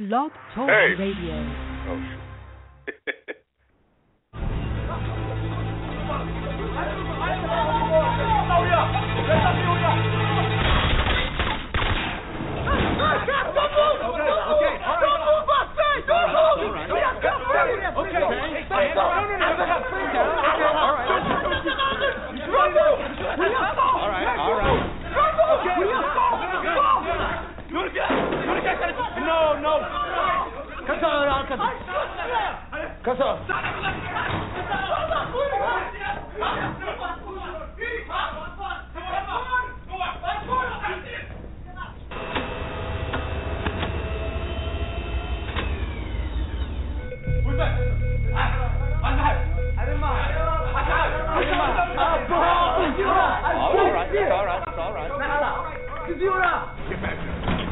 Blog Talk Hey. Radio. Oh, shoot. 是是是，可是。可是。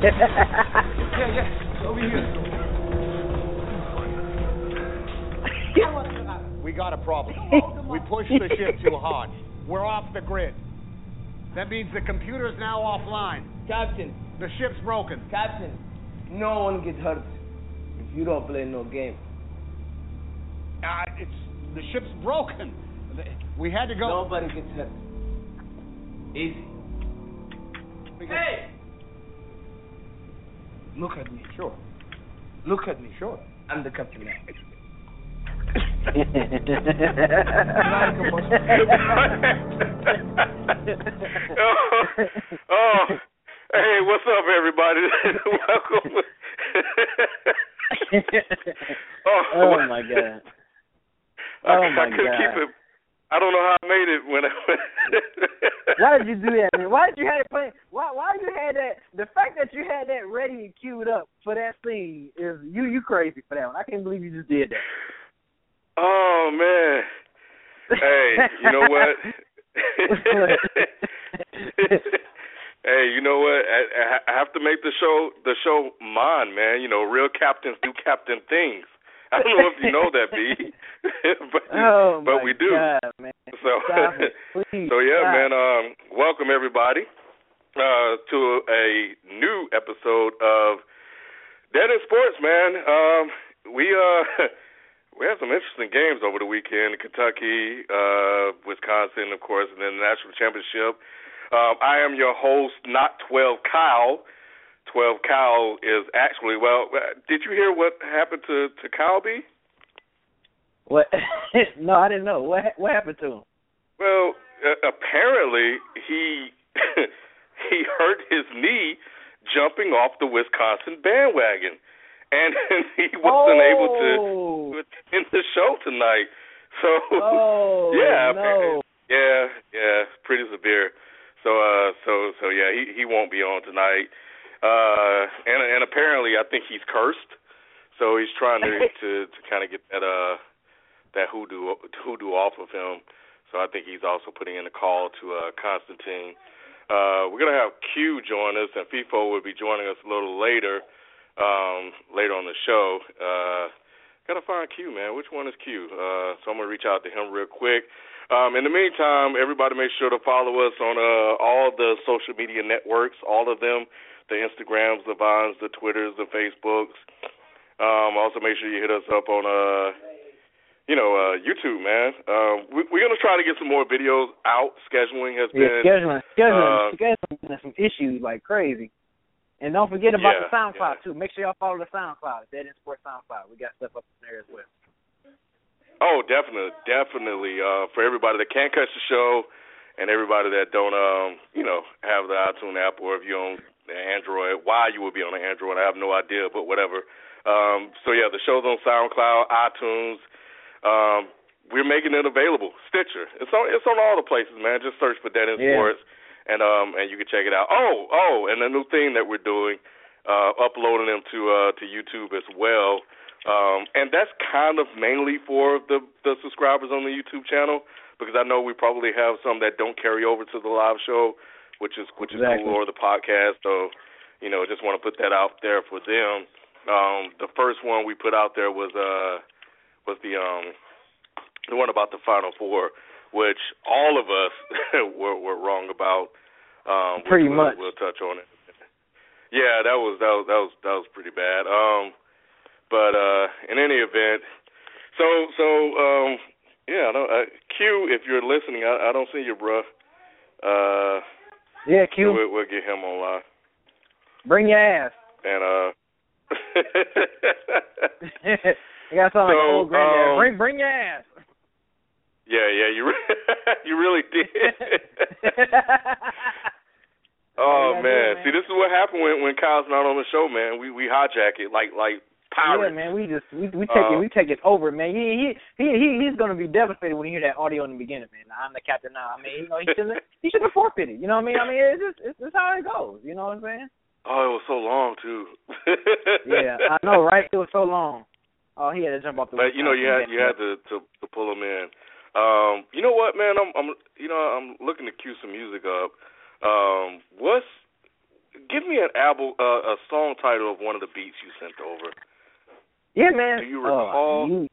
Yeah, yeah. So we here. We got a problem. We pushed the ship too hard. We're off the grid. That means the computer's now offline. Captain, The ship's broken. Captain, no one gets hurt if you don't play no game. Uh, it's the ship's broken. We had to go. Nobody gets hurt. Easy. Hey! Look at me. Sure. Look at me. Sure. I'm the captain now. oh, oh, hey, what's up, everybody? Welcome. oh, Oh my god. I, Oh I my couldn't God. keep it. I don't know how I made it when I. Why did you do that, man? Why did you have it play? Why why you had that? The fact that you had that ready and queued up for that scene is you you crazy for that one. I can't believe you just did that. Oh man. Hey, you know what? hey, you know what? I, I- have to make the show the show mine, man. You know, real captains do captain things. I don't know if you know that, B, but oh but we do. God, man. So it, so yeah, stop. man. Um, welcome everybody uh, to a new episode of Dead in Sports, man. Um, we uh we had some interesting games over the weekend. Kentucky, uh, Wisconsin, of course, and then the national championship. Um, I am your host, not twelve Kyle. Twelve Kyle is actually well. uh, Did you hear what happened to to Kyle B? What? no, I didn't know. What what happened to him? Well, uh, apparently he he hurt his knee jumping off the Wisconsin bandwagon, and, he wasn't able to Oh. attend the show tonight. So Oh, yeah, no. yeah, yeah, pretty severe. So uh, so so yeah, he he won't be on tonight. Uh, and and apparently I think he's cursed. So he's trying to to to kind of get that uh that hoodoo hoodoo off of him. So I think he's also putting in a call to uh, Constantine. Uh, we're gonna have Q join us, and FIFO will be joining us a little later, um, later on the show. Uh, gotta find Q, man. Which one is Q? Uh, so I'm gonna reach out to him real quick. Um, in the meantime, everybody make sure to follow us on uh, all the social media networks, all of them, the Instagrams, the Vines, the Twitters, the Facebooks. Um, also make sure you hit us up on uh, you know, uh, YouTube, man. Um, we, we're gonna try to get some more videos out. Scheduling has Yeah, been scheduling, scheduling, uh, scheduling has some issues like crazy. And don't forget about Yeah, the SoundCloud yeah. too. Make sure y'all follow the SoundCloud, Dead in Sports SoundCloud. We got stuff up there as well. Oh, definitely, definitely. Uh, for everybody that can't catch the show, and everybody that don't, um, you know, have the iTunes app, or if you're on the Android, why you would be on the Android, I have no idea, but whatever. Um, so yeah, the show's on SoundCloud, iTunes. Um, we're making it available. Stitcher. It's on. It's on all the places, man. Just search for Dead in Yeah. Sports, and um, and you can check it out. Oh, oh, and the new thing that we're doing, uh, uploading them to uh to YouTube as well. Um, and that's kind of mainly for the the subscribers on the YouTube channel because I know we probably have some that don't carry over to the live show, which is which is Exactly. cool, or the podcast. So, you know, just want to put that out there for them. Um, the first one we put out there was uh was the um the one about the Final Four, which all of us were were wrong about. Um, Pretty we'll, much. We'll touch on it. Yeah, that was that was that was that was pretty bad. Um, but uh, in any event. So so um yeah, I don't, uh, Q, if you're listening, I, I don't see you, bro. Uh, yeah, Q. We'll, we'll get him online. Bring your ass. And uh. you got something so, like old granddad. Um, bring bring your ass. Yeah, yeah, you you really did. oh man, see, this is what happened when when Kyle's not on the show, man. We we hijack it like like pirates. Yeah, man, we just we we take uh, it we take it over, man. He he he he's gonna be devastated when he hear that audio in the beginning, man. I'm the captain now. I mean, you know, he shouldn't he should have forfeited. You know what I mean? I mean, it's just it's, it's how it goes. You know what I'm saying? Oh, it was so long too. yeah, I know, right? It was so long. Oh, he had to jump off the. But you know, you had you had to to to pull him in. Um, you know what, man? I'm I'm you know I'm looking to cue some music up. Um, what's give me an album uh, a song title of one of the beats you sent over. Yeah, man. Do you recall? Oh, you,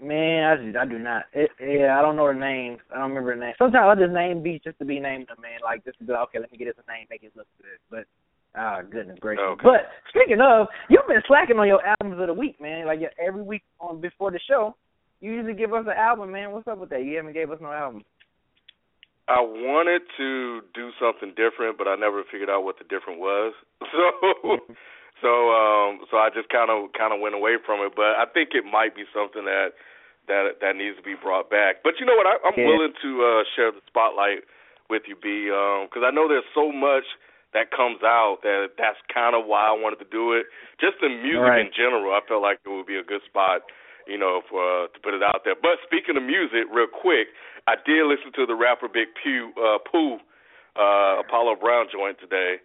man, I just, I do not. It, yeah, I don't know the names. I don't remember the name. Sometimes I just name beats just to be named them, man. Like just to go, okay, let me get this a name, make it look good. But ah, oh, goodness gracious. Okay. But speaking of, you've been slacking on your albums of the week, man. Like every week on before the show, you usually give us an album, man. What's up with that? You haven't gave us no album. I wanted to do something different, but I never figured out what the different was. So so um so I just kind of kind of went away from it, but I think it might be something that that that needs to be brought back. But you know what? I, I'm yeah. willing to uh share the spotlight with you, B, um cuz I know there's so much that comes out that that's kind of why I wanted to do it. Just the music right. in general, I felt like it would be a good spot, you know, for uh, to put it out there. But speaking of music, real quick, I did listen to the rapper Big Pew uh Pooh uh Apollo Brown joint today.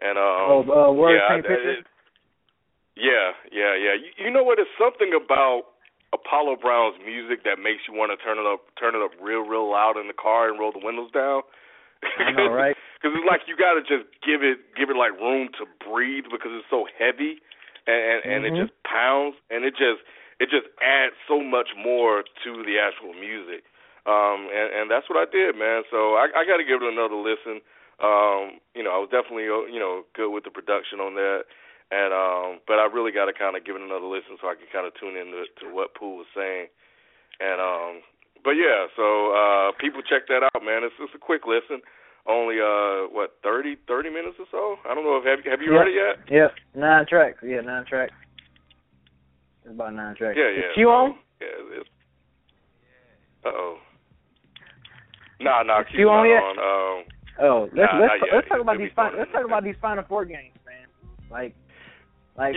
And um oh, uh, word yeah, paint pictures? Yeah, yeah, yeah. You, you know what? It's something about Apollo Brown's music that makes you want to turn it up, turn it up real, real loud in the car and roll the windows down. I know, right? Because it's like you got to just give it, give it like room to breathe because it's so heavy, and and, and mm-hmm. it just pounds, and it just, it just adds so much more to the actual music. Um, and and that's what I did, man. So I, I got to give it another listen. Um, you know, I was definitely, uh, you know, good with the production on that. And um but I really got to kind of give it another listen so I can kind of tune into to what Pooh was saying. And um but yeah, so uh people check that out, man. It's just a quick listen. Only uh what, 30 30 minutes or so? I don't know if have have you yeah. heard it yet? Yeah, nine tracks. Yeah, nine tracks. It's about nine tracks. Yeah, yeah. Is Q on? Yeah, it's Uh-oh. Nah, nah, Q on yet? on. Um Oh, let's nah, let's let's talk about these be let's talk about these final four games, man. Like like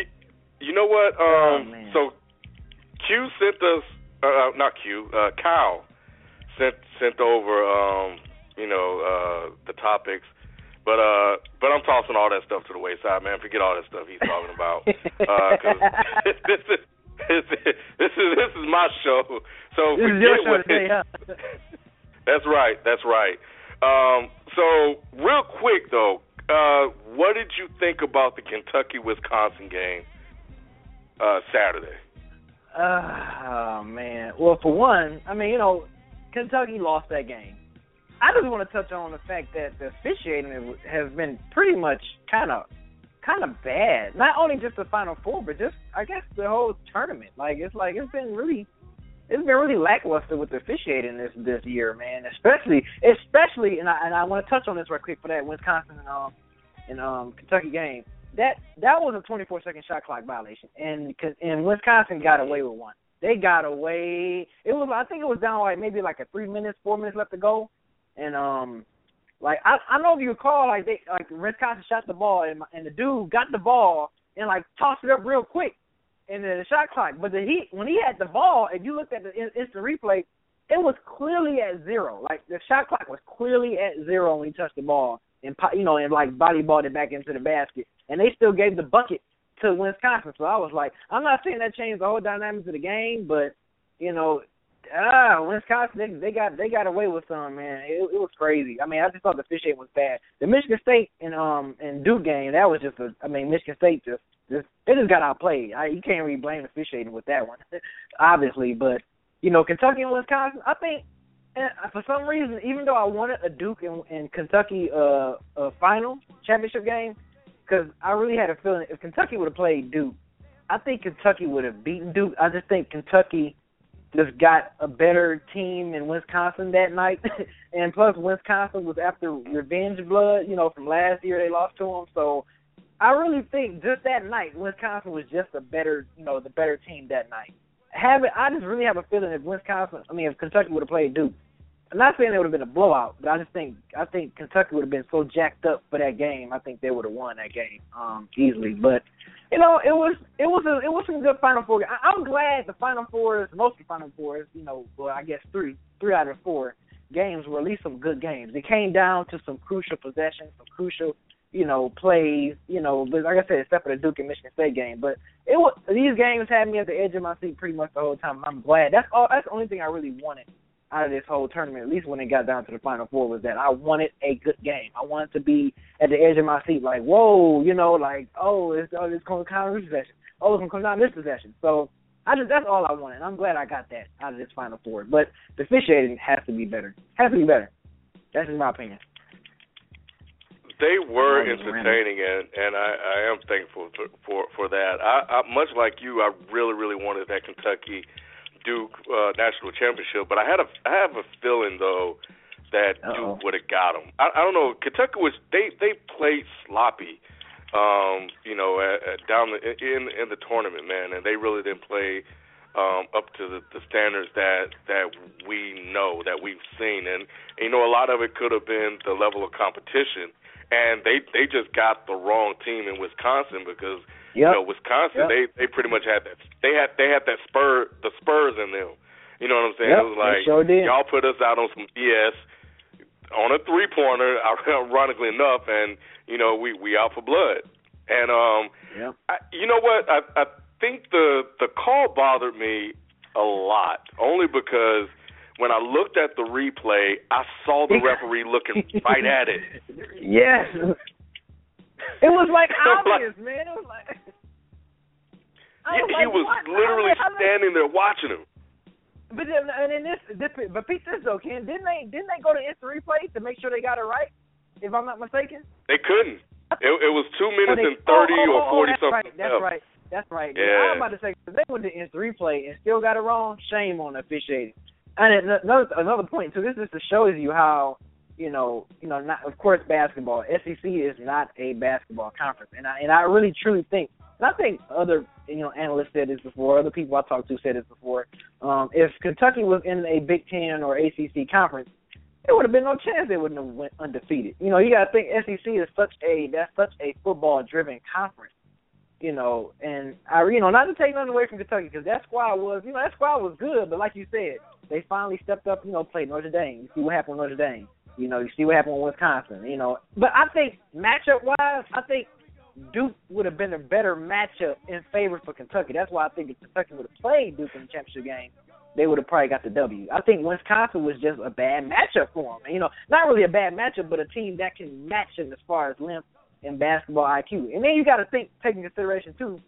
You, you know what? Um, Oh, so Q sent us, uh, not Q, uh, Kyle sent sent over, um, you know, uh, the topics. But uh, but I'm tossing all that stuff to the wayside, man. Forget all that stuff he's talking about. Uh 'cause this is this is this is my show. So this is forget what. today? That's right. That's right. Um, so real quick though, uh, what did you think about the Kentucky Wisconsin game uh, Saturday? Uh, oh man. Well, for one, I mean, you know, Kentucky lost that game. I just want to touch on the fact that the officiating has been pretty much kind of, kind of bad. Not only just the Final Four, but just I guess the whole tournament. Like it's like it's been really, it's been really lackluster with the officiating this this year, man. Especially, especially, and I and I want to touch on this right quick for that Wisconsin and um and um Kentucky game. That that was a 24 second shot clock violation, and and Wisconsin got away with one. They got away. It was I think it was down like maybe like a three minutes, four minutes left to go, and um, like I I don't know if you recall like they like Wisconsin shot the ball and and the dude got the ball and like tossed it up real quick, and then the shot clock. But the he when he had the ball, if you looked at the instant replay, it was clearly at zero. Like the shot clock was clearly at zero when he touched the ball and you know and like volleyballed it back into the basket, and they still gave the bucket to Wisconsin. So I was like, I'm not saying that changed the whole dynamics of the game, but you know, ah, Wisconsin they, they got they got away with some man. It, it was crazy. I mean, I just thought the officiating was bad. The Michigan State and um and Duke game that was just a. I mean, Michigan State just just they just got outplayed. I, you can't really blame the with that one, obviously. But you know, Kentucky and Wisconsin, I think. And for some reason, even though I wanted a Duke and, and Kentucky uh, uh final championship game, because I really had a feeling if Kentucky would have played Duke, I think Kentucky would have beaten Duke. I just think Kentucky just got a better team in Wisconsin that night, and plus Wisconsin was after revenge blood, you know, from last year they lost to them. So I really think just that night Wisconsin was just a better, you know, the better team that night. Have I just really have a feeling if Wisconsin, I mean, if Kentucky would have played Duke, I'm not saying it would have been a blowout, but I just think I think Kentucky would have been so jacked up for that game. I think they would have won that game um, easily. But you know, it was it was a it was some good Final Four. I, I'm glad the Final Fours, most of the Final Fours, you know, well I guess three three out of four games were at least some good games. It came down to some crucial possessions, some crucial you know plays. You know, but like I said, except for the Duke and Michigan State game, but it was these games had me at the edge of my seat pretty much the whole time. I'm glad. That's all. That's the only thing I really wanted out of this whole tournament, at least when it got down to the final four, was that I wanted a good game. I wanted to be at the edge of my seat, like, whoa, you know, like, oh, it's oh, it's going to come down this possession. Oh, it's going to come down this possession. So I just that's all I wanted. I'm glad I got that out of this final four. But the officiating has to be better. Has to be better. That's in my opinion. They were entertaining, and and I, I am thankful for for, for that. I, I much like you, I really really wanted that Kentucky Duke uh, national championship, but I had a I have a feeling though that Uh-oh. Duke would have got them. I, I don't know. Kentucky was they they played sloppy, um, you know, at, at down the, in in the tournament, man, and they really didn't play um, up to the, the standards that that we know that we've seen, and, and you know a lot of it could have been the level of competition, and they they just got the wrong team in Wisconsin because Yep. You know, Wisconsin, yep. they they pretty much had that. They had they had that spur the Spurs in them. You know what I'm saying? Yep, it was like sure y'all put us out on some BS on a three pointer, ironically enough, and you know we we out for blood. And um, yeah. I, you know what? I I think the the call bothered me a lot, only because when I looked at the replay, I saw the referee looking right at it. Yes. It was like obvious, like, man. It was like. Was he like, was what? literally standing there watching him. But then, and in this, this, but Pete this though, Ken, didn't they? Didn't they go to instant replay to make sure they got it right? If I'm not mistaken. They couldn't. It, it was two minutes oh, they, and thirty oh, oh, or oh, oh, forty that's something. Right, that's right. That's right. Yeah. I was about to say if they went to instant replay and still got it wrong. Shame on the officiating. And another another point. So this just to shows you how you know, you know, not of course basketball. SEC is not a basketball conference, and I and I really truly think, and I think other you know analysts said this before, other people I talked to said this before. Um, if Kentucky was in a Big Ten or ACC conference, there would have been no chance they wouldn't have went undefeated. You know, you got to think SEC is such a that's such a football driven conference. You know, and I you know not to take nothing away from Kentucky because that squad was you know that squad was good, but like you said, they finally stepped up. You know, played Notre Dame. You see what happened with Notre Dame you know, you see what happened with Wisconsin. You know, but I think matchup wise, I think Duke would have been a better matchup in favor for Kentucky. That's why I think if Kentucky would have played Duke in the championship game, they would have probably got the W. I think Wisconsin was just a bad matchup for them. You know, not really a bad matchup, but a team that can match them as far as length and basketball IQ. And then you got to think, take into consideration too.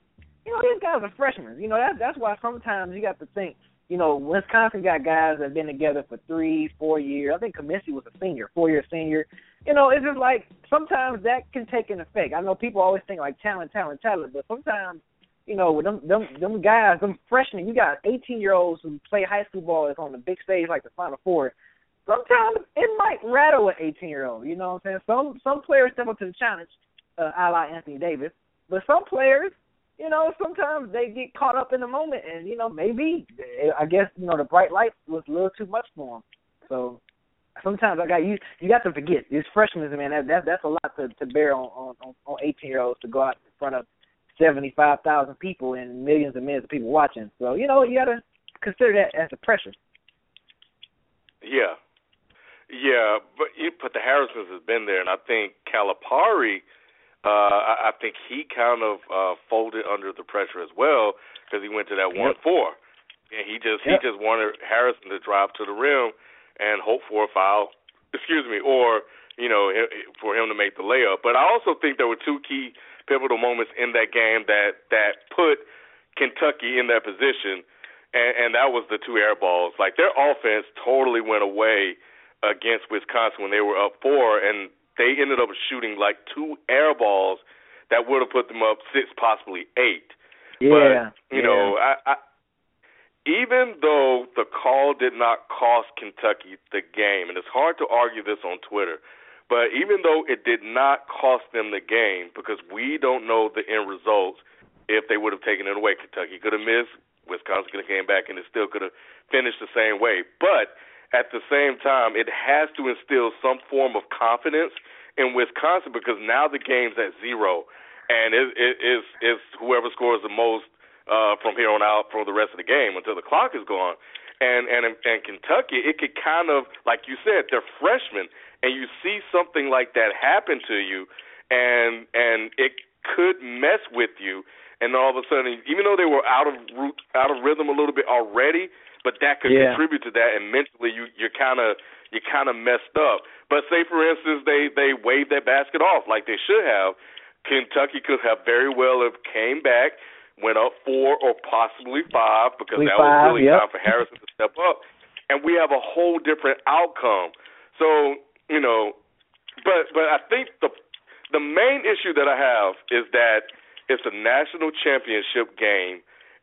You know, these guys are freshmen. You know, that, that's why sometimes you got to think you know, Wisconsin got guys that have been together for three, four years. I think Kaminsky was a senior, four year senior. You know, it's just like sometimes that can take an effect. I know people always think like talent, talent, talent, but sometimes, you know, with them them them guys, them freshmen, you got eighteen year olds who play high school ball that's on the big stage like the Final Four. Sometimes it might rattle an eighteen year old. You know what I'm saying? Some some players step up to the challenge, uh, a la Anthony Davis, but some players you know, sometimes they get caught up in the moment, and you know, maybe eh, I guess you know the bright light was a little too much for them. So sometimes I got you. You got to forget these freshmen, man. That, that that's a lot to to bear on on on eighteen year olds to go out in front of seventy five thousand people and millions and millions of people watching. So you know, you got to consider that as a pressure. Yeah, yeah, but but the Harrisons has been there, and I think Calipari uh, I, I think he kind of uh, folded under the pressure as well because he went to that one four, and he just yep. he just wanted Harrison to drive to the rim and hope for a foul. Excuse me, or you know for him to make the layup. But I also think there were two key pivotal moments in that game that that put Kentucky in that position, and, and that was the two air balls. Like their offense totally went away against Wisconsin when they were up four, and they ended up shooting like two air balls that would have put them up six, possibly eight. Yeah. But you yeah. know, I, I even though the call did not cost Kentucky the game, and it's hard to argue this on Twitter, but even though it did not cost them the game, because we don't know the end results, if they would have taken it away, Kentucky could have missed, Wisconsin could have came back, and it still could have finished the same way. But at the same time, it has to instill some form of confidence in Wisconsin because now the game's at zero, and it, it is is whoever scores the most uh, from here on out for the rest of the game until the clock is gone. And and and Kentucky, it could kind of like you said, they're freshmen, and you see something like that happen to you, and and it could mess with you. And all of a sudden, even though they were out of root, out of rhythm a little bit already, but that could Yeah. contribute to that, and mentally you you're kind of you're kind of messed up. But say for instance they they waved that basket off like they should have, Kentucky could have very well have came back, went up four or possibly five because that five, was really yep. time for Harrison to step up, and we have a whole different outcome. So you know, but but I think the the main issue that I have is that it's a national championship game,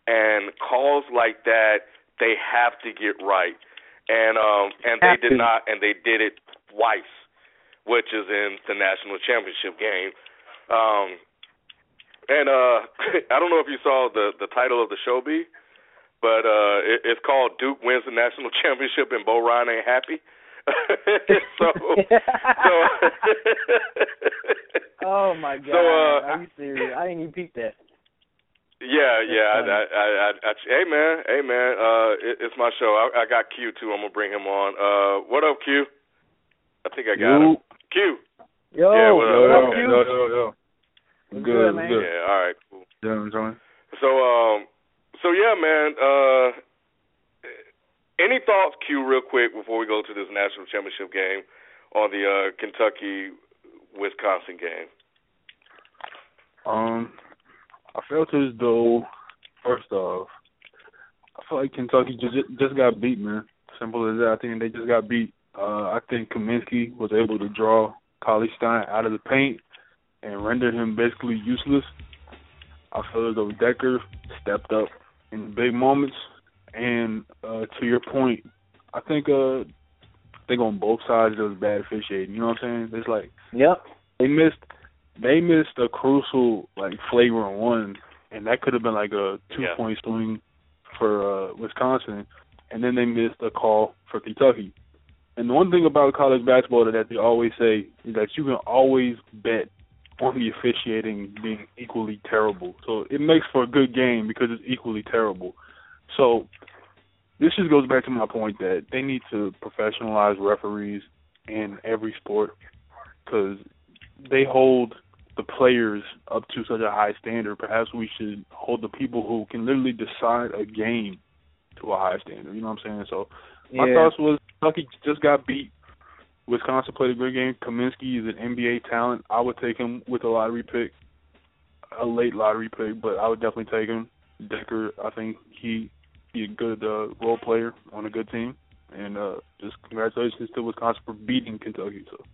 and calls like that they have to get right, and um and they did not, and they did it twice, which is in the national championship game. Um, and uh, I don't know if you saw the the title of the show, B, but uh, it, it's called Duke wins the national championship and Bo Ryan ain't happy. so, so oh my god. So, uh, Are you serious? I didn't even peep that. Yeah, yeah. I. I, I, I, I, hey man, hey man. Uh, it, it's my show. I, I got Q too. I'm gonna bring him on. Uh, what up, Q? I think I got him. Q. Yo, Yeah, what Yo, up, yo, what Q? yo, yo, yo. What's Good, good, man? good. Yeah. All right. Cool. Yeah, enjoying. So, um, so yeah, man. Uh, any thoughts, Q, real quick before we go to this national championship game on the uh, Kentucky Wisconsin game? Um, I felt as though, first off, I feel like Kentucky just just got beat, man. Simple as that. I think they just got beat. Uh, I think Kaminsky was able to draw Cauley-Stein out of the paint and render him basically useless. I feel as though Dekker stepped up in big moments. And uh, to your point, I think uh, I think on both sides there was bad officiating. You know what I'm saying? It's like Yep. they missed they missed a crucial like flagrant one and that could have been like a two Yeah. point swing for uh Wisconsin and then they missed a call for Kentucky. And the one thing about college basketball that they always say is that you can always bet on the officiating being equally terrible. So it makes for a good game because it's equally terrible. So this just goes back to my point that they need to professionalize referees in every sport because they hold the players up to such a high standard. Perhaps we should hold the people who can literally decide a game to a high standard. You know what I'm saying? So my Yeah. thoughts was Kentucky just got beat. Wisconsin played a great game. Kaminsky is an NBA talent. I would take him with a lottery pick, a late lottery pick, but I would definitely take him. Dekker, I think he he a good uh, role player on a good team, and uh, just congratulations to Wisconsin for beating Kentucky. So.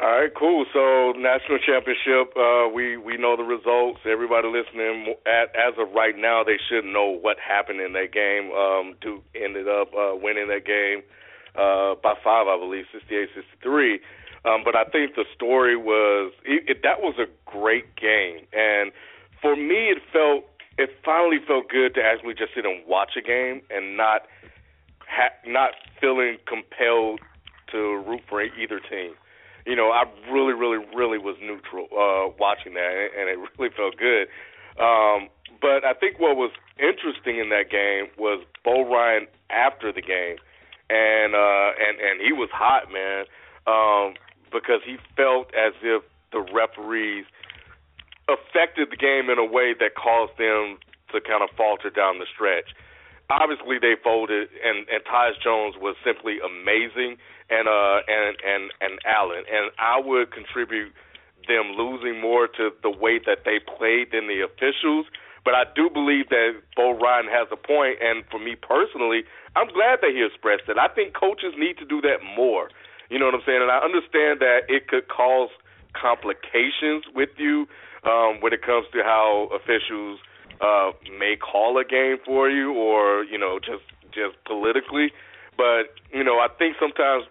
All right, cool. So national championship, uh, we we know the results. Everybody listening, at, as of right now, they should know what happened in that game. Um, Duke ended up uh, winning that game uh, by five, I believe, 68-63. Um, but I think the story was it, it, that was a great game, and for me, it felt it finally felt good to actually just sit and watch a game and not ha- not feeling compelled to root for either team you know, I really, really, really was neutral uh, watching that, and it really felt good. Um, but I think what was interesting in that game was Bo Ryan after the game, and uh, and and he was hot, man, um, because he felt as if the referees affected the game in a way that caused them to kind of falter down the stretch. Obviously, they folded, and and Tyus Jones was simply amazing and uh and and and Allen and I would contribute them losing more to the way that they played than the officials. But I do believe that Bo Ryan has a point, and for me personally, I'm glad that he expressed it. I think coaches need to do that more. You know what I'm saying? And I understand that it could cause complications with you um, when it comes to how officials uh, may call a game for you, or you know, just just politically. But you know, I think sometimes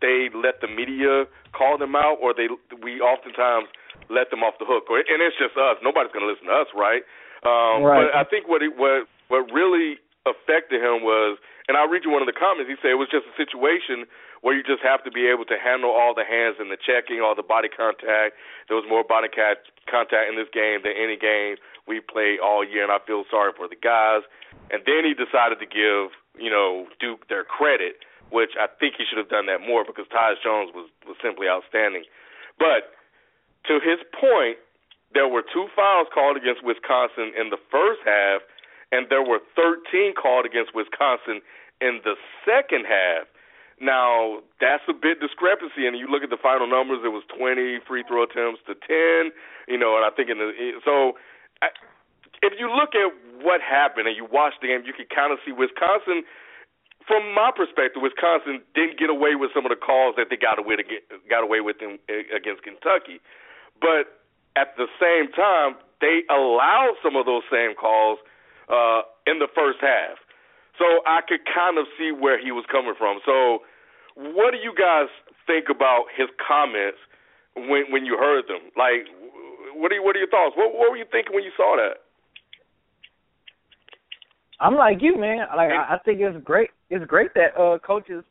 they let the media call them out, or they we oftentimes let them off the hook. Or, and it's just us. Nobody's going to listen to us, right? Um, right. But I think what it, what what really affected him was, and I'll read you one of the comments. He said it was just a situation where you just have to be able to handle all the hands and the checking, all the body contact. There was more body contact in this game than any game we played all year, and I feel sorry for the guys. And then he decided to give, you know, Duke their credit which I think he should have done that more because Tyus Jones was was simply outstanding. But to his point, there were two fouls called against Wisconsin in the first half, and there were 13 called against Wisconsin in the second half. Now that's a bit discrepancy, and you look at the final numbers. It was 20 free throw attempts to 10. You know, and I think in the so. I, if you look at what happened and you watch the game, you can kind of see Wisconsin from my perspective, Wisconsin didn't get away with some of the calls that they got away to get, got away with in, against Kentucky, but at the same time, they allowed some of those same calls uh, in the first half. So I could kind of see where he was coming from. So, what do you guys think about his comments when when you heard them? Like, what are you, what are your thoughts? What, what were you thinking when you saw that? I'm like you, man. Like I think it's great. It's great that uh coaches,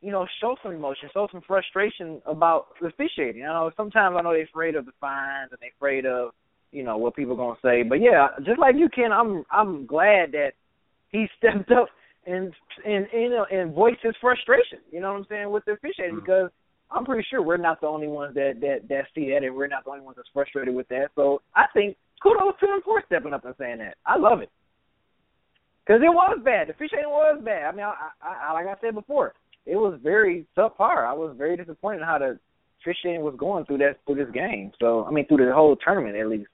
you know, show some emotion, show some frustration about officiating. You know, sometimes I know they're afraid of the fines and they're afraid of, you know, what people are gonna say. But yeah, just like you, Ken, I'm I'm glad that he stepped up and and you know and voiced his frustration. You know what I'm saying with the officiating mm-hmm. because I'm pretty sure we're not the only ones that that that see that, and we're not the only ones that's frustrated with that. So I think kudos to him for stepping up and saying that. I love it. Because it was bad. The officiating was bad. I mean, I, I, I, like I said before, it was very subpar. I was very disappointed in how the officiating was going through that through this game. So I mean, through the whole tournament at least.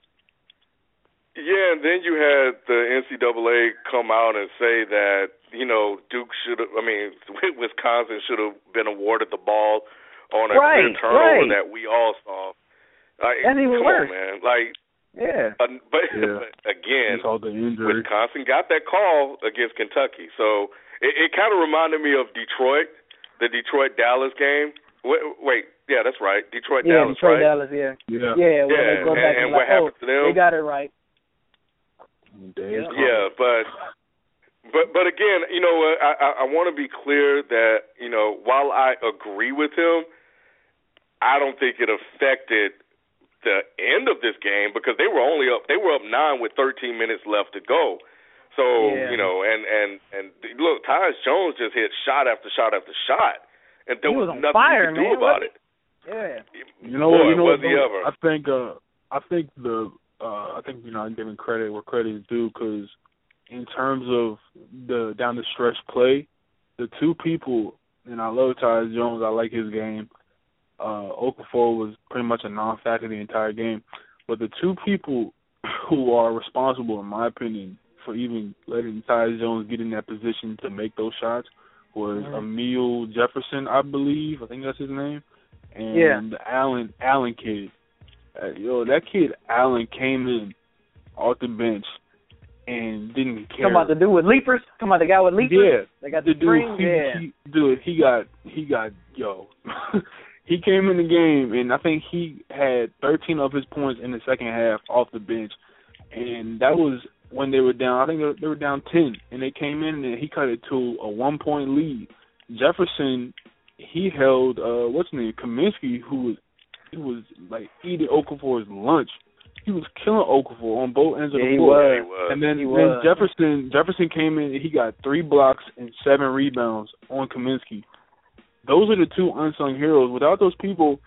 Yeah, and then you had the NCAA come out and say that you know Duke should have. I mean, Wisconsin should have been awarded the ball on a right, clear turnover right. that we all saw. Like, That's even worse. on, man. Like yeah. Uh, but, yeah. but again, the Wisconsin got that call against Kentucky, so it, it kind of reminded me of Detroit, the Detroit Dallas game. Wait, wait, yeah, that's right, Detroit yeah, Dallas, Detroit right? Dallas, yeah. Yeah. Yeah, Yeah, they go back and, and and what like, happened oh, to them? They got it right. Yeah, yeah, but but but again, you know, I I, I want to be clear that you know while I agree with him, I don't think it affected the end of this game because they were only up they were up nine with 13 minutes left to go. So yeah. you know, and and and look, Tyus Jones just hit shot after shot after shot, and there he was, was nothing fire, you could do man. about what? it. Yeah. You know Boy, what? You know was what? he ever? I think. uh I think the. uh I think you know I'm giving credit where credit is due because in terms of the down the stretch play, the two people, and I love Tyus Jones. I like his game. Uh Okafor was pretty much a non-factor the entire game, but the two people who are responsible, in my opinion, for even letting Tyus Jones get in that position to make those shots was Mhm. Amile Jefferson, I believe. I think that's his name, and Yeah. the Allen Allen kid. Uh, yo, that kid Allen came in off the bench and didn't care. Come about the dude with leapers. Come about the guy with leapers. Yeah, They got the the dude, he, yeah. he, dude, he got he got yo. he came in the game and I think he had 13 of his points in the second half off the bench, and that was when they were down. I think they were, they were down 10, and they came in and he cut it to a one point lead. Jefferson, he held uh what's his name Kaminsky, who was he was like eating Okafor's lunch. He was killing Okafor on both ends of Yeah, the he floor. He was. And then, He then was. Jefferson Jefferson came in. He got three blocks and seven rebounds on Kaminsky. Those are the two unsung heroes. Without those people,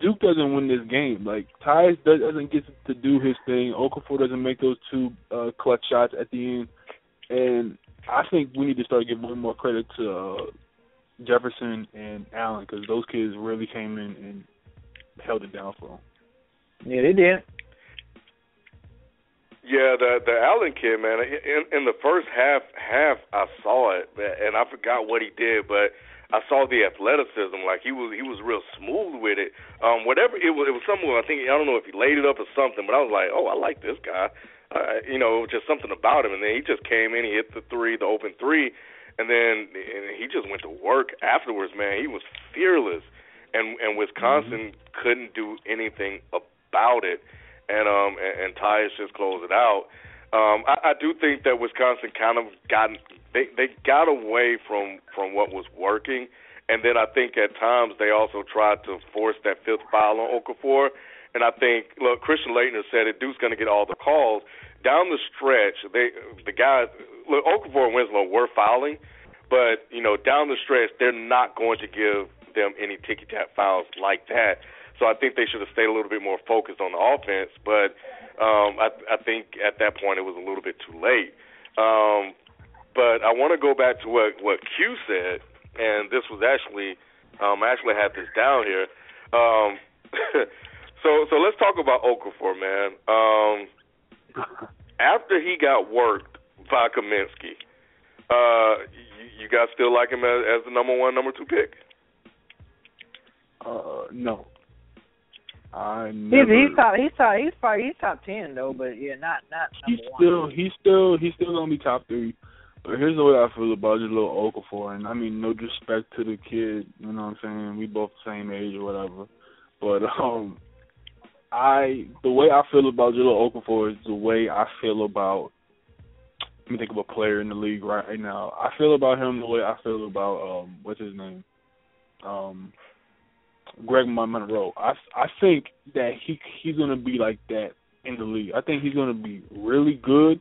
Duke doesn't win this game. Like Tyus does- doesn't get to do his thing. Okafor doesn't make those two uh, clutch shots at the end. And I think we need to start giving more credit to uh, Jefferson and Allen because those kids really came in and held it down for them. Yeah, they did. Yeah, the the Allen kid, man. In in the first half, half I saw it, and I forgot what he did, but I saw the athleticism. Like he was he was real smooth with it. Um, whatever it was, it was something. I think I don't know if he laid it up or something, but I was like, oh, I like this guy. Uh, you know, just something about him. And then he just came in, he hit the three, the open three, and then and he just went to work afterwards. Man, he was fearless, and and Wisconsin mm-hmm. couldn't do anything about it. And um and, and Tyus just closed it out. Um, I, I do think that Wisconsin kind of got they they got away from from what was working, and then I think at times they also tried to force that fifth foul on Okafor. And I think look, Christian Laettner said it. Duke's going to get all the calls down the stretch. They the guys look Okafor and Winslow were fouling, but you know down the stretch they're not going to give them any ticky tack fouls like that. So I think they should have stayed a little bit more focused on the offense, but um, I, I think at that point it was a little bit too late. Um, but I want to go back to what what Q said, and this was actually um, I actually had this down here. Um, so so let's talk about Okafor, man. Um, after he got worked by Kaminsky, uh, you, you guys still like him as, as the number one, number two pick? Uh, no. I never, he's, he's top he's top he's probably he's top ten though, but yeah, not not he's still one. he's still he's still gonna be top three. But here's the way I feel about little Okafor, and I mean no disrespect to the kid, you know what I'm saying? We both the same age or whatever. But um I the way I feel about Jahlil Okafor is the way I feel about let me think of a player in the league right now. I feel about him the way I feel about um what's his name? Um Greg Monroe. I I think that he he's gonna be like that in the league. I think he's gonna be really good,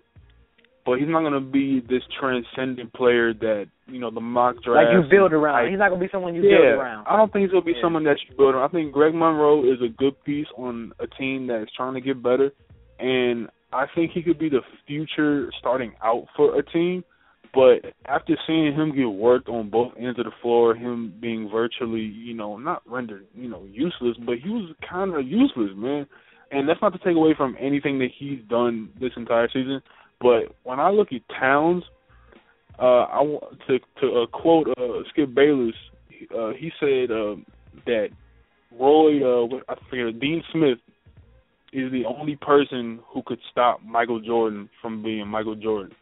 but he's not gonna be this transcendent player that you know the mock draft. Like you build around. I, he's not gonna be someone you yeah, build around. I don't think he's gonna be yeah. someone that you build around. I think Greg Monroe is a good piece on a team that's trying to get better, and I think he could be the future starting out for a team. But after seeing him get worked on both ends of the floor, him being virtually, you know, not rendered, you know, useless, but he was kind of useless, man. And that's not to take away from anything that he's done this entire season. But when I look at Towns, uh, I want to to uh, quote uh, Skip Bayless. Uh, he said uh, that Roy, uh, I forget, Dean Smith is the only person who could stop Michael Jordan from being Michael Jordan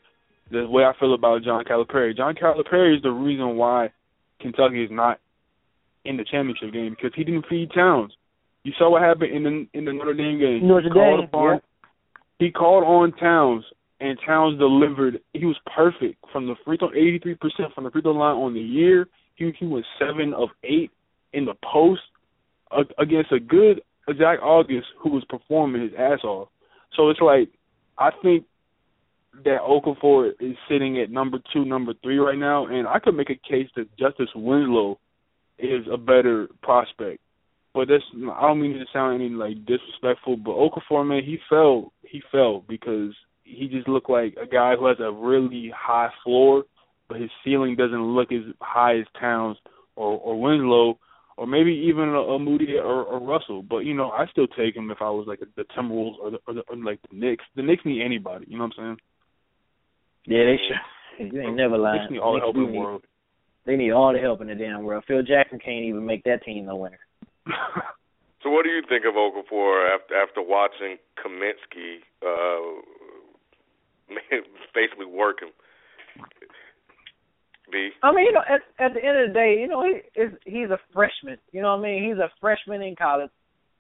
the way I feel about John Calipari. John Calipari is the reason why Kentucky is not in the championship game because he didn't feed Towns. You saw what happened in the in the Notre Dame game. Notre Dame. Upon, yeah. He called on Towns, and Towns delivered. He was perfect from the free throw, eighty three percent from the free throw line on the year. He he was seven of eight in the post uh, against a good Zach Auguste who was performing his ass off. So it's like I think that Okafor is sitting at number two, number three right now, and I could make a case that Justice Winslow is a better prospect. But that's I don't mean to sound any like disrespectful, but Okafor man, he fell he fell because he just looked like a guy who has a really high floor, but his ceiling doesn't look as high as Towns or or Winslow or maybe even a, a Moody or, or Russell. But you know, I still take him if I was like the Timberwolves or, the, or, the, or like the Knicks. The Knicks need anybody. You know what I'm saying? Yeah, they should. You ain't never lying. They need all the help in the world. They need all the help in the damn world. Phil Jackson can't even make that team no winner. so, what do you think of Okafor after after watching Kaminsky uh, basically work him? B. I mean, you know, at at the end of the day, you know, he is he's a freshman. You know what I mean? He's a freshman in college.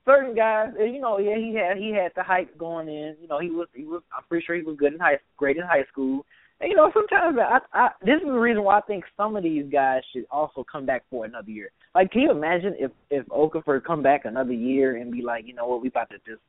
Certain guys, you know, yeah, he had he had the hype going in. You know, he was he was. I'm pretty sure he was good in high, great in high school. And, you know, sometimes I, I this is the reason why I think some of these guys should also come back for another year. Like, can you imagine if if Okafor come back another year and be like, you know what, we about to just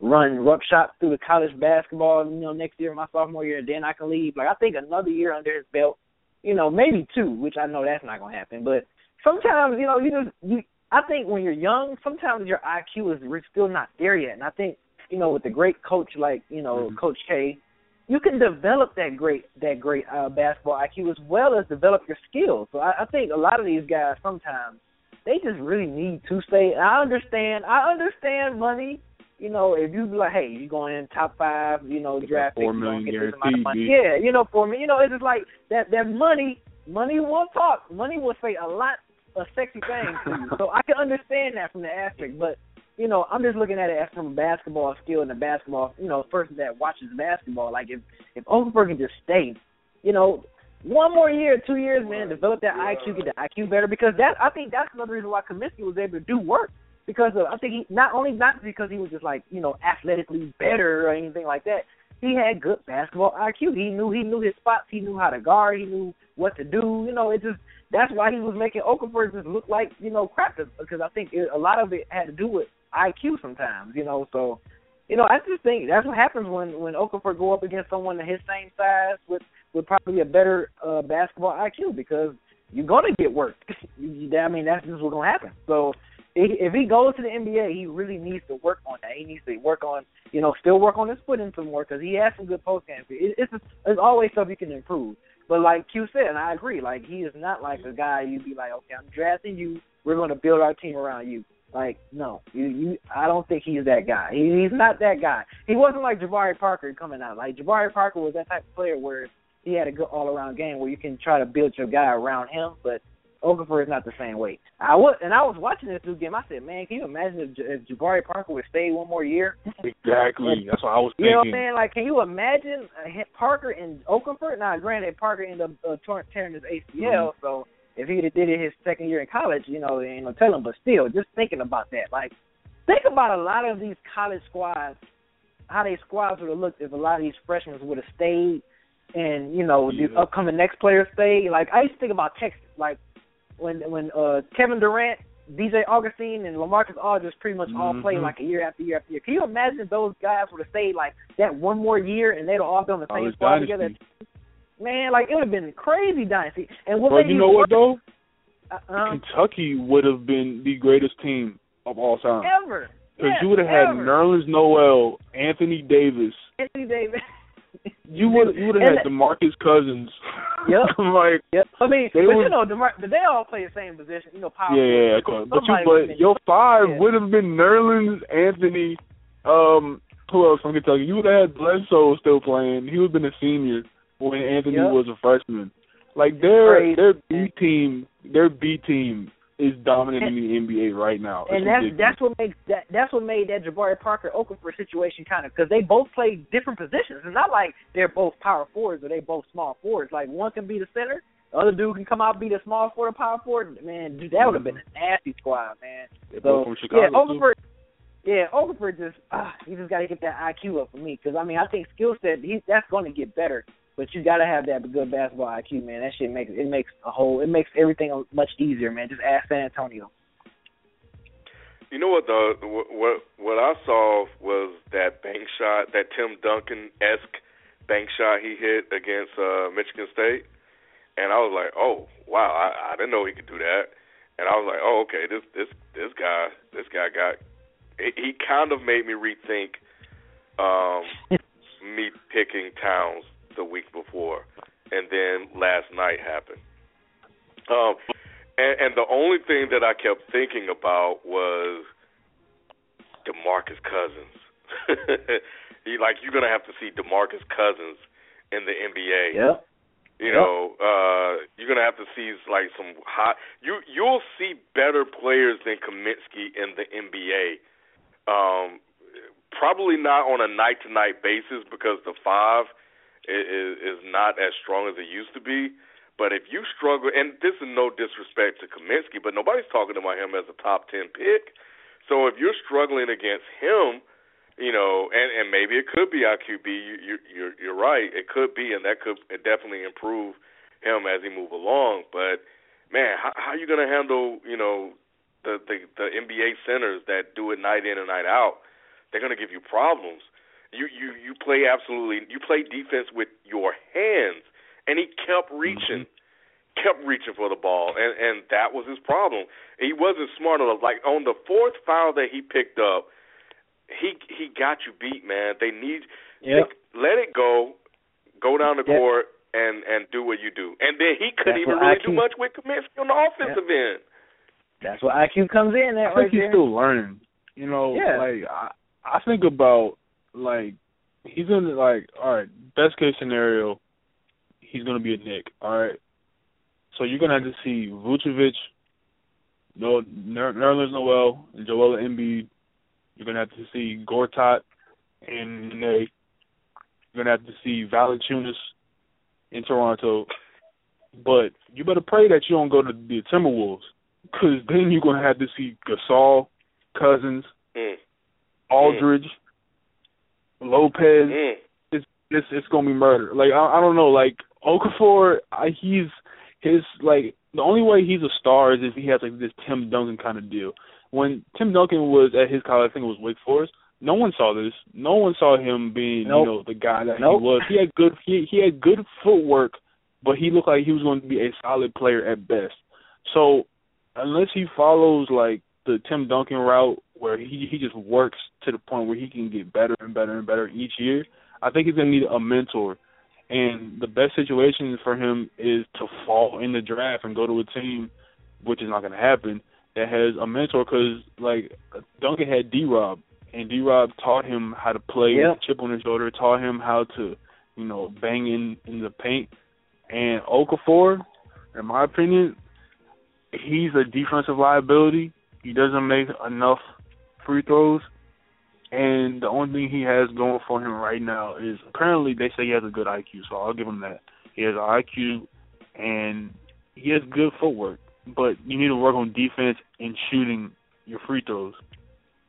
run roughshod through the college basketball, you know, next year, my sophomore year, and then I can leave. Like, I think another year under his belt, you know, maybe two, which I know that's not gonna happen. But sometimes, you know, you just you. I think when you're young, sometimes your IQ is still not there yet, and I think you know, with a great coach like you know mm-hmm. Coach K, you can develop that great that great uh, basketball IQ as well as develop your skills. So I, I think a lot of these guys sometimes they just really need to stay. I understand. I understand money. You know, if you be like, hey, you going in top five, you know, draft four million you get this of money. Yeah, you know, for me, you know, it's just like that. That money, money will talk. Money will say a lot of sexy things to you. So I can understand that from the aspect, but you know, I'm just looking at it as from a basketball skill and a basketball, you know, person that watches basketball. Like if if Okafor can just stay, you know, one more year, two years, man, develop that IQ, get the IQ better. Because that I think that's another reason why Kaminsky was able to do work. Because of, I think he not only not because he was just like you know athletically better or anything like that. He had good basketball IQ. He knew he knew his spots. He knew how to guard. He knew what to do. You know, it just that's why he was making Okafor just look like you know crap. Because I think it, a lot of it had to do with IQ sometimes. You know, so you know I just think that's what happens when when Okafor go up against someone his same size with with probably a better uh, basketball IQ because you're gonna get worked. I mean, that's just what's gonna happen. So if he goes to the NBA, he really needs to work on that. He needs to work on, you know, still work on his footing some more because he has some good post game. It, it's there's always stuff you can improve. But like Q said, and I agree, like he is not like a guy you'd be like, okay, I'm drafting you. We're going to build our team around you. Like, no, you, you. I don't think he's that guy. He, he's not that guy. He wasn't like Jabari Parker coming out. Like Jabari Parker was that type of player where he had a good all around game where you can try to build your guy around him, but Okafor is not the same way. I was, and I was watching this dude game. I said, man, can you imagine if, if Jabari Parker would stay one more year? Exactly. That's what I was thinking. You know what I'm saying? Like, can you imagine uh, Parker and Okafor? Now, granted, Parker ended up uh, tearing, tearing his ACL, Mm-hmm. so if he did it his second year in college, you know, they ain't no telling. But still, just thinking about that, like, think about a lot of these college squads, how they squads would have looked if a lot of these freshmen would have stayed, and you know, the upcoming next players stay. Like, I used to think about Texas, like when when uh Kevin Durant, DJ Augustin, and Lamarcus Aldridge pretty much all played Mhm. like a year after year after year. Can you imagine those guys would have stayed like that one more year and they'd have all been on the same squad dynasty. together? Man, like it would have been crazy dynasty. And what But you know what though? uh, uh, Kentucky would have been the greatest team of all time. ever. Because Yes, you would have had. Nerlens Noel, Anthony Davis. Anthony Davis. You would you would have had Demarcus Cousins. Yep. like Yep. I mean, but would- you know, DeMar- but they all play the same position. You know, power. yeah, yeah, yeah. But you but your five Yeah. would have been Nerlens, Anthony, um, who else from Kentucky? You would have had Bledsoe still playing. He would have been a senior when Anthony Yep. was a freshman. Like their Crazy. their B team, their B team is dominating the NBA right now. and that's ridiculous. that's what makes that that's what made that Jabari Parker Okafor situation kind of because they both play different positions. It's not like they're both power forwards or they both small forwards. Like one can be the center, the other dude can come out be the small forward, power forward. Man, dude, that would have been a nasty squad, man. They're So both from Chicago. yeah, too. Yeah, Okafor just ah, he just got to get that IQ up for me because I mean I think skill set he that's going to get better, but you got to have that good basketball IQ, man. That shit makes it makes a whole it makes everything much easier, man. Just ask San Antonio. You know what the what what, I saw was that bank shot, that Tim Duncan esque bank shot he hit against uh Michigan State, and I was like, oh wow, I, I didn't know he could do that, and I was like, oh okay, this this this guy this guy got he, he kind of made me rethink um me picking Towns the week before, and then last night happened. Um, and, and the only thing that I kept thinking about was DeMarcus Cousins. like you're gonna have to see DeMarcus Cousins in the NBA. Yep. You Yep. know, uh, you're gonna have to see like some hot. You you'll see better players than Kaminsky in the NBA. Um, probably not on a night to night basis because the five is, is not as strong as it used to be. But if you struggle, and this is no disrespect to Kaminsky, but nobody's talking about him as a top ten pick. So if you're struggling against him, you know, and and maybe it could be IQB. You, you you're you're right. It could be, and that could definitely improve him as he move along. But man, how how you gonna handle you know the the the NBA centers that do it night in and night out? They're gonna give you problems. You you you play absolutely. You play defense with your hands, and he kept mm-hmm. reaching. Kept reaching for the ball, and and that was his problem. He wasn't smart enough. Like on the fourth foul that he picked up, he he got you beat, man. They need Yep. let it go, go down the Yep. court and and do what you do. And then he couldn't That's even really IQ do much with Kaminsky on the offensive end. That's where IQ comes in. That I right think he's there. still learning. You know, Yeah. like I, I think about like he's in like all right, best case scenario, he's gonna be a Knick. All right, so you're gonna have to see Vucevic no Nerlens Noel and Joel Embiid. You're gonna have to see Gortat and Nene. You're gonna have to see Valanciunas in Toronto. But you better pray that you don't go to the Timberwolves, because then you're gonna have to see Gasol, Cousins, Mm. Aldridge, Lopez. Mm. It's it's it's gonna be murder. Like I, I don't know. Like Okafor, I, he's his like the only way he's a star is if he has like this Tim Duncan kind of deal. When Tim Duncan was at his college, I think it was Wake Forest. No one saw this. No one saw him being, Nope. you know, the guy that Nope. he was. He had good he he had good footwork, but he looked like he was going to be a solid player at best. So unless he follows like the Tim Duncan route where he he just works to the point where he can get better and better and better each year, I think he's gonna need a mentor. And the best situation for him is to fall in the draft and go to a team, which is not gonna happen, that has a mentor. Because like Duncan had D Rob, and D Rob taught him how to play Yep. with a chip on his shoulder, taught him how to, you know, bang in in the paint. And Okafor, in my opinion, he's a defensive liability. He doesn't make enough free throws. And the only thing he has going for him right now is apparently they say he has a good IQ, so I'll give him that. He has an IQ and he has good footwork, but you need to work on defense and shooting your free throws.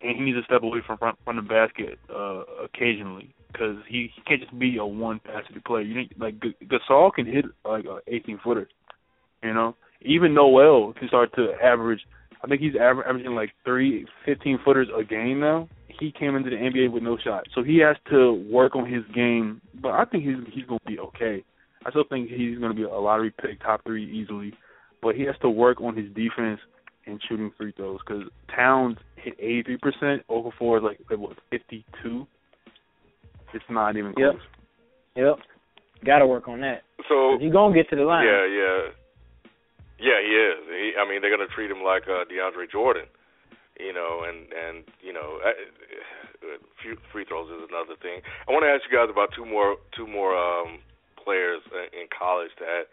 And he needs to step away from front, from the basket uh, occasionally because he, he can't just be a one passing player. You need like Gasol can hit like a 18 footer, you know. Even Noel can start to average. I think he's aver- averaging like three 15 footers a game now. He came into the NBA with no shot, so he has to work on his game. But I think he's he's gonna be okay. I still think he's gonna be a lottery pick, top three easily. But he has to work on his defense and shooting free throws because Towns hit 83%. Okafor is like like, what 52. It's not even Yep. close. Yep. Got to work on that. So You're gonna get to the line. yeah, yeah, yeah, he is. He, I mean, they're gonna treat him like uh, DeAndre Jordan, you know, and and you know, few- free throws is another thing. I want to ask you guys about two more two more um, players in college that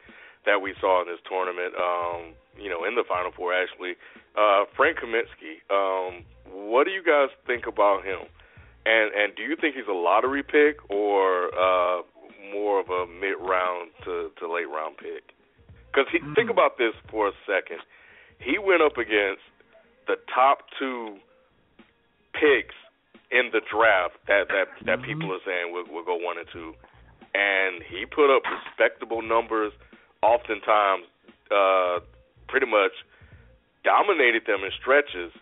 that we saw in this tournament. Um, you know, in the Final Four actually. Uh, Frank Kaminsky. Um, what do you guys think about him? And and do you think he's a lottery pick or uh, more of a mid round to, to late round pick? Because think about this for a second. He went up against the top two picks in the draft that that that people are saying will will go one and two, and he put up respectable numbers. Oftentimes, uh, pretty much dominated them in stretches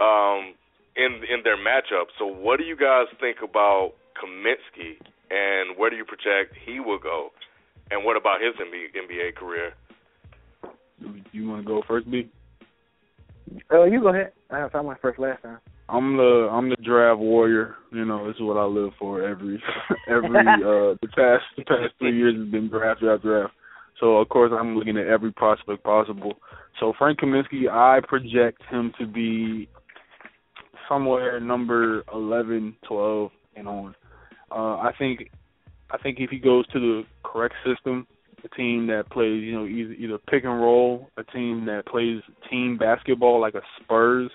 um, in in their matchup. So, what do you guys think about Kaminsky, and where do you project he will go? And what about his NBA, NBA career? You want to go first, B? Oh, you go ahead. I I went first last time. I'm the I'm the draft warrior. You know, this is what I live for every every uh the past the past three years has been draft draft draft. So of course I'm looking at every prospect possible. So Frank Kaminsky, I project him to be somewhere number eleven, twelve, and on. Uh I think I think if he goes to the correct system, a team that plays, you know, either either pick and roll, a team that plays team basketball like a Spurs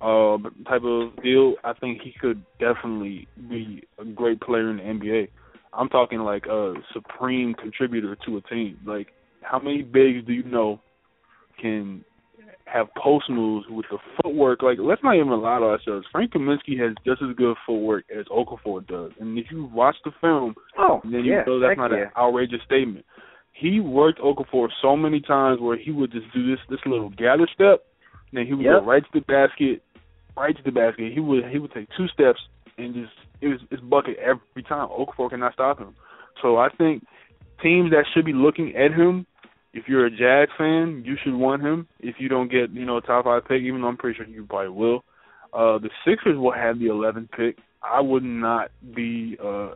uh type of deal, I think he could definitely be a great player in the NBA. I'm talking like a supreme contributor to a team. Like how many bigs do you know can have post moves with the footwork? Like let's not even lie to ourselves. Frank Kaminsky has just as good footwork as Okafor does. And if you watch the film, Oh, then you yeah. know that's not yeah. an outrageous statement. He worked Okafor so many times where he would just do this this little gather step, and then he would Yep. go right to the basket, right to the basket. He would he would take two steps and just it was it's bucket every time. Okafor cannot stop him. So I think teams that should be looking at him, if you're a Jags fan, you should want him. If you don't get you know a top five pick, even though I'm pretty sure you probably will, uh, the Sixers will have the 11th pick. I would not be uh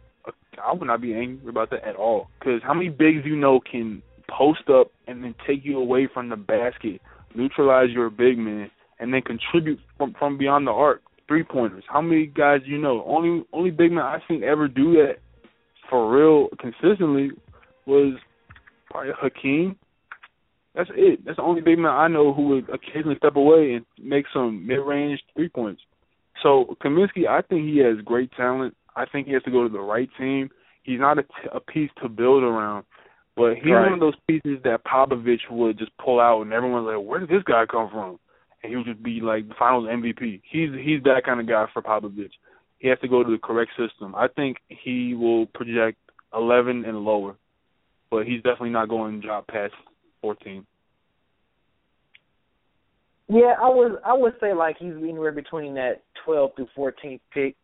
I would not be angry about that at all. Because how many bigs you know can post up and then take you away from the basket, neutralize your big man, and then contribute from from beyond the arc, three pointers. How many guys you know? Only only big man I've seen ever do that for real consistently was probably Hakeem. That's it. That's the only big man I know who would occasionally step away and make some mid-range three points. So Kaminsky, I think he has great talent. I think he has to go to the right team. He's not a, t- a piece to build around, but he's Right. one of those pieces that Popovich would just pull out, and everyone's like, "Where did this guy come from?" And he would just be like the Finals MVP. He's he's that kind of guy for Popovich. He has to go to the correct system. I think he will project 11 and lower, but he's definitely not going to drop past 14. Yeah, I was I would say like he's anywhere between that 12 through 14th pick.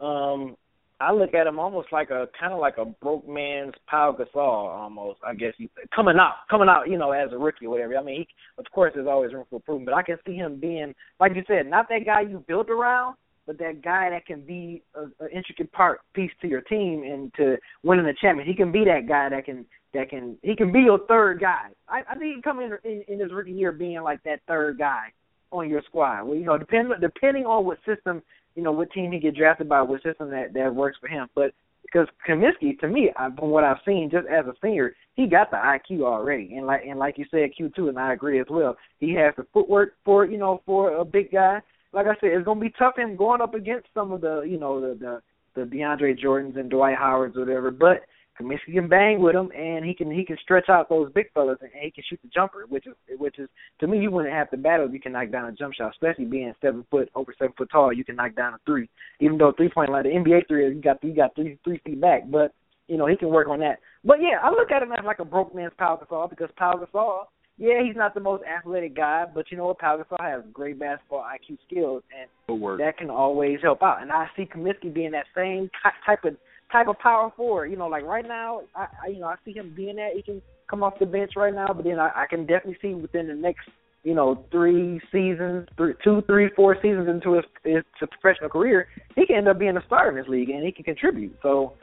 Um, I look at him almost like a kind of like a broke man's Pau Gasol almost. I guess he coming out coming out you know as a rookie or whatever. I mean, he, of course there's always room for improvement, but I can see him being like you said, not that guy you built around, but that guy that can be an intricate part piece to your team and to winning the championship. He can be that guy that can that can he can be your third guy. I, I think he come in, in in his rookie year being like that third guy on your squad. Well, you know, depending depending on what system, you know, what team he get drafted by, what system that that works for him. But because Kaminsky, to me, I, from what I've seen, just as a senior, he got the IQ already, and like and like you said, Q two, and I agree as well. He has the footwork for you know for a big guy. Like I said, it's gonna be tough him going up against some of the you know the the, the DeAndre Jordans and Dwight Howards or whatever, but. Kaminsky can bang with him, and he can he can stretch out those big fellas, and he can shoot the jumper, which is which is to me you wouldn't have to battle if you can knock down a jump shot, especially being seven foot over seven foot tall. You can knock down a three, even though three point line the NBA three you got you got three three feet back, but you know he can work on that. But yeah, I look at him as like a broke man's Pau Gasol because Pau Gasol, yeah, he's not the most athletic guy, but you know what, Pau Gasol has great basketball IQ skills, and that can always help out. And I see Kaminsky being that same type of type of power forward. You know, like right now, I, I you know I see him being that. He can come off the bench right now, but then I, I can definitely see within the next you know three seasons, three, two, three, four seasons into his, his professional career, he can end up being a starter in this league and he can contribute. So.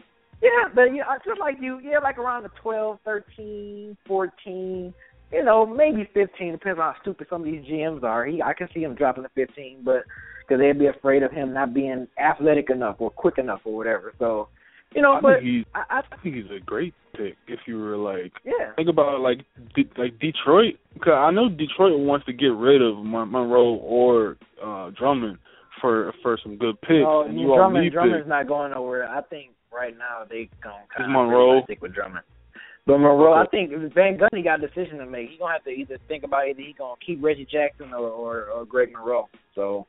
Yeah, but yeah, just like you, yeah, like around the twelve, thirteen, fourteen, you know, maybe 15. Depends on how stupid some of these GMs are. He, I can see him dropping to 15, but because they'd be afraid of him not being athletic enough or quick enough or whatever. So, you know, I but think he's I, I, I think he's a great pick if you were like yeah, think about like De- like Detroit because I know Detroit wants to get rid of Mon- Monroe or uh Drummond for for some good picks no, and you all Drummond, need Drummond's picks. not going nowhere. I think right now they gonna kind Monroe- of stick with Drummond. But Monroe, I think if Van Gundy got a decision to make. He's gonna have to either think about either he's gonna keep Reggie Jackson or or, or Greg Monroe. So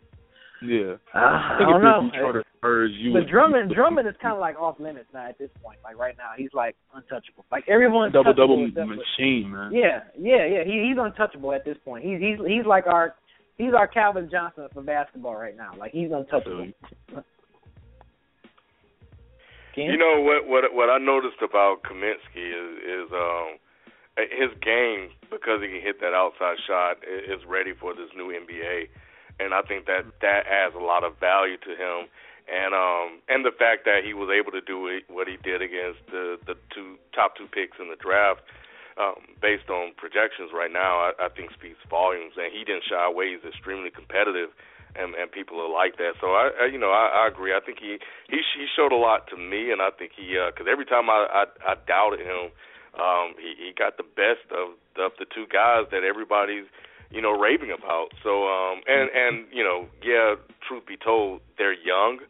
Yeah, uh, I I think don't if know. you're Detroit or Spurs, you But would Drummond, Drummond is kind of like off limits now at this point. Like right now, he's like untouchable. Like everyone's double double touchable except for- machine, man. Yeah, yeah, yeah. He he's untouchable at this point. He's he's he's like our he's our Calvin Johnson for basketball right now. Like he's untouchable. You know what? What what I noticed about Kaminsky is is um his game because he can hit that outside shot is ready for this new NBA, and I think that that adds a lot of value to him. And um and the fact that he was able to do what he did against the the two top two picks in the draft, um, based on projections right now, I, I think speaks volumes. And he didn't shy away; he's extremely competitive and and people are like that. So I, I you know I, I agree. I think he he he showed a lot to me, and I think he because every time I, I I doubted him, um, he he got the best of of the two guys that everybody's you know raving about. So um and and you know yeah, truth be told, they're young,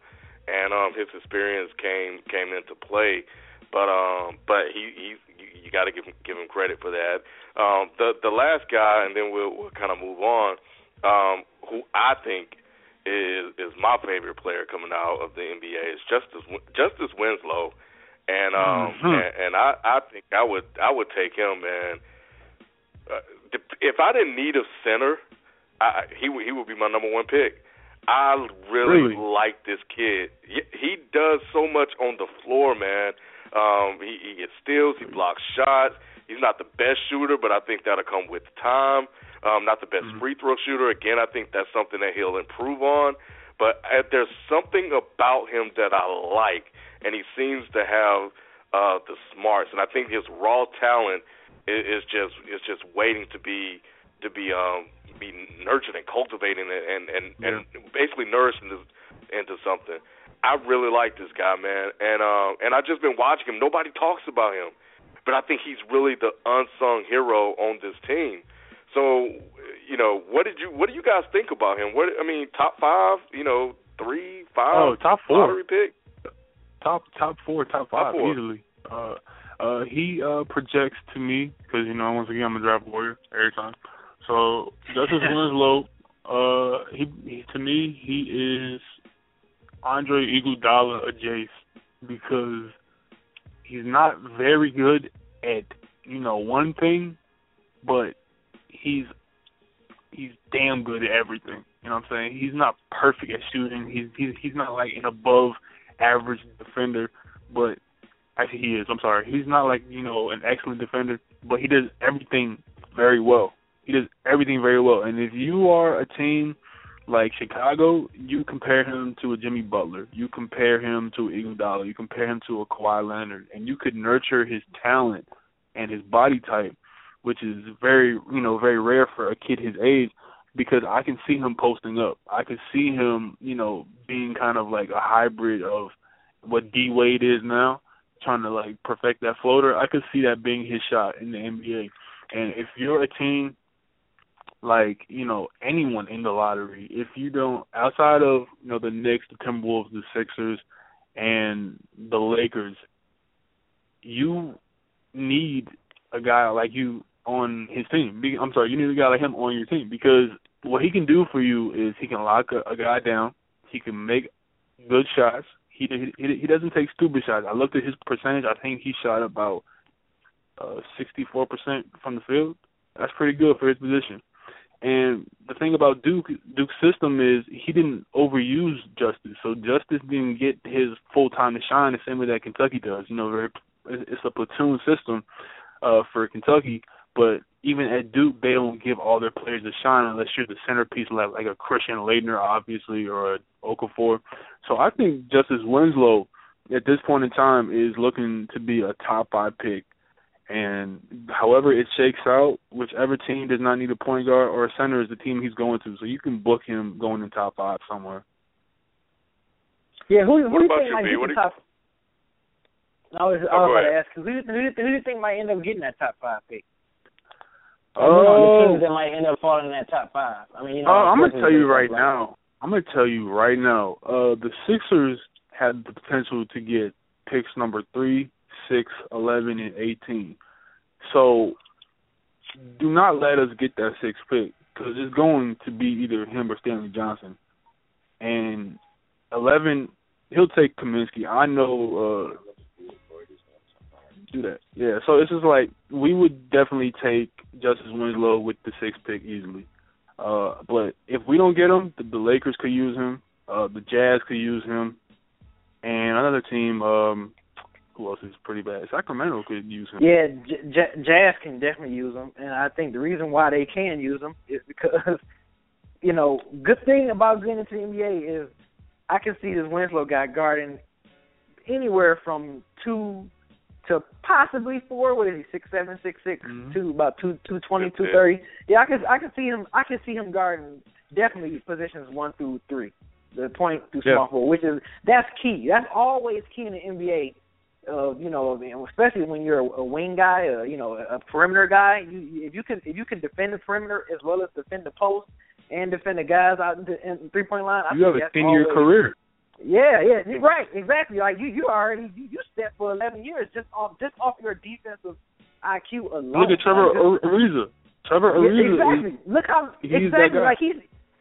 and um his experience came came into play. But um, but he he you, you got to give him give him credit for that. Um, the the last guy, and then we'll we'll kind of move on um, who I think is is my favorite player coming out of the NBA is Justice Justice Winslow, and um Mhm. and, and I I think I would I would take him and uh, if I didn't need a center, I he would he would be my number one pick. I really, Really? like this kid. He, he does so much on the floor, man. Um, he, he gets steals, he blocks shots. He's not the best shooter, but I think that'll come with time. Um, not the best Mhm. free throw shooter. Again, I think that's something that he'll improve on. But uh, there's something about him that I like, and he seems to have uh, the smarts. And I think his raw talent is, is just is just waiting to be to be um be nurtured and cultivated and and and, and basically nourished into into something. I really like this guy, man, and um and I've just been watching him. Nobody talks about him, but I think he's really the unsung hero on this team. So you know, what did you what do you guys think about him? What I mean, top five, you know, three, five, oh, top four, lottery pick, top top four, top five, top four. easily. Uh, uh, he uh projects to me because you know once again I'm a draft warrior every time. So Justice Winslow, uh, he, he to me he is Andre Iguodala adjacent because he's not very good at you know one thing, but he's he's damn good at everything. You know what I'm saying? He's not perfect at shooting. He's he's he's not like an above average defender, but actually he is. I'm sorry. He's not like you know an excellent defender, but he does everything very well. He does everything very well. And if you are a team like Chicago, you compare him to a Jimmy Butler, you compare him to Iguodala, you compare him to a Kawhi Leonard, and you could nurture his talent and his body type, which is very you know very rare for a kid his age. Because I can see him posting up. I can see him, you know, being kind of like a hybrid of what D Wade is now, trying to like perfect that floater. I could see that being his shot in the NBA. And if you're a team like you know anyone in the lottery. If you don't, outside of you know the Knicks, the Timberwolves, the Sixers, and the Lakers, you need a guy like you on his team. I'm sorry, you need a guy like him on your team because what he can do for you is he can lock a, a guy down. He can make good shots. He, he he doesn't take stupid shots. I looked at his percentage. I think he shot about uh 64% from the field. That's pretty good for his position. And the thing about Duke Duke's system is he didn't overuse Justice, so Justice didn't get his full time to shine the same way that Kentucky does. You know, very, it's a platoon system uh, for Kentucky, but even at Duke, they don't give all their players a shine unless you're the centerpiece, like like a Christian Laettner, obviously, or a Okafor. So I think Justice Winslow at this point in time is looking to be a top five pick and however it shakes out, whichever team does not need a point guard or a center is the team he's going to. So you can book him going in top five somewhere. Yeah, who, who what do you about think you, might B? What the do you- top? I was, I Oh, was go about to ask who, who, who do you think might end up getting that top five pick? Or, you Oh, know, the teams that might end up falling in that top five. I mean, you know, Uh, I'm gonna tell you right like- now. I'm gonna tell you right now. Uh, the Sixers had the potential to get picks number three, six, eleven, and eighteen. So do not let us get that sixth pick because it's going to be either him or Stanley Johnson. And eleven, he'll take Kaminsky. I know. uh Do that, yeah. So it's just like we would definitely take Justice Winslow with the sixth pick easily. Uh, but if we don't get him, the, the Lakers could use him. Uh, the Jazz could use him, and another team. Um, who else is pretty bad? Sacramento could use him. Yeah, J- J- Jazz can definitely use them, and I think the reason why they can use them is because, you know, good thing about getting into the NBA is I can see this Winslow guy guarding anywhere from two to possibly four. What is he? Six seven, six six, Mhm. two about two two twenty, two thirty. Yeah. two thirty. Yeah, I can I can see him. I can see him guarding definitely positions one through three, the point through Yeah. small forward, which is that's key. That's always key in the NBA uh, you know, especially when you're a, a wing guy, uh, you know, a, a perimeter guy. You, if you can, if you can defend the perimeter as well as defend the post and defend the guys out in the, in the three point line, I You have a ten year career. Yeah, yeah, right, exactly. Like you, you already you, you stepped for eleven years just off just off your defensive IQ alone. Look at Trevor Like, Ariza. Trevor yeah, Ariza exactly. is Look how exactly like he's.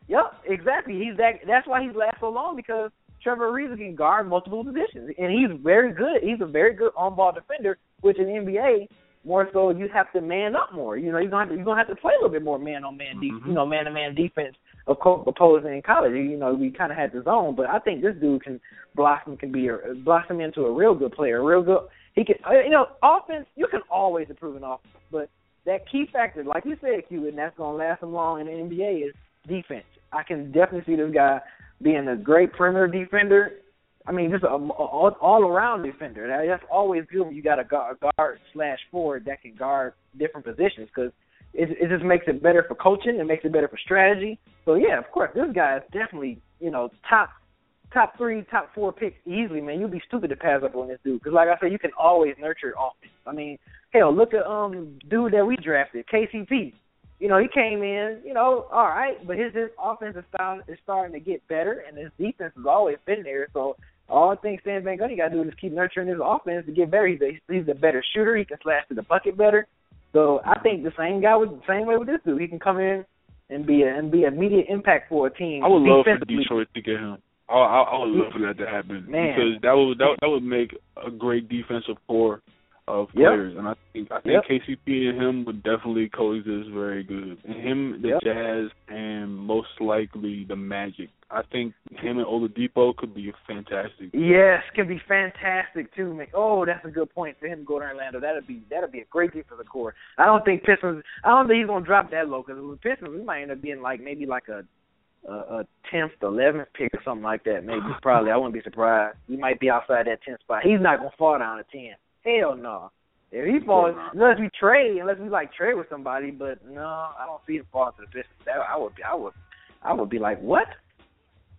Yep, exactly. He's that. That's why he's lasted so long because Trevor Ariza can guard multiple positions, and he's very good. He's a very good on-ball defender, which in the NBA more so you have to man up more. You know, you're gonna have to, you're gonna have to play a little bit more man-on-man, Mhm. you know, man-to-man defense. Of opposed in college, you know, we kind of had the zone, but I think this dude can blossom, can be a, blossom into a real good player, a real good. He can, uh, you know, offense. You can always improve an offense, but that key factor, like you said, Q, and that's gonna last him long in the NBA is defense. I can definitely see this guy being a great perimeter defender. I mean, just a, all, all around defender. That, that's always good you got a guard, guard slash forward that can guard different positions because it, it just makes it better for coaching. It makes it better for strategy. So yeah, of course, this guy is definitely you know top top three, top four picks easily. Man, you'd be stupid to pass up on this dude because, like I said, you can always nurture offense. I mean, hell, look at um dude that we drafted, KCP. you know, he came in, you know, all right, but his his offensive style is starting to get better, and his defense has always been there. So all I think Stan Van Gundy got to do is keep nurturing his offense to get better. He's a, he's a better shooter. He can slash to the bucket better. So I think the same guy the same way with this dude. He can come in and be a, and be immediate impact for a team. I would love for Detroit to get him. I, I, I would love for that to happen Man. because that would that, that would make a great defensive core of Yep. and I think I think Yep. KCP and him would definitely coexist very good. And him, the Yep. Jazz, and most likely the Magic. I think him and Oladipo could be fantastic. Yes, can be fantastic too. Man. Oh, that's a good point for him to go to Orlando. That'd be that'd be a great defensive core. I don't think Pistons. I don't think he's gonna drop that low because with Pistons, we might end up being like maybe like a a a tenth, eleventh pick or something like that. Maybe probably. I wouldn't be surprised. He might be outside that tenth spot. He's not gonna fall down to ten. Hell no. If he falls, unless we trade, unless we like trade with somebody, but no, I don't see him falling to the Pistons. That, I would be, I would, I would be like, what?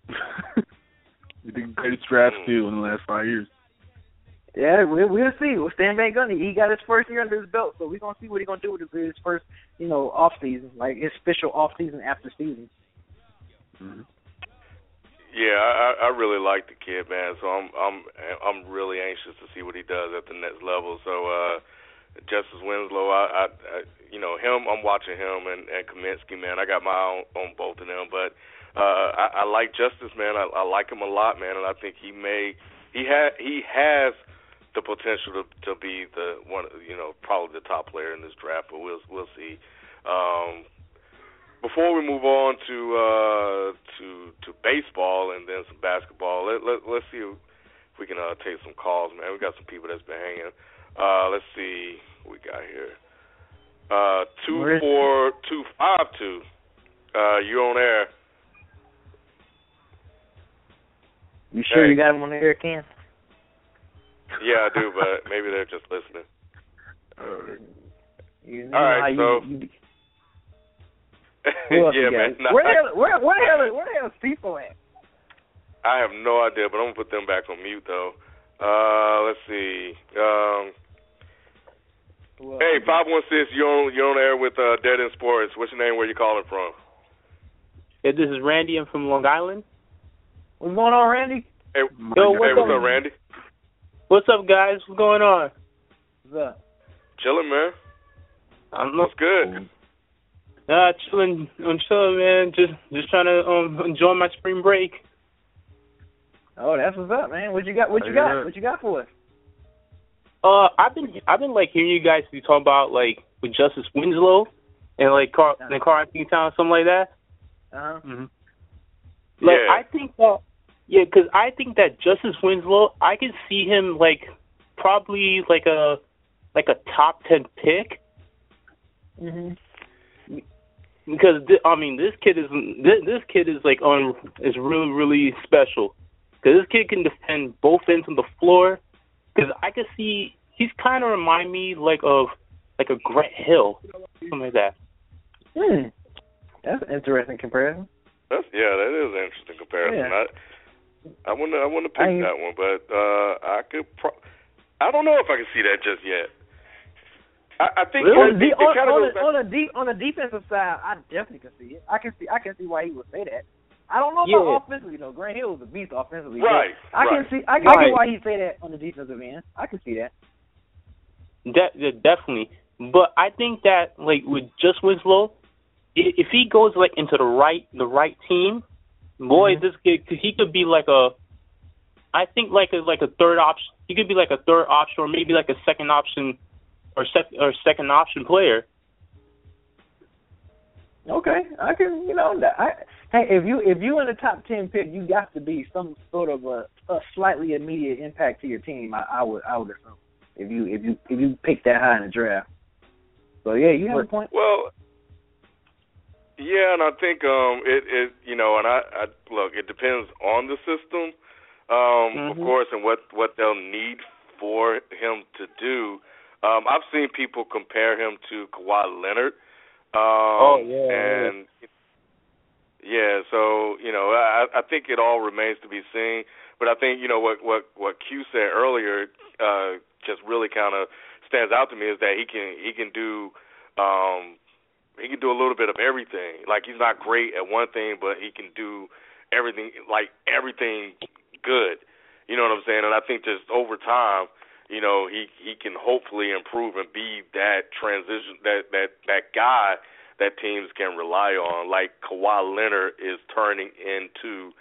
the greatest draft steal in the last five years. Yeah, we'll, we'll see. With Stan Van Gundy, he got his first year under his belt, so we're gonna see what he's gonna do with his, his first, you know, off season, like his official off season after season. Mm-hmm. Yeah, I, I really like the kid, man. So I'm I'm I'm really anxious to see what he does at the next level. So uh Justice Winslow, I, I, I you know him. I'm watching him and and Kaminsky, man. I got my eye on, on both of them, but uh I, I like Justice, man. I, I like him a lot, man, and I think he may he had he has the potential to to be the one, you know, probably the top player in this draft, but we'll we'll see. Um before we move on to uh to to baseball and then some basketball, let, let let's see if we can uh take some calls, man. We got some people that's been hanging. Uh let's see what we got here. Uh two four two five two. Uh you on air. You sure Hey. you got him on the air, Ken? Yeah, I do, but maybe they're just listening. You All right, you, so- you, else yeah, you got? man. Nah, Where the hell, where where the hell where the hell is people at? I have no idea, but I'm gonna put them back on mute though. Uh let's see. Um Who else Hey, five one six. You're on you're on air with uh, Dead End Sports. What's your name? Where you calling from? Yeah, this is Randy. I'm from Long Island. What's going on, Randy? Hey, Yo, hey, what's what's up? up, Randy? What's up, guys? What's going on? What's up? Chilling, man. I'm What's good? Uh, chilling. I'm chilling, man. Just just trying to um enjoy my spring break. Oh, that's what's up, man. What you got? What you Yeah. got? What you got for us? Uh, I've been I've been like hearing you guys be talking about like with Justice Winslow and like Karl and Karl-Anthony Towns, something like that. Uh huh. Mm-hmm. Like Yeah. I think that yeah, 'cause I think that Justice Winslow, I can see him like probably like a like a top ten pick Mhm. Because thi- I mean this kid is this, this kid is like on is really really special because this kid can defend both ends of the floor. Because I could see he's kind of remind me like of like a Grant Hill, something like that. Hmm. That's an interesting comparison. That's yeah, that is an interesting comparison. Yeah. I I wouldn't I wouldn't have picked I- that one, but uh I could. Pro- I don't know if I can see that just yet. I, I think On, it, the, on, kind of on, the, on the de- on the defensive side, I definitely can see it. I can see I can see why he would say that. I don't know Yeah. about offensively though. Grant Hill was a beast offensively. Right, I can see I can Right. see why he say that on the defensive end. I can see that. De- de- definitely. But I think that like with just Winslow, i- if he goes like into the right the right team, boy, Mhm. this kid he could be like a, I think like a like a third option. He could be like a third option or maybe like a second option, or sec or second option player. Okay, I can you know that. I, hey, if you if you're in the top ten pick, you got to be some sort of a, a slightly immediate impact to your team. I, I would I would assume if you if you if you pick that high in the draft. So yeah, you have a point. Well, yeah, and I think um it it you know, and I, I look, it depends on the system, um, of Mhm. course, and what what they'll need for him to do. Um, I've seen people compare him to Kawhi Leonard. Um, Oh, yeah, yeah. and yeah, so you know, I I think it all remains to be seen. But I think you know what what what Q said earlier uh, just really kind of stands out to me is that he can he can do um he can do a little bit of everything. Like he's not great at one thing, but he can do everything like everything good. You know what I'm saying? And I think just over time, you know, he he can hopefully improve and be that transition that that that guy that teams can rely on, like Kawhi Leonard is turning into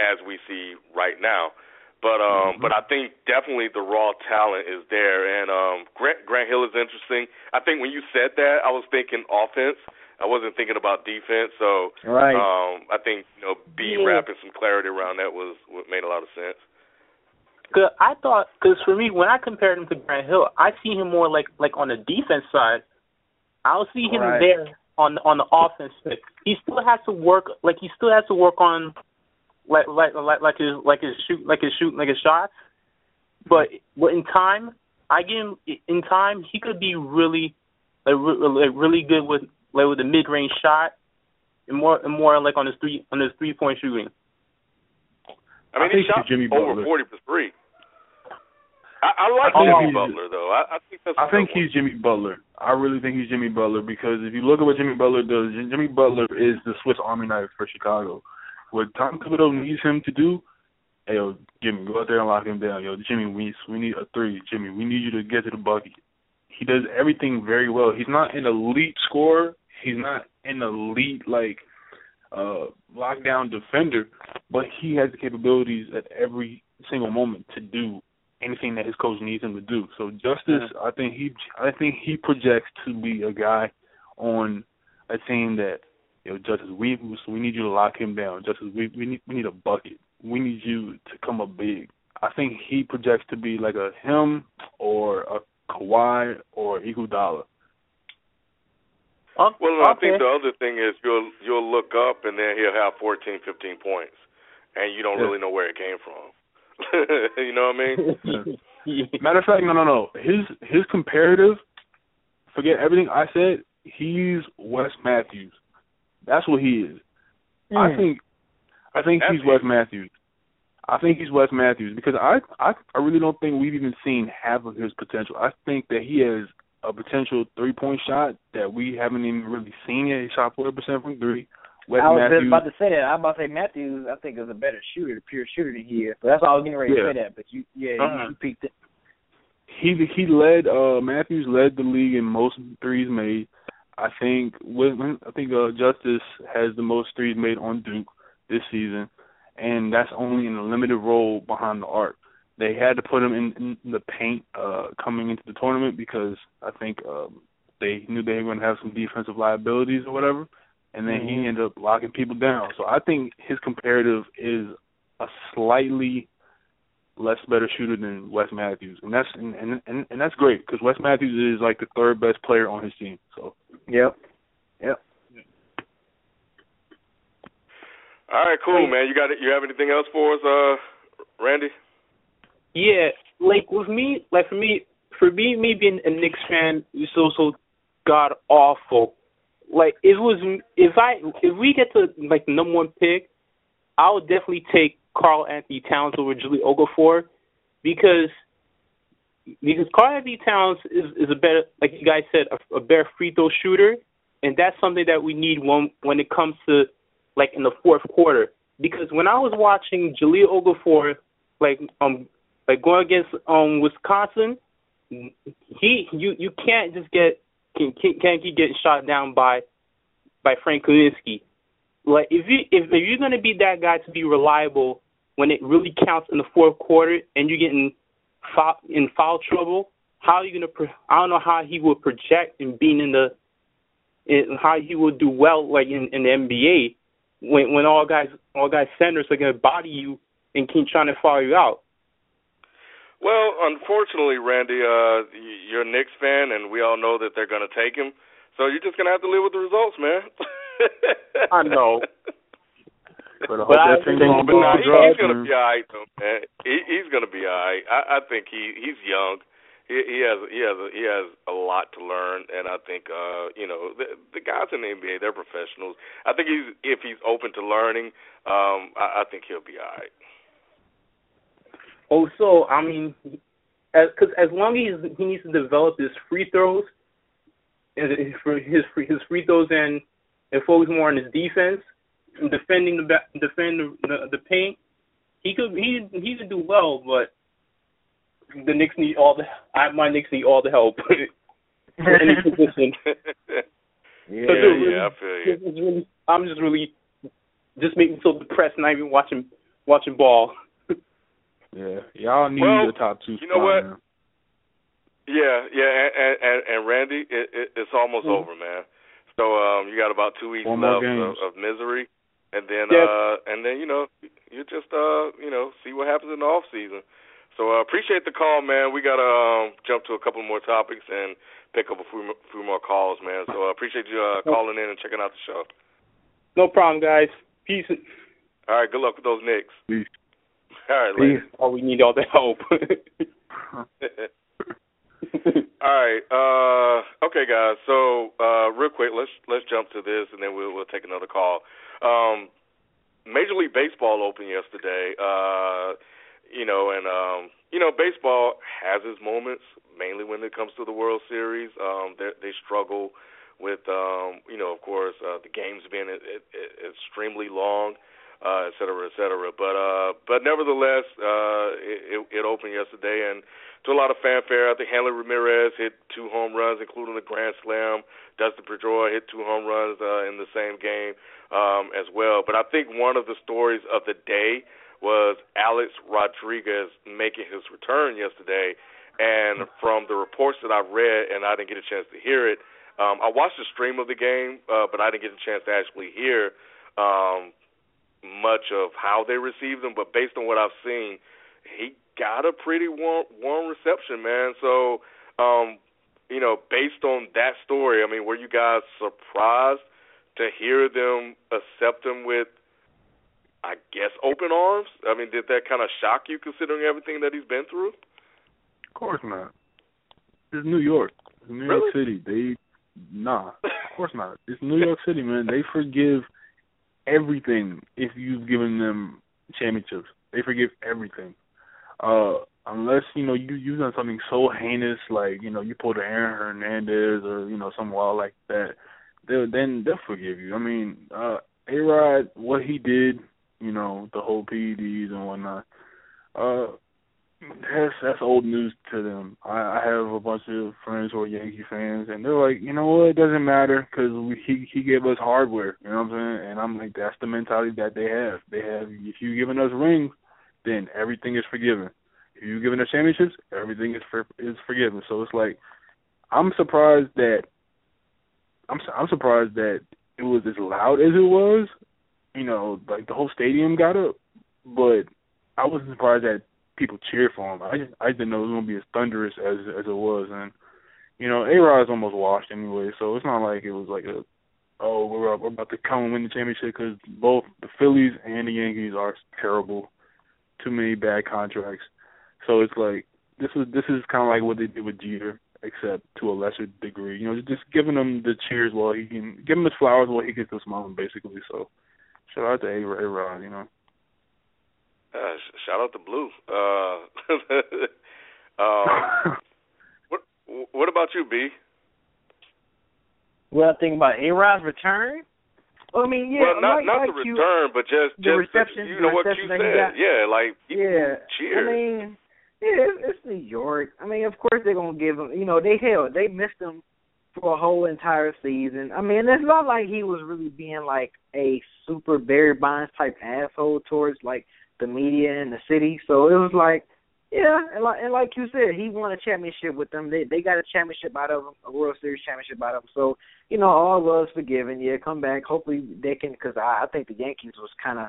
as we see right now. But um, mm-hmm. but I think definitely the raw talent is there, and um, Grant Grant Hill is interesting. I think when you said that, I was thinking offense. I wasn't thinking about defense. So right. um, I think you know B yeah. wrapping some clarity around that was what made a lot of sense. Cause I thought, because for me, when I compared him to Grant Hill, I see him more like like on the defense side. I don't see him right. there on on the offense. He still has to work, like he still has to work on like like like like his like his shoot like his shoot like his shots. But but in time, I give him in time he could be really like, like really good with like with a mid range shot and more and more like on his three on his three point shooting. I mean, I he shot Jimmy over forty for three. I, I like I Jimmy Butler though. I, I think that's. I think one. he's Jimmy Butler. I really think he's Jimmy Butler because if you look at what Jimmy Butler does, Jimmy Butler is the Swiss Army knife for Chicago. What Tom Thibodeau needs him to do, hey yo, Jimmy, go out there and lock him down. Yo, Jimmy, we we need a three. Jimmy, we need you to get to the bucket. He does everything very well. He's not an elite scorer. He's not an elite like uh lockdown defender, but he has the capabilities at every single moment to do anything that his coach needs him to do. So Justice, I think he I think he projects to be a guy on a team that you know, Justice, we we need you to lock him down. Justice, we we need we need a bucket. We need you to come up big. I think he projects to be like a him or a Kawhi or Iguodala. Well, I think the other thing is you'll you'll look up and then he'll have 14, 15 points, and you don't Yeah. really know where it came from. you know what I mean? Matter of fact, no, no, no. His his comparative. Forget everything I said. He's Wes Matthews. That's what he is. I Mm. think. I think he's Matthews. Wes Matthews. I think he's Wes Matthews because I, I I really don't think we've even seen half of his potential. I think that he has a potential three point shot that we haven't even really seen yet. He shot forty percent from three. Wes I was just Matthews. about to say that. I was about to say Matthews. I think is a better shooter, a pure shooter than he is. But that's all I was getting ready Yeah. to say that. But you, yeah, you- Uh-huh. you peaked it. he he led uh Matthews led the league in most threes made. I think with I think uh Justice has the most threes made on Duke this season, and that's only in a limited role behind the arc. They had to put him in, in the paint uh coming into the tournament because I think um they knew they were going to have some defensive liabilities or whatever, and then he ended up locking people down. So I think his comparative is a slightly less better shooter than Wes Matthews, and that's and and and, and that's great because Wes Matthews is like the third best player on his team. So Yep. Yep. All right, cool, man. You got it. You have anything else for us, uh, Randy? Yeah, like with me, like for me, for me, me being a Knicks fan is also so god awful. Like if it was if I if we get to like number one pick, I would definitely take Karl-Anthony Towns over Jahlil Okafor because because Karl-Anthony Towns is is a better like you guys said a, a better free throw shooter, and that's something that we need when when it comes to like in the fourth quarter. Because when I was watching Jahlil Okafor like um like going against um Wisconsin, he you you can't just get can keep getting shot down by by Frank Kaminsky. Like if you if, if you're gonna be that guy to be reliable when it really counts in the fourth quarter and you're getting foul, in foul trouble, how are you gonna? Pro- I don't know how he would project in being in the in how he would do well like in, in the NBA when when all guys all guys centers are gonna body you and keep trying to follow you out. Well, unfortunately, Randy, uh, you're a Knicks fan, and we all know that they're going to take him. So you're just going to have to live with the results, man. I know. but I hope But I think- don't but blow he, he's going to be all right, though, man. He, he's going to be all right. I, I think he he's young. He, he has he has a, he has a lot to learn, and I think uh, you know the, the guys in the NBA they're professionals. I think he's if he's open to learning, um, I, I think he'll be all right. Also, I mean, because as, long as he needs to develop his free throws, his his free, his free throws and and focus more on his defense and defending the back, defend the, the paint, he could he he could do well, but the Knicks need all the I, my Knicks need all the help in any position. yeah, really, yeah, I feel you. Really, I'm just really just making me so depressed not even watching watching ball. Yeah, y'all need well, the top two. You know what? Now. Yeah, yeah, and and, and Randy, it, it, it's almost mm-hmm. over, man. So um, you got about two weeks left of, of misery, and then yes. uh, and then you know you just uh, you know see what happens in the off season. So uh, appreciate the call, man. We gotta um, jump to a couple more topics and pick up a few, few more calls, man. So I uh, appreciate you uh, calling in and checking out the show. No problem, guys. Peace. All right. Good luck with those Knicks. Peace. All right, Peace. Oh, we need all the help. all right. Uh, okay, guys. So uh, real quick, let's let's jump to this, and then we'll we'll take another call. Um, Major League Baseball opened yesterday. Uh, you know, and um, you know, baseball has its moments, mainly when it comes to the World Series. Um, they, they struggle with, um, you know, of course, uh, the games being it, it, it extremely long, uh, et cetera, et cetera. But uh, but nevertheless, uh, it, it opened yesterday, and to a lot of fanfare, I think Hanley Ramirez hit two home runs, including the grand slam. Dustin Pedroia hit two home runs uh, in the same game um, as well. But I think one of the stories of the day was Alex Rodriguez making his return yesterday. And from the reports that I've read, and I didn't get a chance to hear it, um, I watched the stream of the game, uh, but I didn't get a chance to actually hear um, much of how they received him. But based on what I've seen, he got a pretty warm, warm reception, man. So, um, you know, based on that story, I mean, were you guys surprised to hear them accept him with I guess open arms. I mean, did that kind of shock you considering everything that he's been through? Of course not. It's New York, it's New really? York City. They nah, of course not. It's New York City, man. They forgive everything if you've given them championships. They forgive everything. Uh unless, you know, you you've done something so heinous like, you know, you pulled a Aaron Hernandez or, you know, some wild like that, they'll then they'll forgive you. I mean, uh A Rod, what he did you know, the whole PEDs and whatnot. Uh, that's that's old news to them. I, I have a bunch of friends who are Yankee fans, and they're like, you know what, it doesn't matter because he he gave us hardware. You know what I'm saying? And I'm like, that's the mentality that they have. They have if you've given us rings, then everything is forgiven. If you've given us championships, everything is for, is forgiven. So it's like, I'm surprised that I'm I'm surprised that it was as loud as it was, you know, like the whole stadium got up, but I wasn't surprised that people cheered for him. I just I didn't know it was gonna be as thunderous as as it was, and you know, A Rod's almost washed anyway, so it's not like it was like a oh we're we're about to come and win the championship because both the Phillies and the Yankees are terrible, too many bad contracts, so it's like this is this is kind of like what they did with Jeter, except to a lesser degree. You know, just giving him the cheers while he can give him his flowers while he gets the smile, basically. So Shout out to A Rod, you know. Uh, shout out to Blue. Uh, um, what What about you, B? What I think about A Rod's return? Well, I mean, yeah, well, not like, not like the you, return, but just the just reception. you know what you said, yeah, like yeah, cheer. I mean, yeah, it's, it's New York. I mean, of course they're gonna give him. You know, they hell, they missed him for a whole entire season. I mean, it's not like he was really being like a super Barry Bonds type asshole towards like the media and the city. So it was like, yeah, and like and like you said, he won a championship with them. They they got a championship out of him, a World Series championship out of him. So you know, all was forgiven. Yeah, come back. Hopefully they can, because I, I think the Yankees was kind of.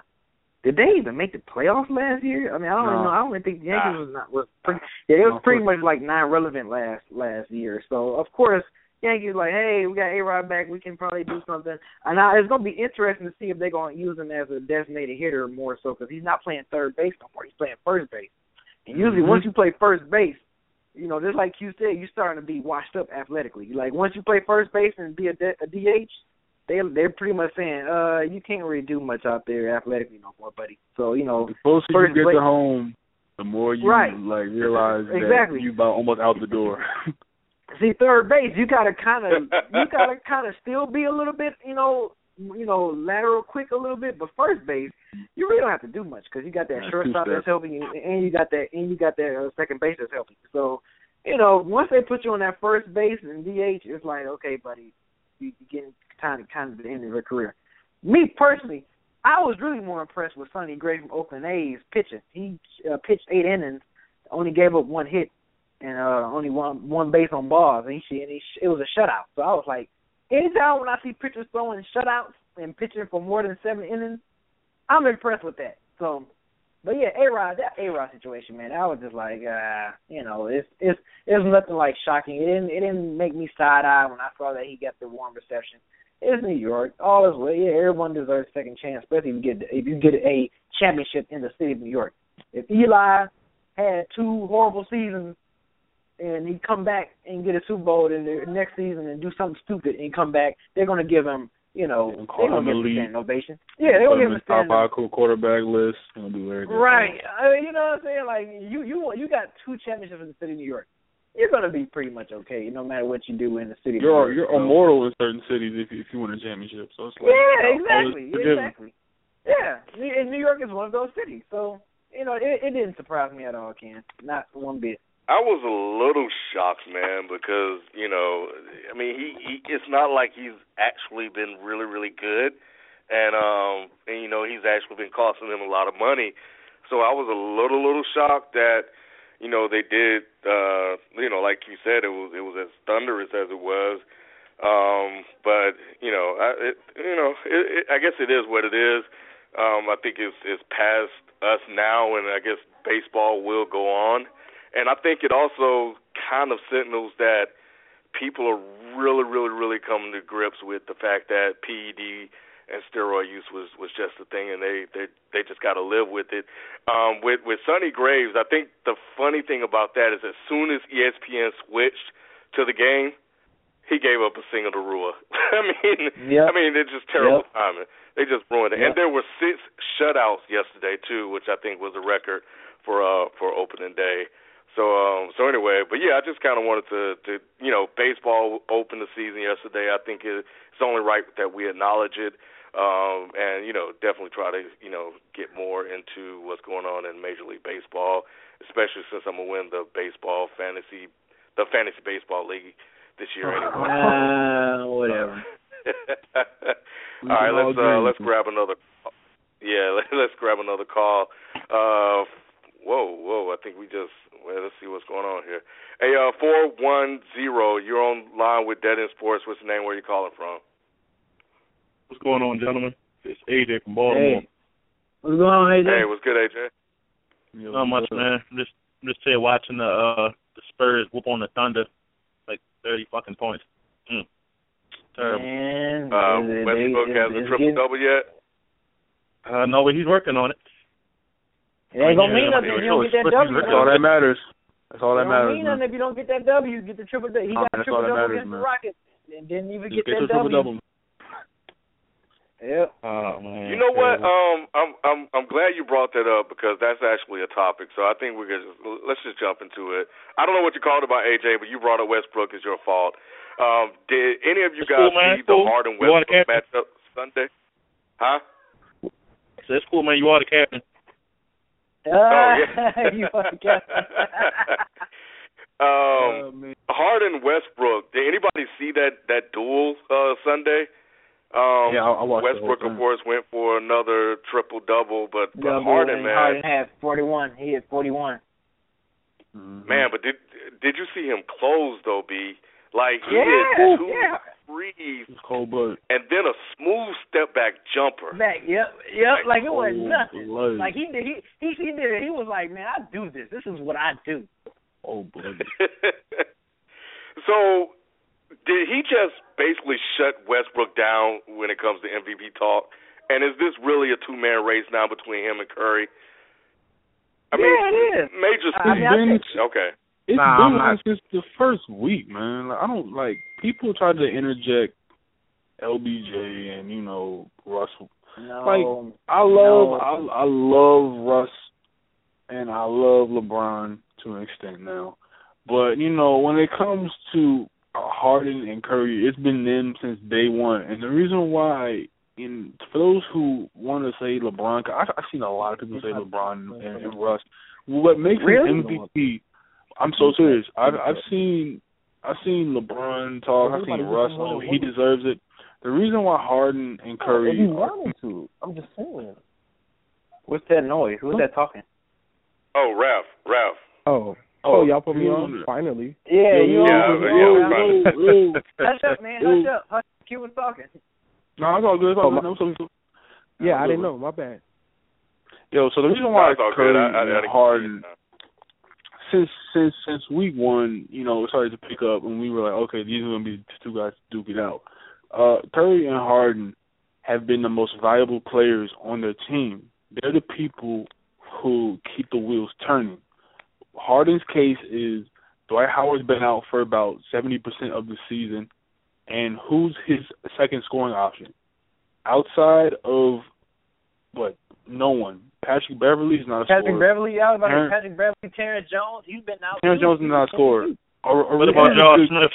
Did they even make the playoffs last year? I mean, I don't no. know. I don't even think the Yankees ah. was not was pretty. Yeah, it was pretty much like non-relevant last last year. So of course Yankees like, hey, we got A Rod back, we can probably do something. And now it's gonna be interesting to see if they're gonna use him as a designated hitter more so because he's not playing third base no more. He's playing first base. And usually, mm-hmm. once you play first base, you know, just like you said, you're starting to be washed up athletically. Like once you play first base and be a, a DH, they they're pretty much saying, uh, you can't really do much out there athletically no more, buddy. So you know, the closer first you get base, to home, the more you right. like realize exactly. that you about almost out the door. See, third base, you gotta kind of, you gotta kind of still be a little bit, you know, you know, lateral quick a little bit. But first base, you really don't have to do much because you got that Yeah, shortstop that's helping you, and you got that, and you got that uh, second base that's helping. you. So, you know, once they put you on that first base and DH, it's like, okay, buddy, you, you getting kind of kind of the end of your career. Me personally, I was really more impressed with Sonny Gray from Oakland A's pitching. He uh, pitched eight innings, only gave up one hit, and uh only one one base on balls, and he and he it was a shutout. So I was like, anytime when I see pitchers throwing shutouts and pitching for more than seven innings, I'm impressed with that. So, but yeah, A Rod, that A Rod situation, man, I was just like, uh, you know, it's it's it's nothing like shocking. It didn't it didn't make me side eye when I saw that he got the warm reception. It's New York, all is well. Yeah, everyone deserves a second chance, especially if you get if you get a championship in the city of New York. If Eli had two horrible seasons and he come back and get a Super Bowl in the next season and do something stupid and come back, they're gonna give him, you know, call they're gonna give him a standing ovation. Yeah, they're gonna give him a top standing five cool quarterback list. He'll do everything. Right. I mean, uh, you know what I'm saying? Like you you you got two championships in the city of New York. You're gonna be pretty much okay, no matter what you do in the city. You're York. you're So- immortal in certain cities if you, if you win a championship. So it's like Yeah, oh, oh, exactly, exactly. Yeah, and New York is one of those cities, so you know it, it didn't surprise me at all, Ken. Not one bit. I was a little shocked, man, because you know, I mean, he, he it's not like he's actually been really, really good, and um, and you know, he's actually been costing them a lot of money. So I was a little, little shocked that, you know, they did, uh, you know, like you said, it was it was as thunderous as it was. Um, but you know, I, it, you know, it, it, I guess it is what it is. Um, I think it's it's past us now, and I guess baseball will go on. And I think it also kind of signals that people are really, really, really coming to grips with the fact that PED and steroid use was was just a thing, and they they they just got to live with it. Um, with with Sonny Gray's, I think the funny thing about that is as soon as ESPN switched to the game, he gave up a single to Rua. I mean, Yep. I mean, it's just terrible Yep. timing. They just ruined it. Yep. And there were six shutouts yesterday too, which I think was a record for uh for opening day. So um so anyway, but yeah, I just kind of wanted to to you know baseball opened the season yesterday. I think it, it's only right that we acknowledge it. Um and you know definitely try to you know get more into what's going on in Major League Baseball, especially since I'm gonna win the baseball fantasy the fantasy baseball league this year anyway. Uh, whatever. all right, let's uh, let's grab another. Yeah, let's grab another call. Uh, whoa, whoa! I think we just well, let's see what's going on here. Hey, uh, four one zero. You're on line with Dead End Sports. What's the name? Where you calling from? What's going on, gentlemen? It's AJ from Baltimore. Hey, what's going on, AJ? Hey, what's good, AJ? Not much, man. I'm just I'm just here watching the uh the Spurs whoop on the Thunder, like thirty fucking points. Mm. Terrible. Man, Uh, Westbrook has a triple getting- double yet? Uh, no, but he's working on it. It ain't gonna mean nothing if you don't get that supposed to be W. That's all that matters. That's all It that don't mean nothing if you don't get that W. You get the triple. double. He Oh, got that's triple double against the. Rockets, and didn't even get get that W. double. Yep. Oh man. You know what? Um, I'm I'm I'm glad you brought that up because that's actually a topic. So I think we're gonna just, let's just jump into it. I don't know what you called about AJ, but you brought up Westbrook is your fault. Um, did any of you It's guys cool, man. see the cool. Harden You are the Westbrook matchup Sunday? Huh? So it's cool, man. You are the captain. Oh Ah, yeah. you fucking cat. um, Oh, man. Harden Westbrook. Did anybody see that that duel uh Sunday? Um, Yeah, I- I watched Westbrook, of course, went for another triple double, but, but Double, Harden, man, Harden had 41. He had 41. Mhm. man. But did did you see him close though, B? Like he Yeah, hit two yeah. threes cold blood. and then a smooth step back jumper. Back, yep, yep. Like it wasn't nothing. blood. Like he did, he he he did it. He was like, man, I do this. This is what I do. Cold blood. so, did he just basically shut Westbrook down when it comes to MVP talk? And is this really a two man race now between him and Curry? I mean, Yeah, it is. Major. I mean, I been- think- okay. It's Nah, been like since the first week, man. Like, I don't like people try to interject LBJ and you know Russell. No, Like, I love No. I I love Russ and I love LeBron to an extent now. But you know, when it comes to Harden and Curry, it's been them since day one. And the reason why, in for those who want to say LeBron, I, I've seen a lot of people say LeBron and, and Russ. What makes Really? him MVP? I'm so serious. I've I've seen I've seen LeBron talk. I've seen Russ. and He deserves it. The reason why Harden and If Curry you are wanted to, I'm just saying. What's that noise? Who's that talking? Oh, Ralph, Ralph. Oh, Oh, oh, y'all put me on on- finally. Yeah, you Yeah, on- yeah, you on- we're Yo, yo, Hush up, man. Hush up. Hush. Q was talking. No, it's all good. It's all Oh, good. my- No, so, so, Yeah, I Absolutely. didn't know. My bad. Yo, so the reason why That's all Curry. I, I, I and didn't Harden since since since week one, you know, it started to pick up, and we were like, okay, these are gonna be the two guys to duke it out. Uh, Curry and Harden have been the most valuable players on their team. They're the people who keep the wheels turning. Harden's case is Dwight Howard's been out for about seventy percent of the season, and who's his second scoring option? Outside of what? No one. Patrick Beverley is not a Patrick scorer. Beverley out about Terrence- Patrick Beverley, Terrence Jones. He's been out. Terrence. Jones is not a scorer. Or, or What about Josh Smith?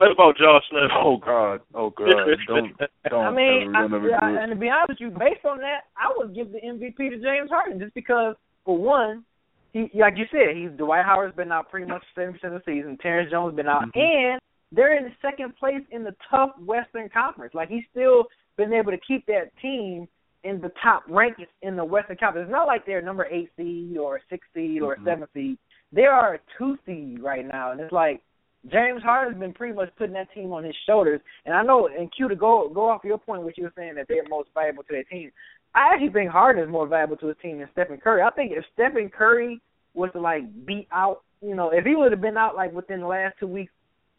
What about Josh Smith? Oh God! Oh God! Don't don't. I mean, ever, don't I, ever do I, it. and to be honest with you, based on that, I would give the MVP to James Harden just because, for one, he like you said, he's Dwight Howard's been out pretty much seventy percent of the season. Terrence Jones been out, Mhm. and they're in second place in the tough Western Conference. Like he's still been able to keep that team in the top rankings in the Western Conference. It's not like they're number eight seed or six seed or a Mhm. seven seed. They are a two seed right now, and it's like James Harden's been pretty much putting that team on his shoulders. And I know, and Q to go go off your point, what you were saying that they're most valuable to their team. I actually think Harden is more valuable to his team than Stephen Curry. I think if Stephen Curry was to like beat out, you know, if he would have been out like within the last two weeks,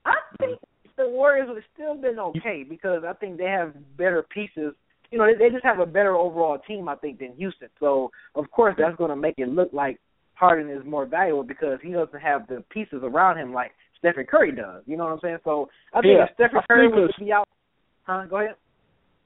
I think the Warriors would have still been okay because I think they have better pieces. You know, they, they just have a better overall team, I think, than Houston. So of course that's going to make it look like Harden is more valuable because he doesn't have the pieces around him like Stephen Curry does. You know what I'm saying? So I think Yeah, if Stephen Curry was to be out, huh? Go ahead.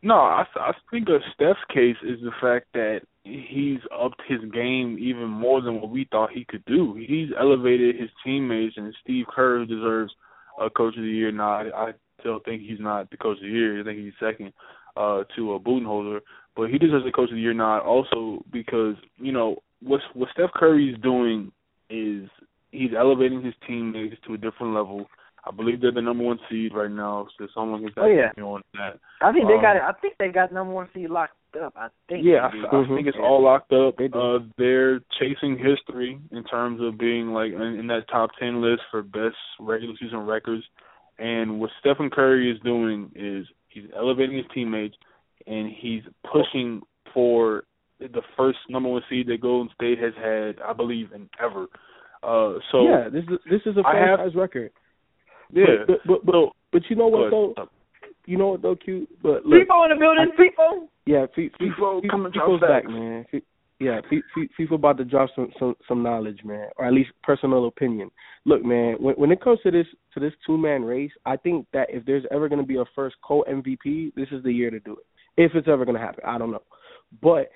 No, I, I think of Steph's case is the fact that he's upped his game even more than what we thought he could do. He's elevated his teammates, and Steve Kerr deserves a Coach of the Year nod. I still think he's not the Coach of the Year. I think he's second uh, to a Budenholzer, but he deserves a Coach of the Year nod also because you know what what Steph Curry's doing is he's elevating his teammates to a different level. I believe they're the number one seed right now, so someone can Oh, yeah. on that. I think they Um, got it. I think they got number one seed locked up. I think. Yeah, they. I, I think it's all locked up. They uh, they're chasing history in terms of being like in, in that top ten list for best regular season records. And what Stephen Curry is doing is he's elevating his teammates and he's pushing for the first number one seed that Golden State has had, I believe, in ever. Uh, so yeah, this is this is a I have- franchise record. yeah, But but but, but, but you know what Go though? You know what though, cute. But look, People in the building. People. yeah, F- F- FIFA F- coming to drop FIFA's back, man. F- Yeah, FIFA about to drop some some some knowledge, man, or at least personal opinion. Look, man, when when it comes to this to this two man race, I think that if there's ever going to be a first co MVP, this is the year to do it. If it's ever going to happen, I don't know, but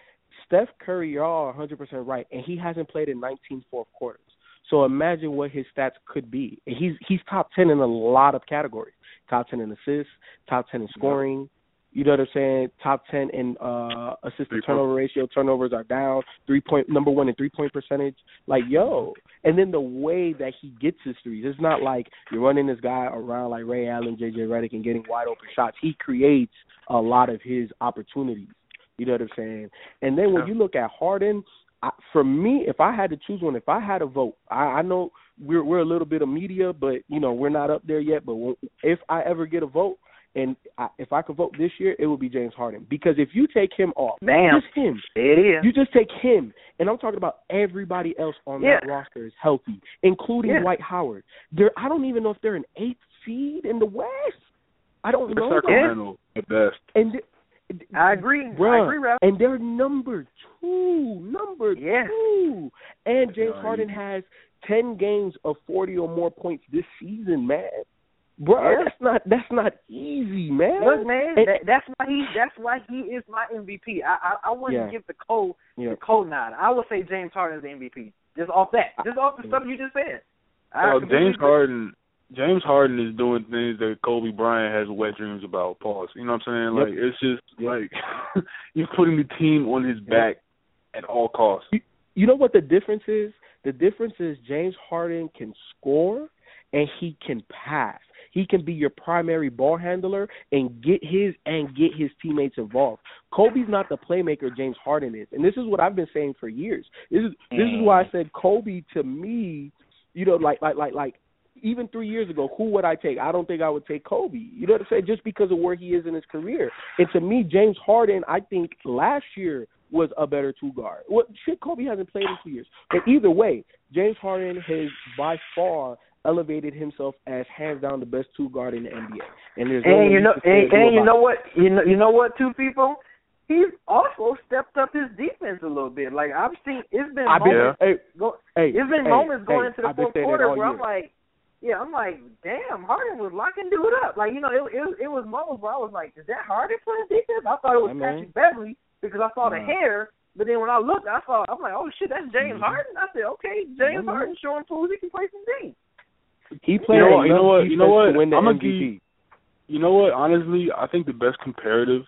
Steph Curry, y'all are 100 percent right, and he hasn't played in 19 fourth quarters. So imagine what his stats could be. And He's he's top 10 in a lot of categories. Top 10 in assists, top 10 in scoring. You know what I'm saying? Top 10 in uh assist-to-turnover ratio. Turnovers are down. Three point number one in three point percentage. Like yo, and then the way that he gets his threes, it's not like you're running this guy around like Ray Allen, JJ Redick, and getting wide open shots. He creates a lot of his opportunities. You know what I'm saying? And then when you look at Harden, I, for me, if I had to choose one, if I had a vote, I, I know we're we're a little bit of media, but you know we're not up there yet. But if I ever get a vote, and I, if I could vote this year, it would be James Harden because if you take him off, Damn. just him, It is. you just take him, and I'm talking about everybody else on that roster is healthy, including Yeah. Dwight Howard. They're I don't even know if they're an eighth seed in the West. I don't They're know. Sacramento at best. And th- I agree. I agree, Ralph. and they're number two, number Yeah. two. And James Harden has ten games of forty or more points this season, man. Bro, Yeah. that's not that's not easy, man. Look, man, And- that, that's why he that's why he is my MVP. I I, I wouldn't Yeah. give the co yeah. the co nod. I would say James Harden is the MVP. Just off that. Just off the stuff you just said. Well, oh, James Harden, James Harden is doing things that Kobe Bryant has wet dreams about. Pause. You know what I'm saying? Like Yep. it's just like you're putting the team on his back at all costs. You, you know what the difference is? The difference is James Harden can score and he can pass. He can be your primary ball handler and get his and get his teammates involved. Kobe's not the playmaker James Harden is. And this is what I've been saying for years. This is this is why I mm. said Kobe to me, you know, like like like like even three years ago, who would I take? I don't think I would take Kobe. You know what I'm saying? Just because of where he is in his career. And to me, James Harden, I think last year was a better two guard. What shit Kobe hasn't played in two years. But either way, James Harden has by far elevated himself as hands down the best two guard in the NBA. And there's no And you know, and, and you know what? You know, you know what? Two people. He's also stepped up his defense a little bit. Like I've seen, it's been I've been, moments. hey, Go, hey, it's been hey, moments going into the fourth quarter where I'm like, yeah, I'm like, damn, Harden was locking dude up. Like you know, it it, it was moments where I was like, is that Harden playing defense? I thought it was man. Patrick Beverley because I saw the hair. But then when I looked, I saw I'm like, oh shit, that's James Mhm. Harden. I said, okay, James Mhm. Harden showing fools he can play some D. He played You know what- you know what- you know what? to win the I'm gonna MVP. You know what? Honestly, I think the best comparative,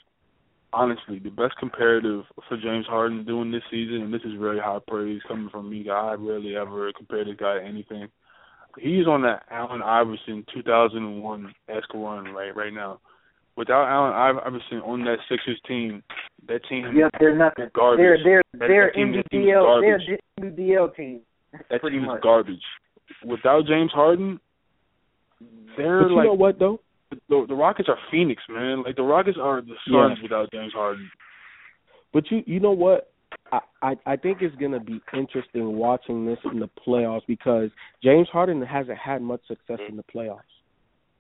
honestly, the best comparative for James Harden doing this season, and this is really high praise coming from me. I rarely ever compare this guy to anything. He's on that Allen Iverson 2001 esque run right right now. Without Allen Iverson on that Sixers team, that team Yeah, they're nothing. garbage. They're they're That- they're that team- that team is NBDL. They're garbage. NBDL team. that team much. is garbage. Without James Harden, they're But you like know what though? the, the Rockets are Phoenix, man. Like the Rockets are the Yeah. Suns without James Harden. But you you know what? I, I I think it's gonna be interesting watching this in the playoffs because James Harden hasn't had much success in the playoffs.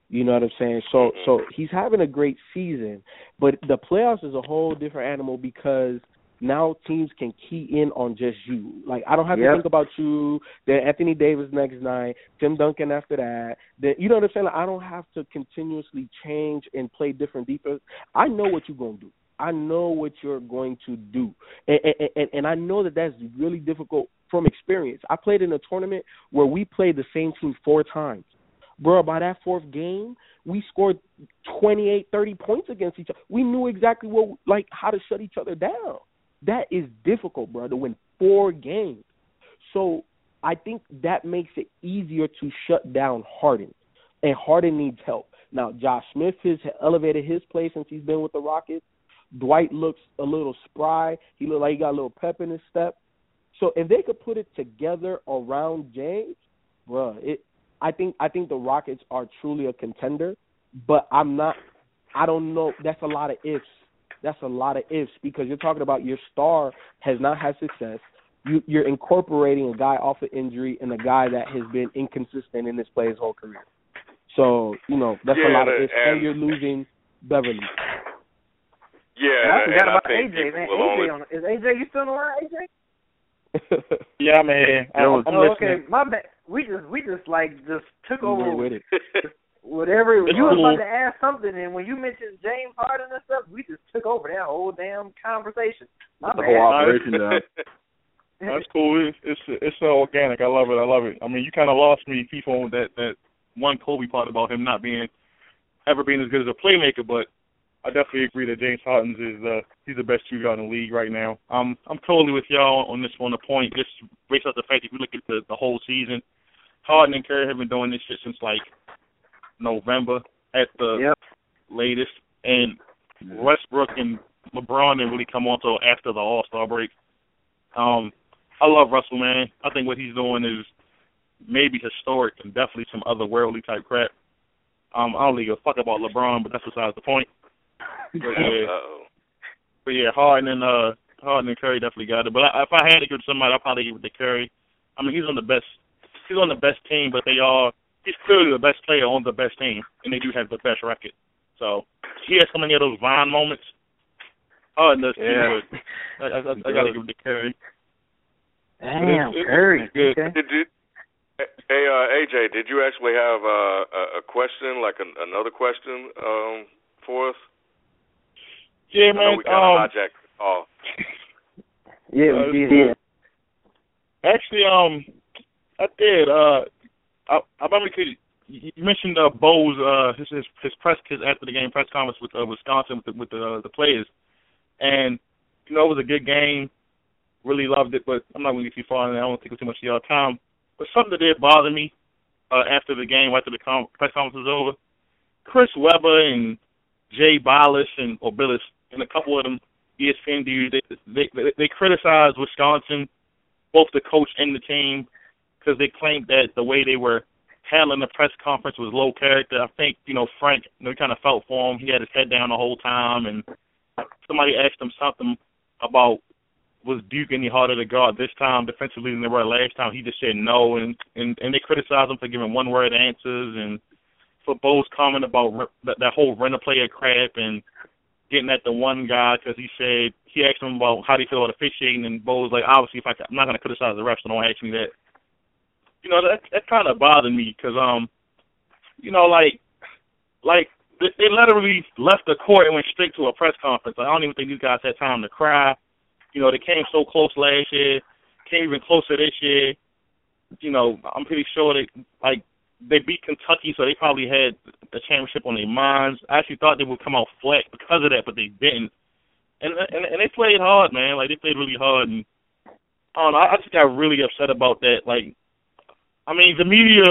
You know what I'm saying? So so he's having a great season, but the playoffs is a whole different animal because now teams can key in on just you. Like I don't have to think about you. Then Anthony Davis next night, Tim Duncan after that. Then you know what I'm saying? Like, I don't have to continuously change and play different defense. I know what you're gonna do. I know what you're going to do, and and, and, and I know that that's really difficult from experience. I played in a tournament where we played the same team four times. Bro, by that fourth game, we scored 28, 30 points against each other. We knew exactly what, like, how to shut each other down. That is difficult, bro, to win four games. So I think that makes it easier to shut down Harden, and Harden needs help. Now, Josh Smith has elevated his play since he's been with the Rockets. Dwight looks a little spry. He looked like he got a little pep in his step. So if they could put it together around James, bruh, it I think I think the Rockets are truly a contender, but I'm not I don't know that's a lot of ifs. That's a lot of ifs because you're talking about your star has not had success. You you're incorporating a guy off of injury and a guy that has been inconsistent in his play his whole career. So, you know, that's a Yeah, lot of ifs and and- you're losing Beverley. Yeah, And I and, forgot I about think AJ, people man. will only AJ on is AJ you still around, AJ? Yeah, man. I, Yo, I'm oh, listening. okay. My bad. We just we just like just took You over went with it. whatever It's you was cool. about to ask something and when you mentioned James Harden and stuff, we just took over that whole damn conversation. My The bad. whole operation down. That's cool. It's it's it's so organic. I love it. I love it. I mean, you kind of lost me, people, on that that one Kobe part about him not being ever being as good as a playmaker, but I definitely agree that James Harden is uh he's the best two guard in the league right now. Um, I'm totally with y'all on this on the point. Just based off the fact if you look at the the whole season, Harden and Curry have been doing this shit since like November at the Yep. latest, and Westbrook and LeBron didn't really come on until after the All Star break. Um, I love Russell, man. I think what he's doing is maybe historic and definitely some otherworldly type crap. Um, I don't really give a fuck about LeBron, but that's besides the point. But yeah, but yeah, Harden and uh Harden and Curry definitely got it. But I, if I had to give it to somebody, I'd probably give it to Curry. I mean, he's on the best. He's on the best team, but they are. He's clearly the best player on the best team, and they do have the best record. So he has so many of those Vine moments. Harden does too, Yeah. but I, I, I, I gotta give it to Curry. Damn, It's- it's- Curry. it's good. Okay. Did you? Hey, uh, AJ, did you actually have uh, a, a question, like an, another question um, for us? Yeah, I know man. we kind of Um, hijacked the call. Yeah, Uh, we did. actually, um, I did. Uh, I, I remember could you mentioned uh, Bo's uh, his, his his press his after the game press conference with uh, Wisconsin with the, with the uh, the players, and you know it was a good game. Really loved it, but I'm not going to get too far, in and I don't take too much of your time. But something that did bother me uh, after the game, after the com- press conference was over, Chris Webber and Jay Bilas and or Bilas and a couple of them ESPN dudes they they they, they criticized Wisconsin, both the coach and the team, because they claimed that the way they were handling the press conference was low character. I think you know Frank, you know, kind of felt for him. He had his head down the whole time, and somebody asked him something about was Duke any harder to guard this time defensively than they were last time. He just said no, and and and they criticized him for giving one word answers and for Bo's comment about that, that whole rent a player crap and getting at the one guy because he said he asked him about how do you feel about officiating, and Bo was like, obviously, if I I'm not going to criticize the refs, so don't ask me that. You know that that kind of bothered me because um, you know like like they, literally left the court and went straight to a press conference. Like, I don't even think these guys had time to cry. You know they came so close last year, came even closer this year. You know I'm pretty sure they like they beat Kentucky, so they probably had the championship on their minds. I actually thought they would come out flat because of that, but they didn't. And and and they played hard, man. Like they played really hard, and I don't know. I just got really upset about that. Like, I mean, the media,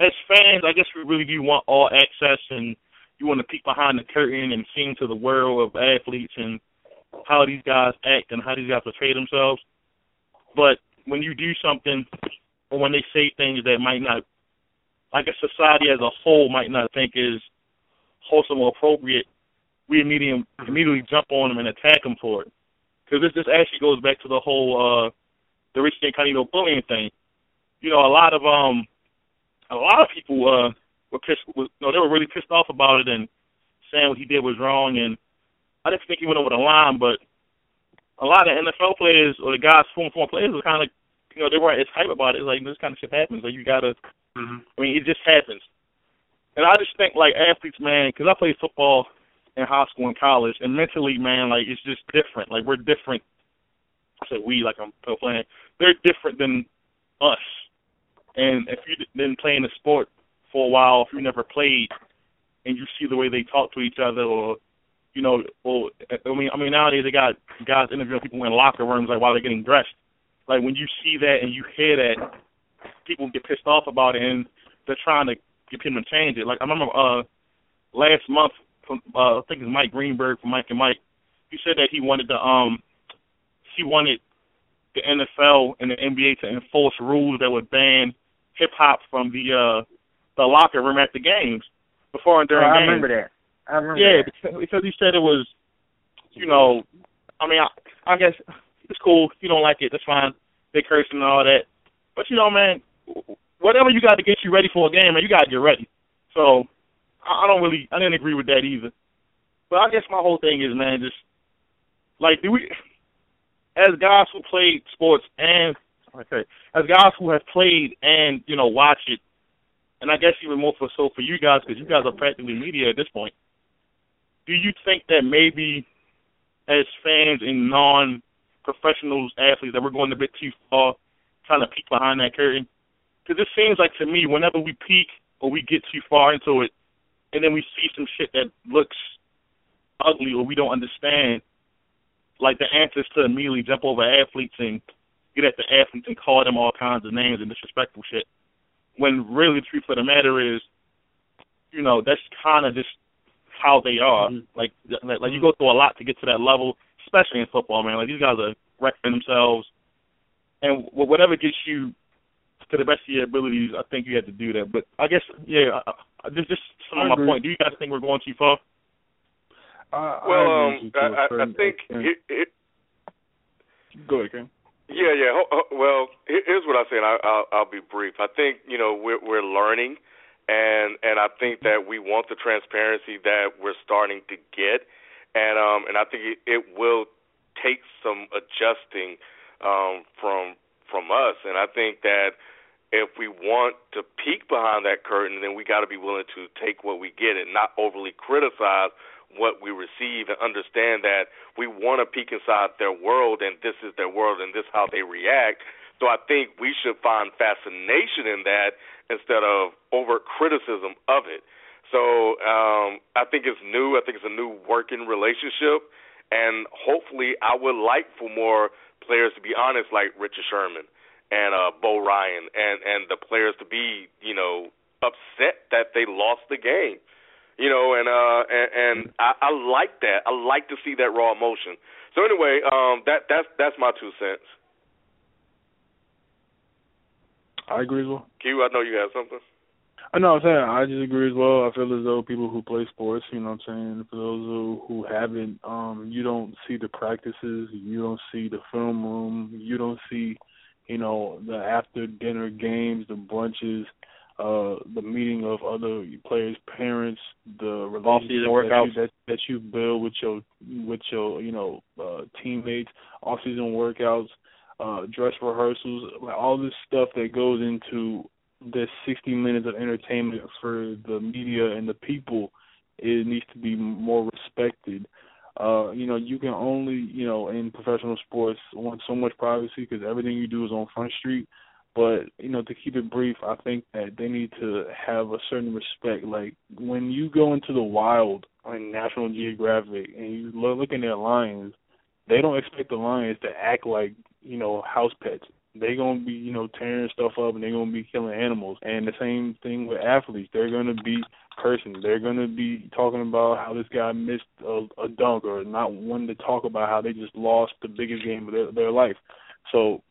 as fans, I guess we really do want all access, and you want to peek behind the curtain and see into the world of athletes and how these guys act and how these guys portray themselves. But when you do something, or when they say things that might not like a society as a whole might not think is wholesome or appropriate, we immediately immediately jump on them and attack them for it. Because this this actually goes back to the whole uh the Rich Incognito bullying thing. You know, a lot of um a lot of people uh were pissed was no, they were really pissed off about it and saying what he did was wrong and I didn't think he went over the line, but a lot of NFL players or the guys former former players were kinda you know, they weren't as hype about it. It's like this kind of shit happens. Like you gotta Mm-hmm. I mean, it just happens. And I just think like athletes, man, because I played football in high school and college, and mentally, man, like it's just different. Like we're different. I said we, like I'm playing. They're different than us. And if you've been playing a sport for a while, if you never played, and you see the way they talk to each other, or you know, or I mean, I mean nowadays they got guys interviewing people in locker rooms like while they're getting dressed. Like when you see that and you hear that, people get pissed off about it and they're trying to get him to change it. Like I remember uh last month from uh I think it's Mike Greenberg from Mike and Mike, he said that he wanted to um he wanted the NFL and the NBA to enforce rules that would ban hip hop from the uh the locker room at the games before and during oh, I remember that. I remember yeah, that. because, because he said it was you know I mean I I guess it's cool. If you don't like it, that's fine. They cursing and all that. But you know, man, whatever you got to get you ready for a game, man, you got to get ready. So I, I don't really, I didn't agree with that either. But I guess my whole thing is, man, just like, do we, as guys who played sports and okay, as guys who have played and you know watch it, and I guess even more for so for you guys because you guys are practically media at this point. Do you think that maybe as fans and non-professionals athletes that we're going a bit too far, trying to peek behind that curtain? Because it seems like to me, whenever we peak or we get too far into it, and then we see some shit that looks ugly or we don't understand, like the answers to immediately jump over athletes and get at the athletes and call them all kinds of names and disrespectful shit. When really the truth of the matter is, you know, that's kind of just how they are. Mm-hmm. Like, like you go through a lot to get to that level, especially in football, man. Like these guys are wrecking themselves, and whatever gets you to the best of your abilities, I think you had to do that. But I guess, yeah, I, I, just just some of my point. Do you guys think we're going too far? Uh, well, I um, I, I, I think it, it. Go ahead, Ken. Yeah, yeah. Well, here's what I say, and I'll, I'll be brief. I think you know we're we're learning, and and I think that we want the transparency that we're starting to get, and um and I think it, it will take some adjusting um from from us, and I think that if we want to peek behind that curtain, then we got to be willing to take what we get and not overly criticize what we receive and understand that we want to peek inside their world and this is their world and this is how they react. So I think we should find fascination in that instead of overt criticism of it. So um, I think it's new. I think it's a new working relationship, and hopefully, I would like for more players to be honest, like Richard Sherman and uh, Bo Ryan, and and the players to be, you know, upset that they lost the game. You know, and uh and, and I, I like that. I like to see that raw emotion. So anyway, um that that's that's my two cents. I agree as well. Q, I know you have something. I know I'm saying I just agree as well. I feel as though people who play sports, you know what I'm saying, for those who who haven't, um, you don't see the practices, you don't see the film room, you don't see, you know, the after dinner games, the brunches, uh the meeting of other players' parents, the relationship that you, that, that you build with your with your, you know, uh teammates, off season workouts, uh dress rehearsals, like all this stuff that goes into the 60 minutes of entertainment for the media and the people it needs to be more respected. Uh you know you can only you know in professional sports want so much privacy because everything you do is on front street but you know to keep it brief i think that they need to have a certain respect like when you go into the wild on national geographic and you look, looking at lions they don't expect the lions to act like you know house pets they're gonna be, you know, tearing stuff up and they're gonna be killing animals. And the same thing with athletes. They're gonna be cursing. They're gonna be talking about how this guy missed a, a dunk or not wanting to talk about how they just lost the biggest game of their, their life. So,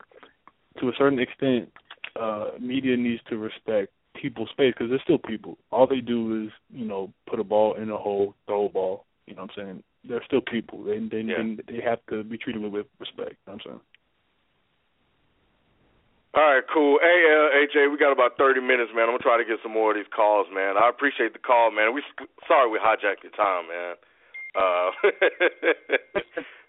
to a certain extent, uh, media needs to respect people's space because they're still people. All they do is, you know, put a ball in a hole, throw a ball. You know what I'm saying? They're still people. They they yeah. they, have to be treated with respect. You know what I'm saying. All right, cool. Hey, uh, AJ, we got about 30 minutes, man. I'm gonna try to get some more of these calls, man. I appreciate the call, man. We sorry we hijacked your time, man. Uh,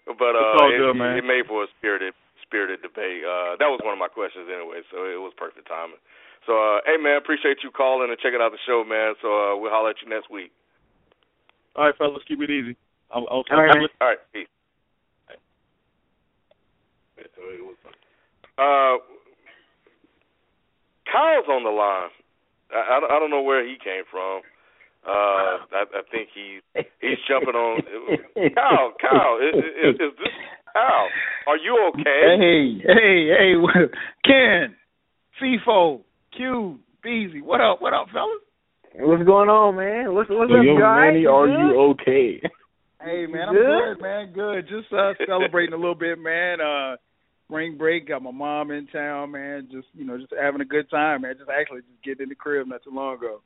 but uh, good, it, man. it made for a spirited spirited debate. Uh, that was one of my questions anyway, so it was perfect timing. So, uh, hey, man, appreciate you calling and checking out the show, man. So uh, we'll holler at you next week. All right, fellas, keep it easy. I'll, I'll, All right. All right, peace. Uh, Kyle's on the line. I, I, I don't know where he came from. Uh, I, I think he he's jumping on. Kyle, Kyle, is, is, is this Kyle? Are you okay? Hey, hey, hey, Ken, FIFO, Q, Beezy, what up, what up, fellas? What's going on, man? What's what's So, up, yo, guys? Manny, You are you okay? Hey, man, I'm Good? good, man, good. Just uh celebrating a little bit, man. Uh spring break, got my mom in town, man. Just you know, just having a good time, man. Just actually just getting in the crib not too long ago.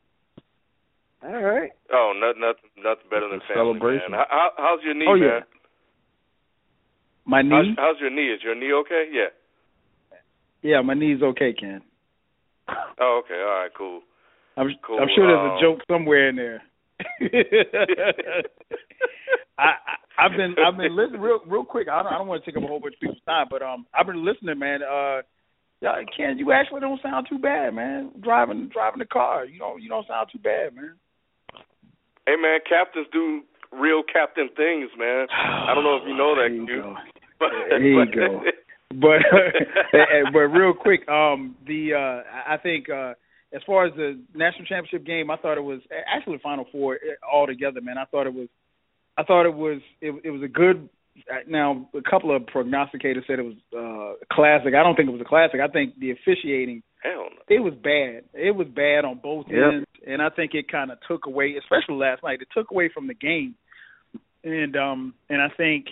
All right. Oh, nothing, nothing, nothing better than a family, celebration. man. How, how, how's your knee, Oh, yeah. My knee, how's your knee? Is your knee okay? Yeah. yeah, my knee's okay, Ken. Oh, okay. All right. Cool. I'm Cool, I'm sure there's um, a joke somewhere in there. I, I I've been I've been listening real real quick. I don't I don't want to take up a whole bunch of people's time, but um I've been listening, man. Uh, Ken, you actually don't sound too bad, man. Driving driving the car, you don't you don't sound too bad, man. Hey, man, captains do real captain things, man. I don't know if you know that, you. But, There you but- go. But but real quick, um, the uh, I think uh, as far as the national championship game, I thought it was actually Final Four all together, man. I thought it was, I thought it was it, it was a good. Now a couple of prognosticators said it was uh, a classic. I don't think it was a classic. I think the officiating Hell no. it was bad. It was bad on both Yep. ends, and I think it kind of took away, especially last night. It took away from the game, and um, and I think,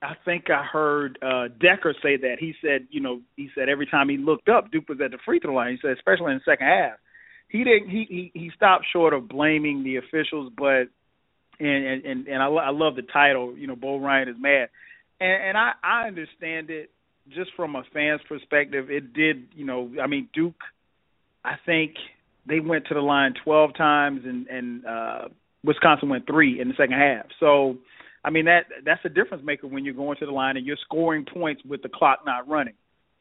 I think I heard uh Dekker say that. He said, you know, he said every time he looked up, Duke was at the free throw line. He said, especially in the second half, he didn't. He he he stopped short of blaming the officials, but and and and, I, I love the title. You know, Bo Ryan is mad, and and I I understand it just from a fan's perspective, it did, you know, I mean, Duke, I think they went to the line 12 times and, and uh, Wisconsin went three in the second half. So, I mean, that that's a difference maker when you're going to the line and you're scoring points with the clock not running.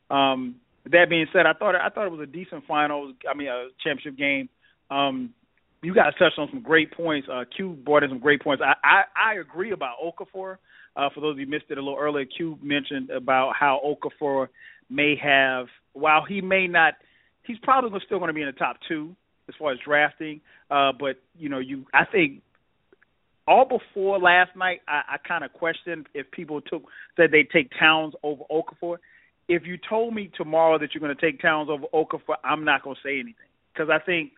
Um, that being said, I thought I thought it was a decent finals. I mean, a championship game. Um, you guys touched on some great points. Uh, Q brought in some great points. I I, I agree about Okafor. Uh, for those of you who missed it a little earlier, Q mentioned about how Okafor may have while he may not he's probably still going to be in the top two as far as drafting. Uh, but you know, you I think all before last night, I, I kind of questioned if people took said they take Towns over Okafor. If you told me tomorrow that you're going to take Towns over Okafor, I'm not going to say anything because I think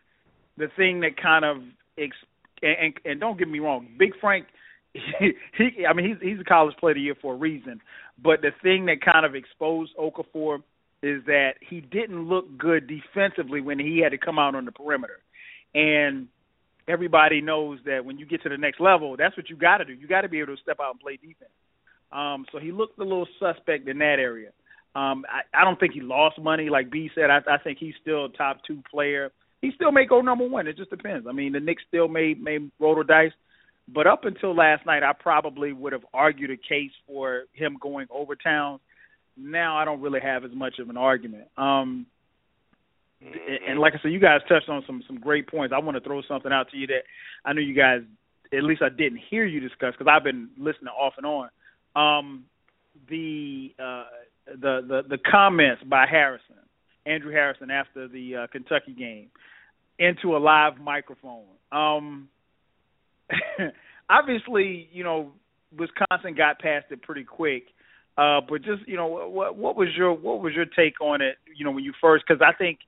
the thing that kind of ex- and, and, and don't get me wrong, Big Frank. He, he, I mean, he's he's a college player of the year for a reason. But the thing that kind of exposed Okafor is that he didn't look good defensively when he had to come out on the perimeter. And everybody knows that when you get to the next level, that's what you got to do. You got to be able to step out and play defense. Um, so he looked a little suspect in that area. Um, I, I don't think he lost money, like B said. I, I think he's still a top two player. He still may go number one. It just depends. I mean, the Knicks still may may roll the dice, but up until last night, I probably would have argued a case for him going over Towns now I don't really have as much of an argument. Um, and like I said, you guys touched on some some great points. I want to throw something out to you that I know you guys, at least I didn't hear you discuss because I've been listening off and on. Um, the uh, the the the comments by Harrison, Andrew Harrison, after the uh, Kentucky game, into a live microphone. Um, obviously, you know, Wisconsin got past it pretty quick uh, but just you know, what what was your what was your take on it? You know, when you first because I think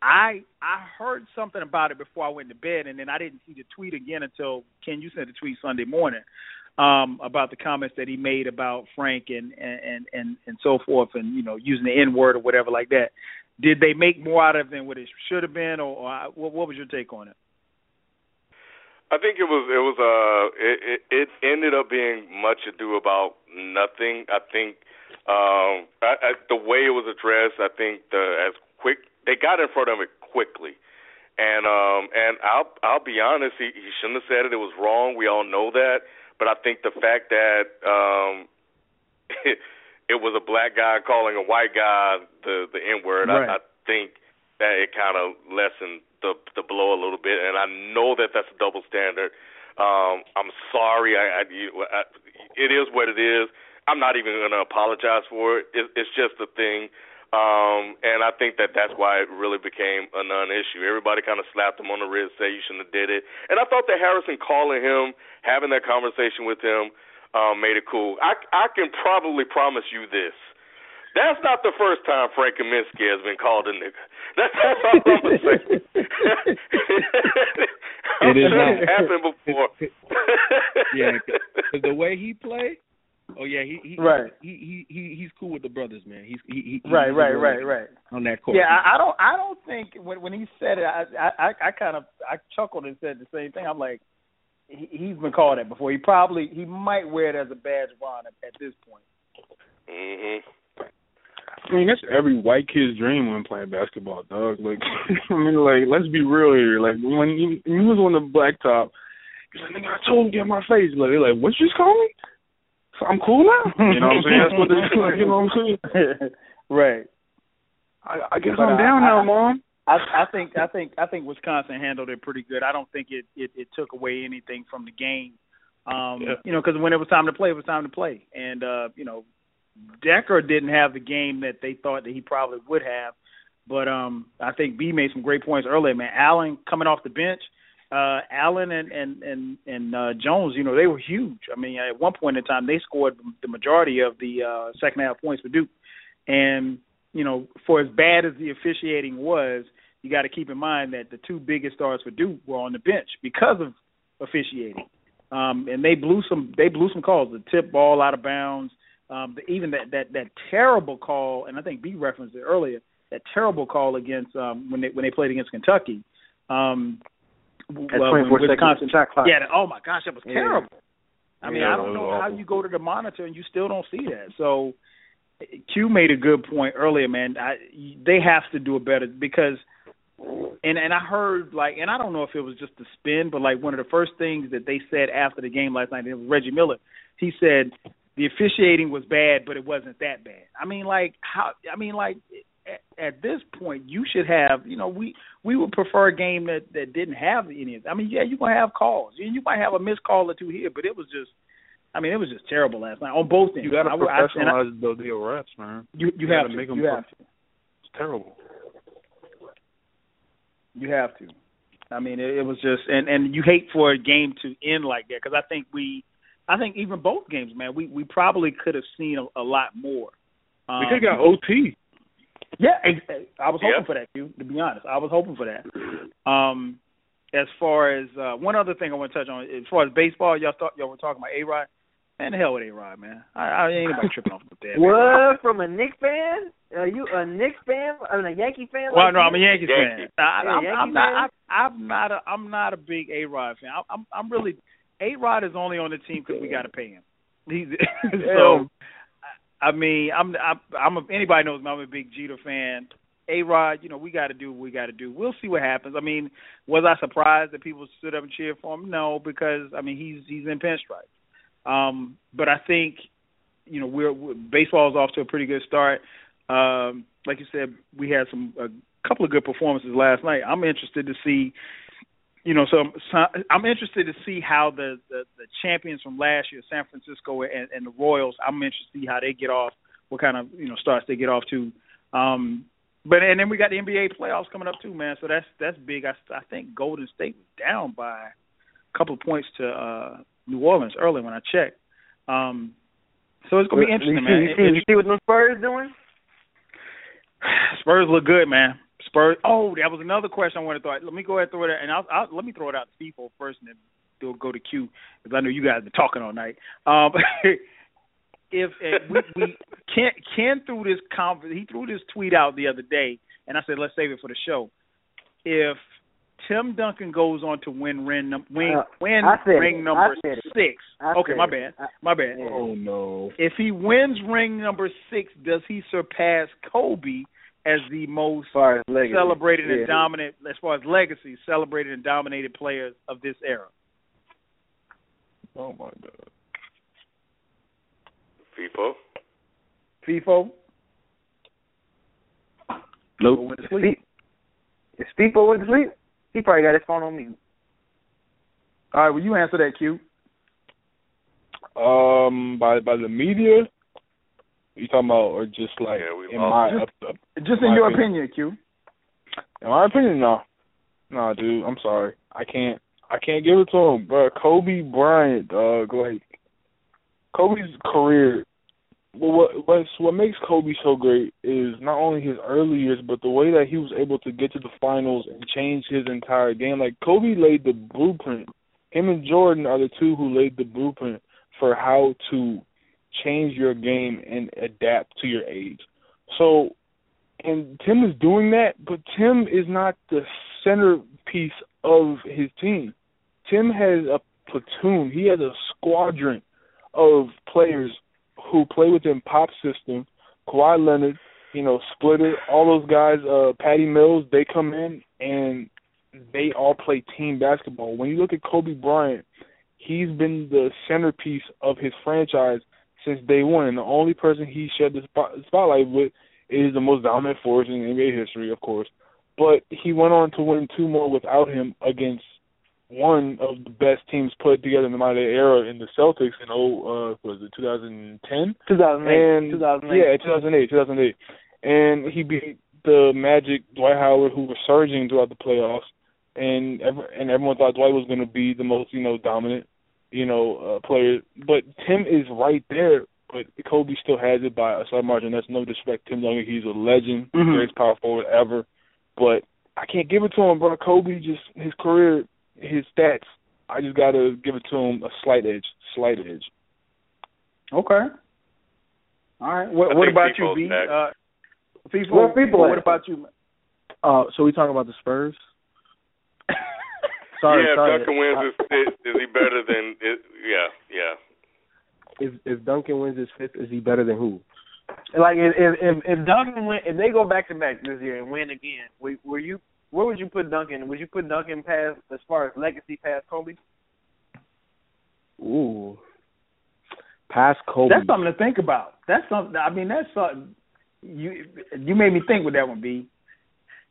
I I heard something about it before I went to bed, and then I didn't see the tweet again until Ken you sent the tweet Sunday morning um, about the comments that he made about Frank and and and and so forth, and you know, using the N word or whatever like that. Did they make more out of it than what it should have been, or, or what, what was your take on it? I think it was it was uh it, it it ended up being much ado about nothing. I think um I, I, the way it was addressed, I think the as quick they got in front of it quickly. And um and I'll I'll be honest, he, he shouldn't have said it. It was wrong. We all know that. But I think the fact that um it, it was a black guy calling a white guy the the N word, right. I, I think that it kind of lessened the the blow a little bit, and I know that that's a double standard. Um, I'm sorry. I, I, I it is what it is. I'm not even going to apologize for it. it. It's just a thing. Um, and I think that that's why it really became a non-issue. Everybody kind of slapped him on the wrist, say you shouldn't have did it. And I thought that Harrison calling him, having that conversation with him, um, made it cool. I I can probably promise you this. That's not the first time Frank Kaminsky has been called a nigga. That's, that's all I'm gonna say. it is not happened before. yeah, the way he played. Oh yeah, he he right. He, he he he's cool with the brothers, man. He's he, he right, right, right, right. On that court. Yeah, I, I don't I don't think when when he said it, I I I kind of I chuckled and said the same thing. I'm like, he, he's been called that before. He probably he might wear it as a badge of honor at this point. Mhm. I mean, that's every white kid's dream when playing basketball, dog. Like, I mean, like, let's be real here. Like, when you, when you was on the blacktop, he's like, nigga, I told him to get my face. Like, they're like, what you just call me? So I'm cool now. You know what I'm saying? That's what they like. You know what I'm saying? right. I, I guess but I'm down I, now, mom. I, I think I think I think Wisconsin handled it pretty good. I don't think it it, it took away anything from the game. Um, yeah. You know, because when it was time to play, it was time to play, and uh, you know, Dekker didn't have the game that they thought that he probably would have. But um I think B made some great points earlier, man. Allen coming off the bench, uh Allen and and and and uh Jones, you know, they were huge. I mean, at one point in time they scored the majority of the uh second half points for Duke. And, you know, for as bad as the officiating was, you got to keep in mind that the two biggest stars for Duke were on the bench because of officiating. Um and they blew some they blew some calls, the tip ball out of bounds, um, the, even that, that that terrible call, and I think B referenced it earlier. That terrible call against um, when they when they played against Kentucky. Um, well, 24 Wisconsin shot clock. Yeah, oh my gosh, that was terrible. I mean, yeah, I don't know how you go to the monitor and you still don't see that. So Q made a good point earlier, man. I, they have to do a better because, and and I heard like, and I don't know if it was just the spin, but like one of the first things that they said after the game last night, it was Reggie Miller. He said the officiating was bad, but it wasn't that bad. I mean, like how? I mean, like at, at this point, you should have. You know, we we would prefer a game that that didn't have any. I mean, yeah, you're gonna have calls, and you might have a missed call or two here, but it was just I mean, it was just terrible last night on both ends. You got to I, I, I- professionalize the, the arrest, man. You you, You have to make 'em you have to It's terrible. you have to. I mean, it, it was just and and you hate for a game to end like that because I think we, I think even both games, man, we we probably could have seen a, a lot more. Um, we could have got OT. Yeah, I was hoping Yeah. for that, Q. To be honest, I was hoping for that. Um, as far as uh, one other thing I want to touch on, as far as baseball, y'all thought y'all were talking about A Rod. Man, the hell with A Rod, man. I, I ain't anybody tripping off with that. What from a Knicks fan? Are you a Knicks fan? I mean, a Yankee fan? Well, like no, I'm a? Yankees Yankee. fan. I, Yeah, I'm, Yankee I'm not. I, I'm not a. I'm not a big A Rod fan. I, I'm. I'm really. A Rod is only on the team because we got to pay him. He's so. I mean, I'm. I'm. I'm a, anybody knows me. I'm a big Jeter fan. A Rod, you know, we got to do what we got to do. We'll see what happens. I mean, was I surprised that people stood up and cheered for him? No, because I mean, he's he's in pinstripes. Um, but I think, you know, we're, we're baseball's off to a pretty good start. Um, like you said, we had some a couple of good performances last night. I'm interested to see, you know, so, so I'm interested to see how the, the the champions from last year, San Francisco and, and the Royals. I'm interested to see how they get off, what kind of you know starts they get off to. Um, but and then we got the NBA playoffs coming up too, man. So that's that's big. I, I think Golden State was down by a couple of points to uh New Orleans early when I checked. Um, so it's gonna be interesting, you man. You, see, you see what the Spurs doing? Spurs look good, man. Spurs. Oh, that was another question I wanted to throw. out. Let me go ahead and throw it out, and I'll, I'll let me throw it out to people first, and then we'll go to Q because I know you guys have been talking all night. Um, if, if we, we Ken, Ken threw this conf- he threw this tweet out the other day, and I said let's save it for the show. If Tim Duncan goes on to win ring num- win, Uh, win ring it. number I said it. six. Okay, my bad, I- my bad. Oh no. If he wins ring number six, does he surpass Kobe as the most As as celebrated yeah. and dominant, as far as legacy, celebrated and dominated players of this era? Oh my god. FIFO. FIFO. Nope. Went to If sleep. Fe- If Speepo went to sleep, he probably got his phone on mute. All right, well you answer that, Q. Um, by by the media. You talking about or just like Yeah, we in my Just- up, up, Just in My your opinion. opinion, Q. in my opinion, no, no, dude. I'm sorry. I can't. I can't give it to him, bro. Kobe Bryant, dog. Like Kobe's career. Well, what what's, what makes Kobe so great is not only his early years, but the way that he was able to get to the finals and change his entire game. Like Kobe laid the blueprint. Him and Jordan are the two who laid the blueprint for how to change your game and adapt to your age. So, and Tim is doing that, but Tim is not the centerpiece of his team. Tim has a platoon. He has a squadron of players who play within pop system. Kawhi Leonard, you know, Splitter, all those guys, uh, Patty Mills, they come in and they all play team basketball. When you look at Kobe Bryant, he's been the centerpiece of his franchise since day one, and the only person he shed the spot, spotlight with is the most dominant force in NBA history, of course. But he went on to win two more without him against one of the best teams put together in the modern era in the Celtics in oh uh was it 2010 2008. and 2008. yeah 2008 2008 and he beat the Magic Dwight Howard who were surging throughout the playoffs and ever, and everyone thought Dwight was going to be the most you know dominant you know uh, player but Tim is right there but Kobe still has it by a slight margin that's no disrespect to Tim Duncan he's a legend Mhm. greatest power forward ever but I can't give it to him bro Kobe just his career his stats, I just got to give it to him a slight edge, slight edge. Okay. All right. What, what about you, FIFO's B? Uh, FIFO, Where people what about you? Uh, so we talking about the Spurs? Sorry, yeah, sorry. Duncan wins his fifth, is he better than? It, yeah, yeah. if if Duncan wins his fifth, is he better than who? Like if if if, if Duncan win, if they go back to back this year and win again, were, were you where would you put Duncan? Would you put Duncan past as far as legacy past Kobe? Ooh, past Kobe. That's something to think about. That's something. I mean, that's something. You you made me think with that one, B.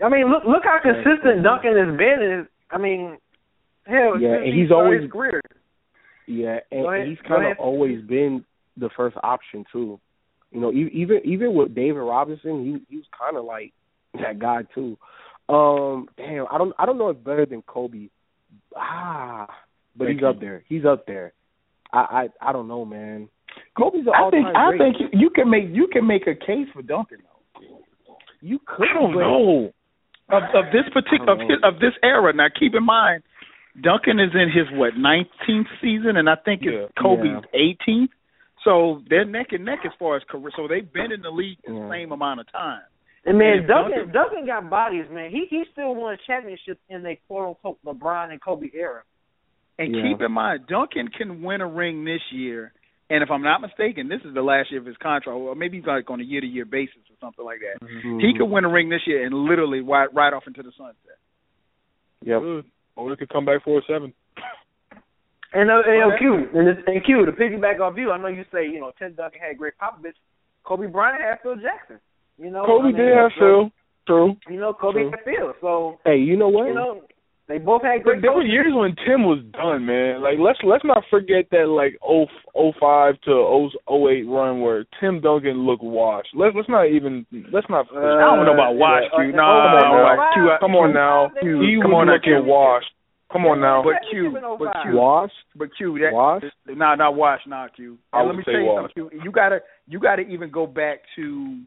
I mean, look look how consistent Duncan has been. In, I mean, hell, Yeah, and he's always- his career. Yeah, and ahead. he's kind of always been the first option too. You know, even even with David Robinson, he he was kind of like that guy too. Um, damn, I don't I don't know if better than Kobe. Ah, but Thank he's you. up there. He's up there. I I I don't know, man. Kobe's an I all-time think I great. think you, you can make you can make a case for Duncan though. you could. I don't know. Of of this particular of, his, of this era. Now keep in mind, Duncan is in his what nineteenth season, and I think Yeah. it's Kobe's eighteenth. So they're neck and neck as far as career. So they've been in the league the Yeah. same amount of time. And man, And Duncan Duncan- Duncan got bodies, man. He he still won championships in the quote unquote LeBron and Kobe era. And Yeah. keep in mind, Duncan can win a ring this year. And if I'm not mistaken, this is the last year of his contract, or maybe he's like on a year to year basis or something like that. Mhm. He could win a ring this year and literally ride, ride off into the sunset. Yep. Good. Or it could come back four seven. And uh, and, Okay. Q and, and Q to piggyback off you, I know you say you know Tim Duncan had Gregg Popovich, Kobe Bryant had Phil Jackson. You know, Kobe I mean, did have so- Phil. True. You know, Kobe True. had Phil. So Hey, you know what? you know they both had great. there were years when Tim was done, man. Like let's let's not forget that like oh oh five to oh oh eight run where Tim Duncan looked washed. Let's let's not even let's not. I don't know about washed, Uh, Q. uh, No, oh, no, oh, watch. Q. Come on now. Q, He come was on now, looking Q. washed. Come on now. But Q, but Q, Washed. but Q, that Washed. nah, not washed. not Q. I And let would me say tell you washed. something, Q. You gotta, you gotta even go back to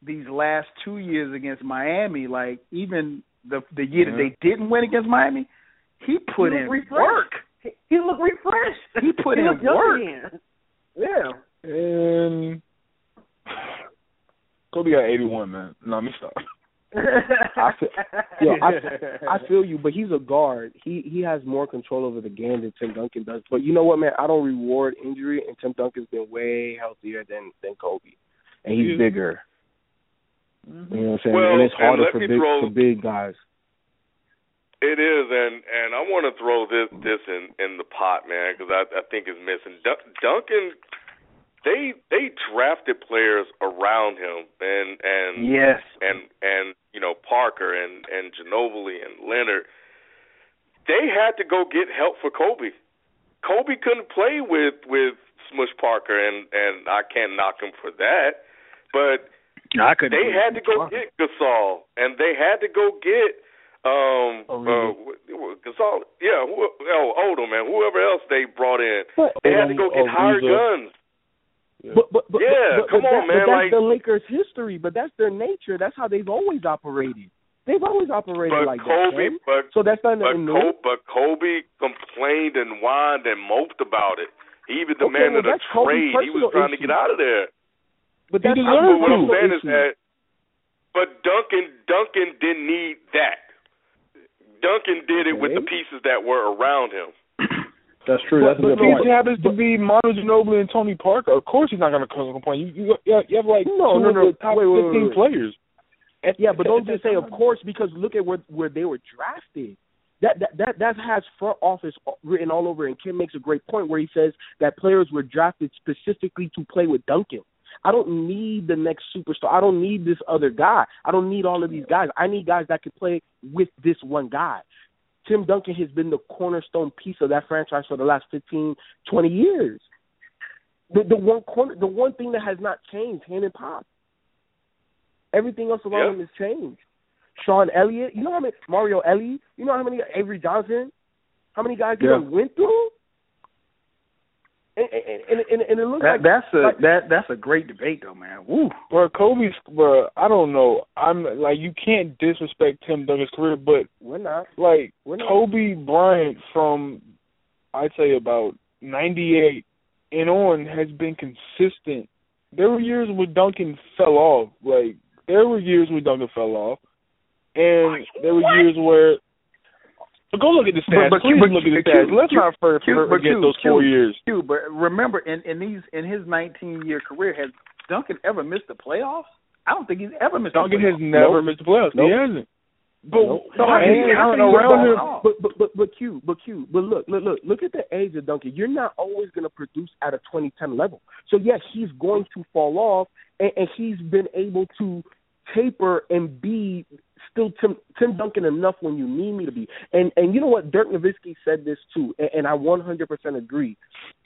these last two years against Miami. Like even the the year that Mhm. they didn't win against Miami, he put He in refreshed. work. He, he looked refreshed. He put he in looked young work. again. Yeah. And Kobe got eighty one, man. No, let me stop. I feel, yo, I, I feel you, but he's a guard. He he has more control over the game than Tim Duncan does. But you know what, man? I don't reward injury, and Tim Duncan's been way healthier than than Kobe, and he's Yeah. Bigger. You know what I'm saying? Well, and it's harder let for me big throw- for big guys. It is, and and I want to throw this this in in the pot, man, because I I think it's missing. Dun- Duncan, they they drafted players around him, and and yes. and and you know Parker and and Ginobili and Leonard. They had to go get help for Kobe. Kobe couldn't play with with Smush Parker, and and I can't knock him for that, but I could. they had to go get Gasol, and they had to go get um uh, Gasol. Yeah, who, oh Odom, man, whoever else they brought in. But, They had to go get hired guns. But but but Yeah, but, come but on, that, man, But that's like- the Lakers' history. But that's their nature. That's how they've always operated. They've always operated But like Kobe, that. Ken. but So that's not but nothing new. Kobe, but Kobe complained and whined and moped about it. He even Okay, demanded well, a trade. He was personal trying to get out of there. But He that's deserves what I'm personal saying is that, but Duncan, Duncan didn't need that. Duncan did it with the pieces that were around him. That's true. But, That's a good point. he happens to be Manu Ginobili and Tony Parker, of course he's not going to complain. You you you you have like No, two no, of the top Wait, wait, wait, fifteen wait. players. Yeah, but don't just say of course because look at where where they were drafted. That that that that has front office written all over. And Kim makes a great point where he says that players were drafted specifically to play with Duncan. I don't need the next superstar. I don't need this other guy. I don't need all of these guys. I need guys that can play with this one guy. Tim Duncan has been the cornerstone piece of that franchise for the last fifteen, twenty years. The the one corner, the one thing that has not changed, hand and pop. Everything else around Yeah. him has changed. Sean Elliott, you know how many Mario Elie, you know how many Avery Johnson, how many guys he Yeah. done went through? And, and, and, and, and it looks That, like that's a like, that that's a great debate though, man. Woo. Bro, Kobe's, bro, I don't know. I'm like you can't disrespect Tim Duncan's career, but we're not. like We're not. Kobe Bryant from I'd say about '98 and on has been consistent. There were years when Duncan fell off. Like there were years when Duncan fell off, and there were years where. But go look at the stats. But- but- Please but- look at the but- stats. Let's Q- not first Q- forget Q- those Q- four years. Q, but remember, in in these in his 19 year career, has Duncan ever missed the playoffs? I don't think he's ever missed. Duncan the has never Nope. missed the playoffs. Nope. He hasn't. But Nope. no, I and think- I around, think he's around him. But but but but Q, but Q, but look, look, look, look at the age of Duncan. You're not always going to produce at a 2010 level. So yes, he's going to fall off, and, and he's been able to taper and be still Tim Tim Duncan enough when you need me to be. And and you know what? Dirk Nowitzki said this too, and, and I 100% agree.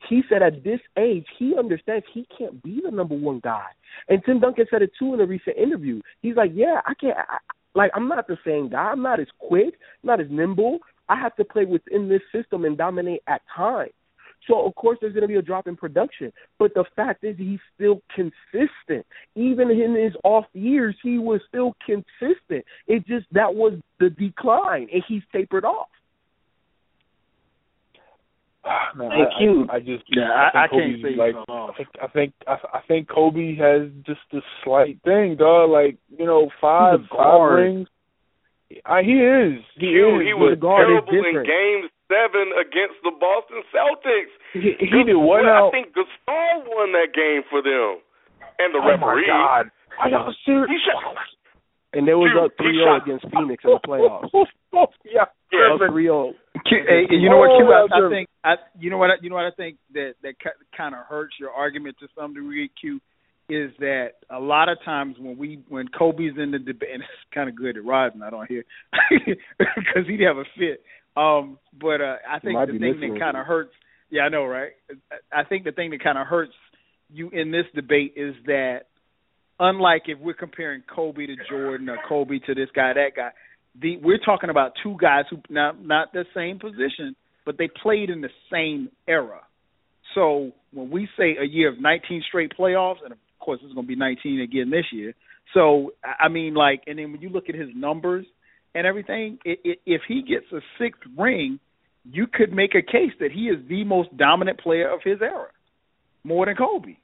He said at this age he understands he can't be the number one guy. And Tim Duncan said it too in a recent interview. He's like, yeah, I can't. I, like I'm not the same guy. I'm not as quick, not as nimble. I have to play within this system and dominate at times. So of course there's going to be a drop in production, but the fact is he's still consistent. Even in his off years, he was still consistent. It just that was the decline, and he's tapered off. Man, Hey, I just Yeah, I, I- I think can't say like. I think I think I, I think Kobe has just this slight thing, dog. Like you know, five five guard. rings. I, he is. He Q, is. he was the guard terrible in different. Game Seven against the Boston Celtics. He, he did what Well. I think Gasol won that game for them, and the oh my referee. God! Are y'all serious? He shot. And they was Dude, up he 3 shot- against Phoenix in the playoffs. Oh, yeah. Yeah, Up 3 Q, hey, you know what, Q? Oh, I, I think I, you know what, I, you know what I think that that kind of hurts your argument to some degree, Q, is that a lot of times when we when Kobe's in the debate, and it's kind of good that Rod's not on here because he'd have a fit. Um, but uh, I think the thing that kind of hurts, yeah, I know, right? I think the thing that kind of hurts you in this debate is that unlike if we're comparing Kobe to Jordan or Kobe to this guy, that guy, the we're talking about two guys who not not the same position, but they played in the same era. So when we say a year of 19 straight playoffs, and of course it's going to be 19 again this year. So I I mean, like, and then when you look at his numbers and everything, i i if he gets a sixth ring, you could make a case that he is the most dominant player of his era, more than Kobe.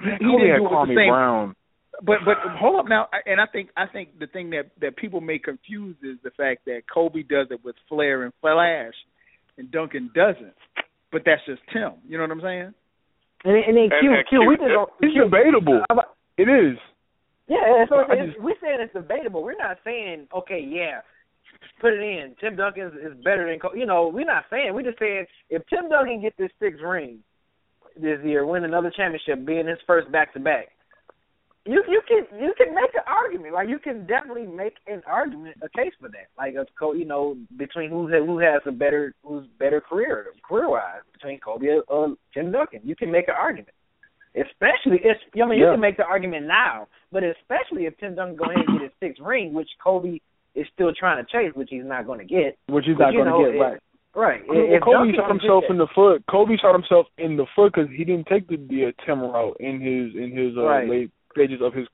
Man, He Kobe didn't had do it with the same- Brown. But but hold up now, and I think I think the thing that that people may confuse is the fact that Kobe does it with flair and flash, and Duncan doesn't. But that's just Tim. You know what I'm saying? And, and then Q, And- and Q, Q, we just. It's Q, debatable. It is. Yeah, that's what I just- We're saying it's debatable. We're not saying, okay, yeah, put it in. Tim Duncan is, is better than Kobe. You know, we're not saying. We're just saying if Tim Duncan get this sixth ring this year, win another championship, being his first back to back, you you can you can make an argument. Like you can definitely make an argument, a case for that. Like a co, you know, between who who has a better who's better career career wise between Kobe or um, Tim Duncan. You can make an argument. Especially, if, I mean, you Yeah. can make the argument now, but especially if Tim Duncan go ahead and get his sixth ring, which Kobe is still trying to chase, which he's not going to get. Which he's But, not going to get it- right. Right. Well, If Kobe shot himself in the foot. Kobe shot himself in the foot because he didn't take the, the Tim route in his in his uh, Right. late stages of his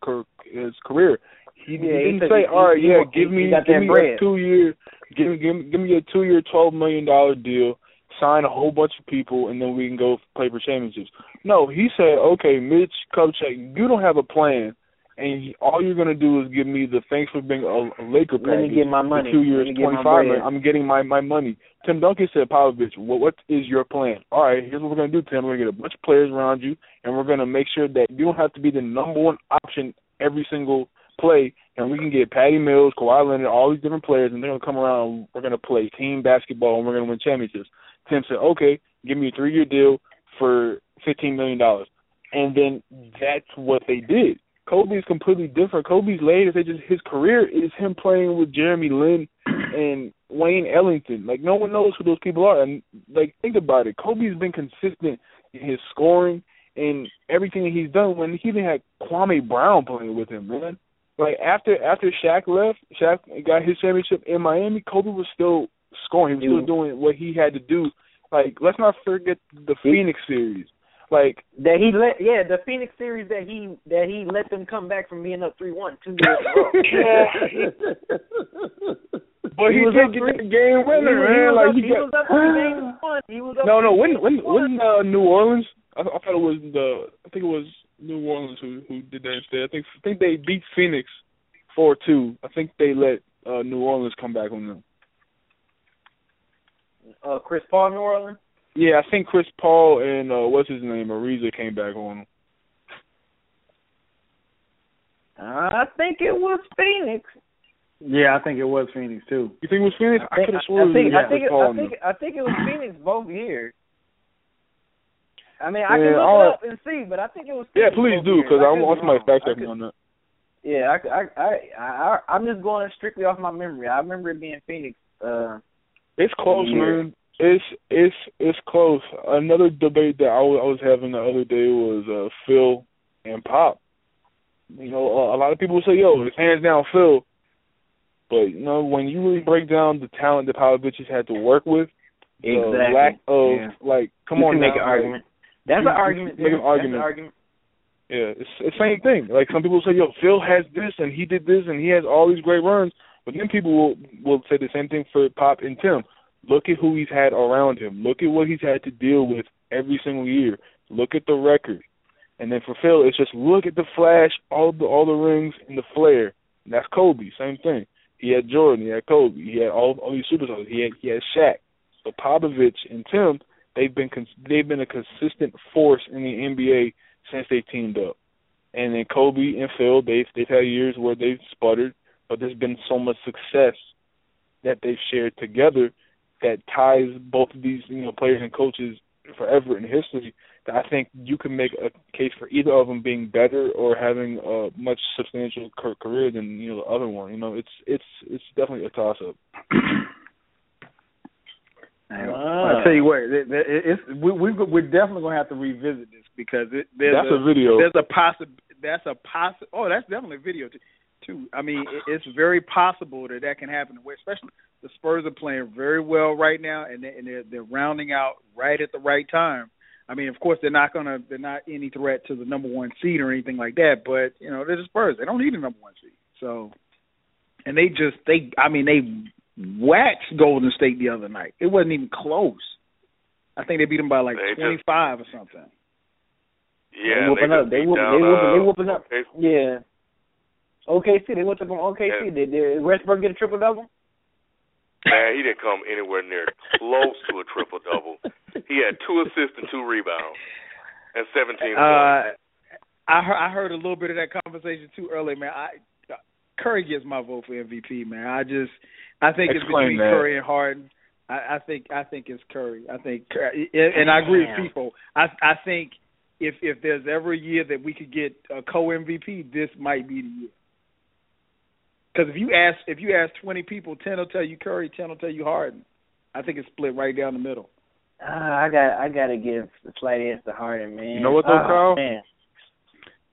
his career. He, Yeah, he he didn't say, he- "All right, he- yeah, give me give me bread. a two year, give me give me give me a two year, twelve million dollar deal, sign a whole bunch of people, and then we can go play for championships." No, he said, "Okay, Mitch Kupchak, you don't have a plan." And all you're gonna do is give me the thanks for being a, a Laker Let me get my money. Two years, me get my twenty five. I'm getting my my money. Tim Duncan said, Popovich, well, what is your plan? All right, here's what we're gonna do, Tim. We're gonna get a bunch of players around you, and we're gonna make sure that you don't have to be the number one option every single play, and we can get Patty Mills, Kawhi Leonard, all these different players, and they're gonna come around. and We're gonna play team basketball, and we're gonna win championships. Tim said, okay, give me a three year deal for fifteen million dollars, and then that's what they did. Kobe is completely different. Kobe's latest, they just his career is him playing with Jeremy Lin and Wayne Ellington. Like no one knows who those people are. And like think about it, Kobe's been consistent in his scoring and everything that he's done. When he even had Kwame Brown playing with him, man. Like after after Shaq left, Shaq got his championship in Miami. Kobe was still scoring. He was still mm. doing what he had to do. Like let's not forget the Phoenix series. Like that he let yeah the Phoenix series that he that he let them come back from being up three one two years ago. But he, was did get three- the game he, winner, was- man. he like up, he, he got, was up three games one. He was up No, no. When when when uh, New Orleans? I, I thought it was the. I think it was New Orleans who who did that instead. I think I think they beat Phoenix four two. I think they let uh New Orleans come back on them. uh, Chris Paul, New Orleans. Yeah, I think Chris Paul and uh what's his name, Ariza came back on them. I think it was Phoenix. Yeah, I think it was Phoenix too. You think it was Phoenix? I, think, could have I sworn think, it was I think, Chris it, Paul. I think. I think it was Phoenix both years. I mean, I Yeah, can look all it up and see, but I think it was. Yeah, please both do because I I want be somebody fact I check me on that. Yeah, I, I, I, I, I'm just going strictly off my memory. I remember it being Phoenix. Uh, it's close, yeah. man. It's it's it's close. Another debate that I was, I was having the other day was uh, Phil and Pop. You know, a, a lot of people say, "Yo, it's hands down Phil," but you know, when you really break down the talent that Popovich has had to work with, the exactly. lack of yeah. like, come you on, make now, an argument. That's you, an argument. Make an That's argument. an argument. Yeah, it's the same thing. Like some people say, "Yo, Phil has this and he did this and he has all these great runs," but then people will will say the same thing for Pop and Tim. Look at who he's had around him. Look at what he's had to deal with every single year. Look at the record. And then for Phil, it's just look at the flash, all the all the rings and the flair. And that's Kobe. Same thing. He had Jordan. He had Kobe. He had all all these superstars. He had he had Shaq. So Popovich and Tim, they've been they've been a consistent force in the NBA since they teamed up. And then Kobe and Phil, they've they've had years where they've sputtered, but there's been so much success that they've shared together that ties both of these you know players and coaches forever in history. That I think you can make a case for either of them being better or having a much substantial career than you know the other one. You know, it's it's it's definitely a toss up. I tell you what, it, it, it's we, we we're definitely gonna have to revisit this because it, there's that's a, video. There's a possi That's a possi Oh, that's definitely a video too. Too. I mean, it's very possible that that can happen. Especially the Spurs are playing very well right now, and, they, and they're they're rounding out right at the right time. I mean, of course, they're not gonna they're not any threat to the number one seed or anything like that. But you know, they're the Spurs. They don't need a number one seed. So, and they just they I mean they waxed Golden State the other night. It wasn't even close. I think they beat them by like twenty five or something. Yeah, they whooping they up. They whooping. They whooping. uh, They whooping up. Yeah. OKC. They went to on OKC. Yeah. Did, did Westbrook get a triple double? Man, he didn't come anywhere near close to a triple double. He had two assists and two rebounds and 17 points. Uh, I heard I heard a little bit of that conversation too early, man. I Curry gets my vote for MVP, man. I just I think it's between that. Curry and Harden. I, I think I think it's Curry. I think, and I agree Damn. with people. I I think if if there's ever a year that we could get a co MVP, this might be the year. Because if you ask if you ask twenty people, ten will tell you Curry, ten will tell you Harden. I think it's split right down the middle. Uh, I got I got to give the slight edge to Harden, man. You know what though, oh, Kyle? Man.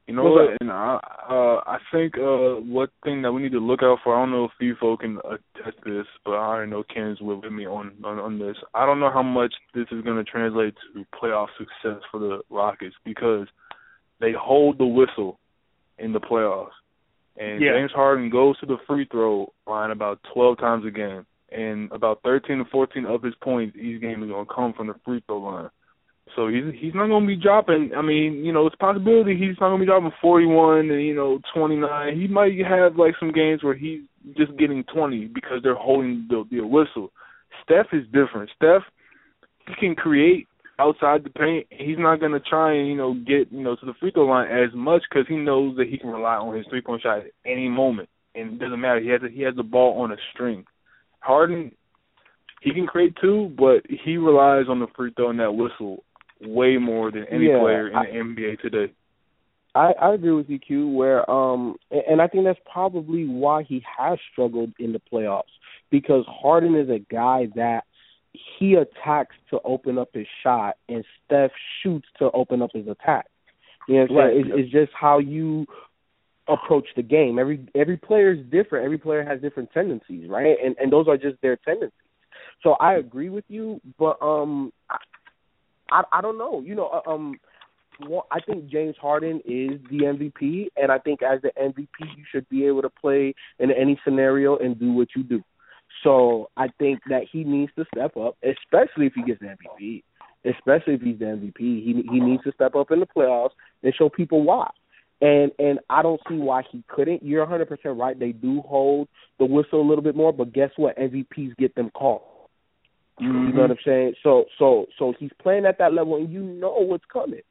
You know What's what? And I, uh, I think uh, what thing that we need to look out for. I don't know if FIFO can attest this, but I already know Ken's with me on, on on this. I don't know how much this is going to translate to playoff success for the Rockets because they hold the whistle in the playoffs, and Yeah. James Harden goes to the free throw line about 12 times a game, and about 13 to 14 of his points each game is going to come from the free throw line. So he's he's not going to be dropping. I mean, you know, it's a possibility he's not going to be dropping 41 and you know 29. He might have like some games where he's just getting 20 because they're holding the, the whistle. Steph is different. Steph he can create outside the paint. He's not going to try and you know get you know to the free throw line as much because he knows that he can rely on his three point shot at any moment, and it doesn't matter. He has a, he has the ball on a string. Harden, he can create too, but he relies on the free throw and that whistle way more than any Yeah, player in I- the NBA today. I, I agree with you, Q. Where um, and and I think that's probably why he has struggled in the playoffs because Harden is a guy that he attacks to open up his shot, and Steph shoots to open up his attack. You know what I'm Right. It's, it's just how you approach the game. Every every player is different. Every player has different tendencies, right? And and those are just their tendencies. So I agree with you, but um, I I, I don't know. You know, uh, um, well, I think James Harden is the MVP, and I think as the MVP, you should be able to play in any scenario and do what you do. So I think that he needs to step up, especially if he gets the MVP. Especially if he's the MVP, he he needs to step up in the playoffs and show people why. And and I don't see why he couldn't. You're 100 percent right. They do hold the whistle a little bit more, but guess what? MVPs get them called. You know mm-hmm. what I'm saying? So so so he's playing at that level, and you know what's coming.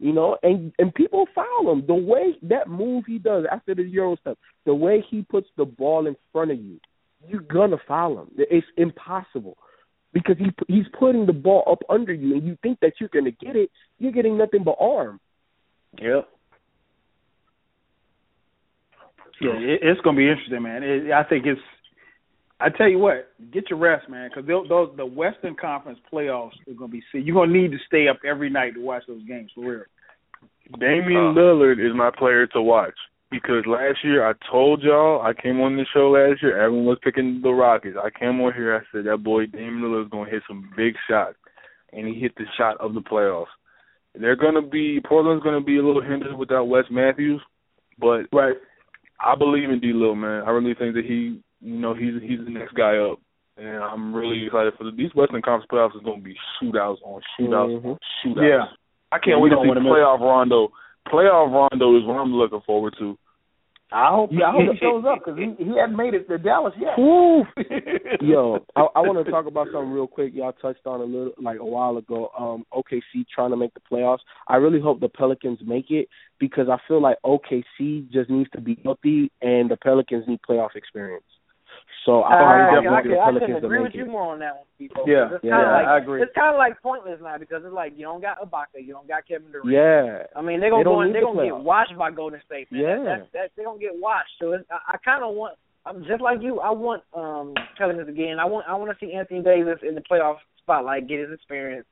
You know, and and people foul him. The way that move he does after the Euro step, the way he puts the ball in front of you, you're gonna foul him. It's impossible because he he's putting the ball up under you, and you think that you're gonna get it. You're getting nothing but arm. Yep. Yeah, it, it's going to be interesting, man. It, I think it's. I tell you what, get your rest, man, because those the Western Conference playoffs are going to be. See, you're going to need to stay up every night to watch those games for real. Damian uh, Lillard is my player to watch because last year I told y'all I came on the show last year. Everyone was picking the Rockets. I came on here. I said that boy Damian Lillard is going to hit some big shots, and he hit the shot of the playoffs. They're going to be Portland's going to be a little hindered without Wes Matthews, but right. I believe in D. Lil man. I really think that he, you know, he's he's the next guy up, and I'm really excited for the, these Western Conference playoffs. Is going to be shootouts on shootouts mm-hmm. on shootouts. Yeah, I can't wait to see playoff Rondo. Playoff Rondo is what I'm looking forward to. I hope I hope he shows up because he he hasn't made it to Dallas yet. Yo, I, I want to talk about something real quick. Y'all touched on a little like a while ago. Um, OKC trying to make the playoffs. I really hope the Pelicans make it because I feel like OKC just needs to be healthy and the Pelicans need playoff experience. So I, I, I definitely I, I, I can agree with you more on that one, people. Yeah, it's yeah, kinda like, I agree. It's kind of like pointless now because it's like you don't got Ibaka, you don't got Kevin Durant. Yeah. I mean, they're gonna they go and, they're the gonna get playoffs. washed by Golden State. Man. Yeah. that, that, that, they're gonna get washed. So it's, I, I kind of want. I'm just like you. I want um Pelicans again. I want I want to see Anthony Davis in the playoff spotlight, get his experience.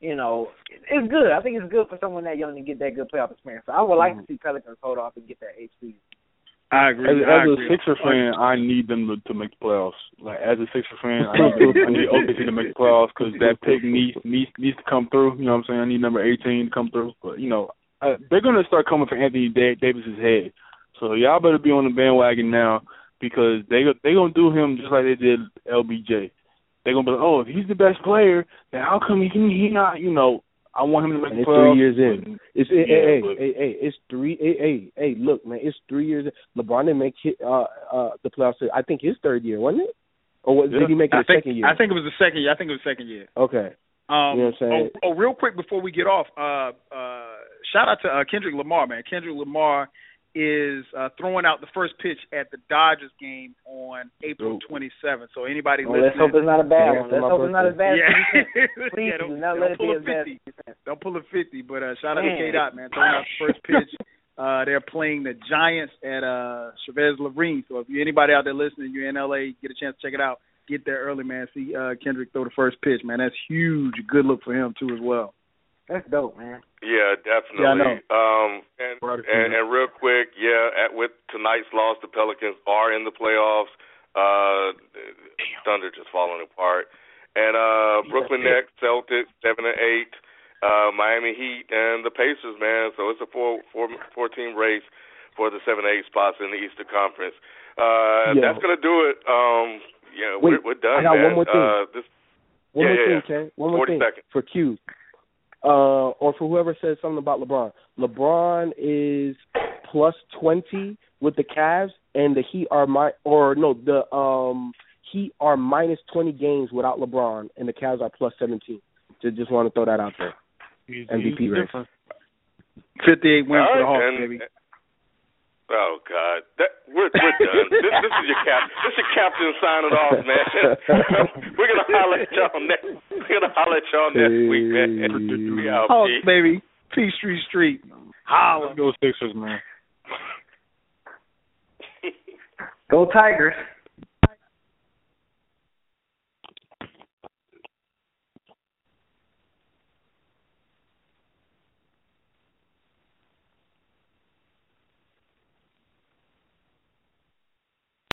You know, it's good. I think it's good for someone that young to get that good playoff experience. So I would like Mm-hmm. to see Pelicans hold off and get that HP. I agree. As, I as a. Sixer fan, I need them to, to make the playoffs. Like as a Sixer fan, I need, I need OKC to make the playoffs because that pick needs needs needs to come through. You know what I'm saying? I need number 18 to come through. But you know, uh, they're gonna start coming for Anthony da- Davis's head. So y'all better be on the bandwagon now because they they gonna do him just like they did LBJ. They're gonna be like, oh, if he's the best player, then how come he he not? You know, I want him to make And it's three years in. It's hey, Yeah, hey, but- hey, hey, it's three. Hey, hey, hey, look, man, it's three years. LeBron didn't make hit, uh uh the playoffs. I think his third year, wasn't it? Or was, did he make it I think second year? I think it was the second year. I think it was the second year. Okay. Um, You know what I'm saying? Oh, oh, real quick before we get off, uh, uh, shout out to uh, Kendrick Lamar, man. Kendrick Lamar is uh, throwing out the first pitch at the Dodgers game on April 27th. So anybody Well, let's hope it's not a bad Yeah, one. for Let's my hope it's not a bad. yeah, as Please yeah, do don't, not don't let it pull be a as bad. 50. Don't pull a 50. But uh, shout out to Man. K Dot, man, throwing out the first pitch. Uh, they're playing the Giants at uh, Chavez Ravine. So if you anybody out there listening, you're in LA, get a chance to check it out. Get there early, man. See uh, Kendrick throw the first pitch, man. That's huge. Good look for him too, as well. That's dope, man. Yeah, definitely. Yeah, I know. Um, and, and and real quick, yeah, at, with tonight's loss, the Pelicans are in the playoffs. Uh, Thunder just falling apart, and uh, Brooklyn Nets, Celtics, seven and eight. Uh, Miami Heat and the Pacers, man. So it's a four four four team race for the seven eight spots in the Eastern Conference. Uh, Yo. that's gonna do it. Um, yeah, Wait, we're, we're done, I got man. one more thing. Uh, this, One Yeah, more yeah, thing, yeah. Ken. One more 40 thing seconds. for Q. Uh, or for whoever says something about LeBron. LeBron is plus twenty with the Cavs, and the Heat are my or no the um Heat are minus twenty games without LeBron, and the Cavs are plus seventeen. Just just want to throw that out there. He's- MVP he's race. 58 wins All for the right, Hawks, and- baby. Oh God, that we're we're done. this, this is your cap. This is your captain signing off, man. we're gonna holler at y'all next. We're gonna holler at y'all next week, man. We out, Hawks, P. baby. Peachtree Street. Holla. Let's go Sixers, man. Go Tigers.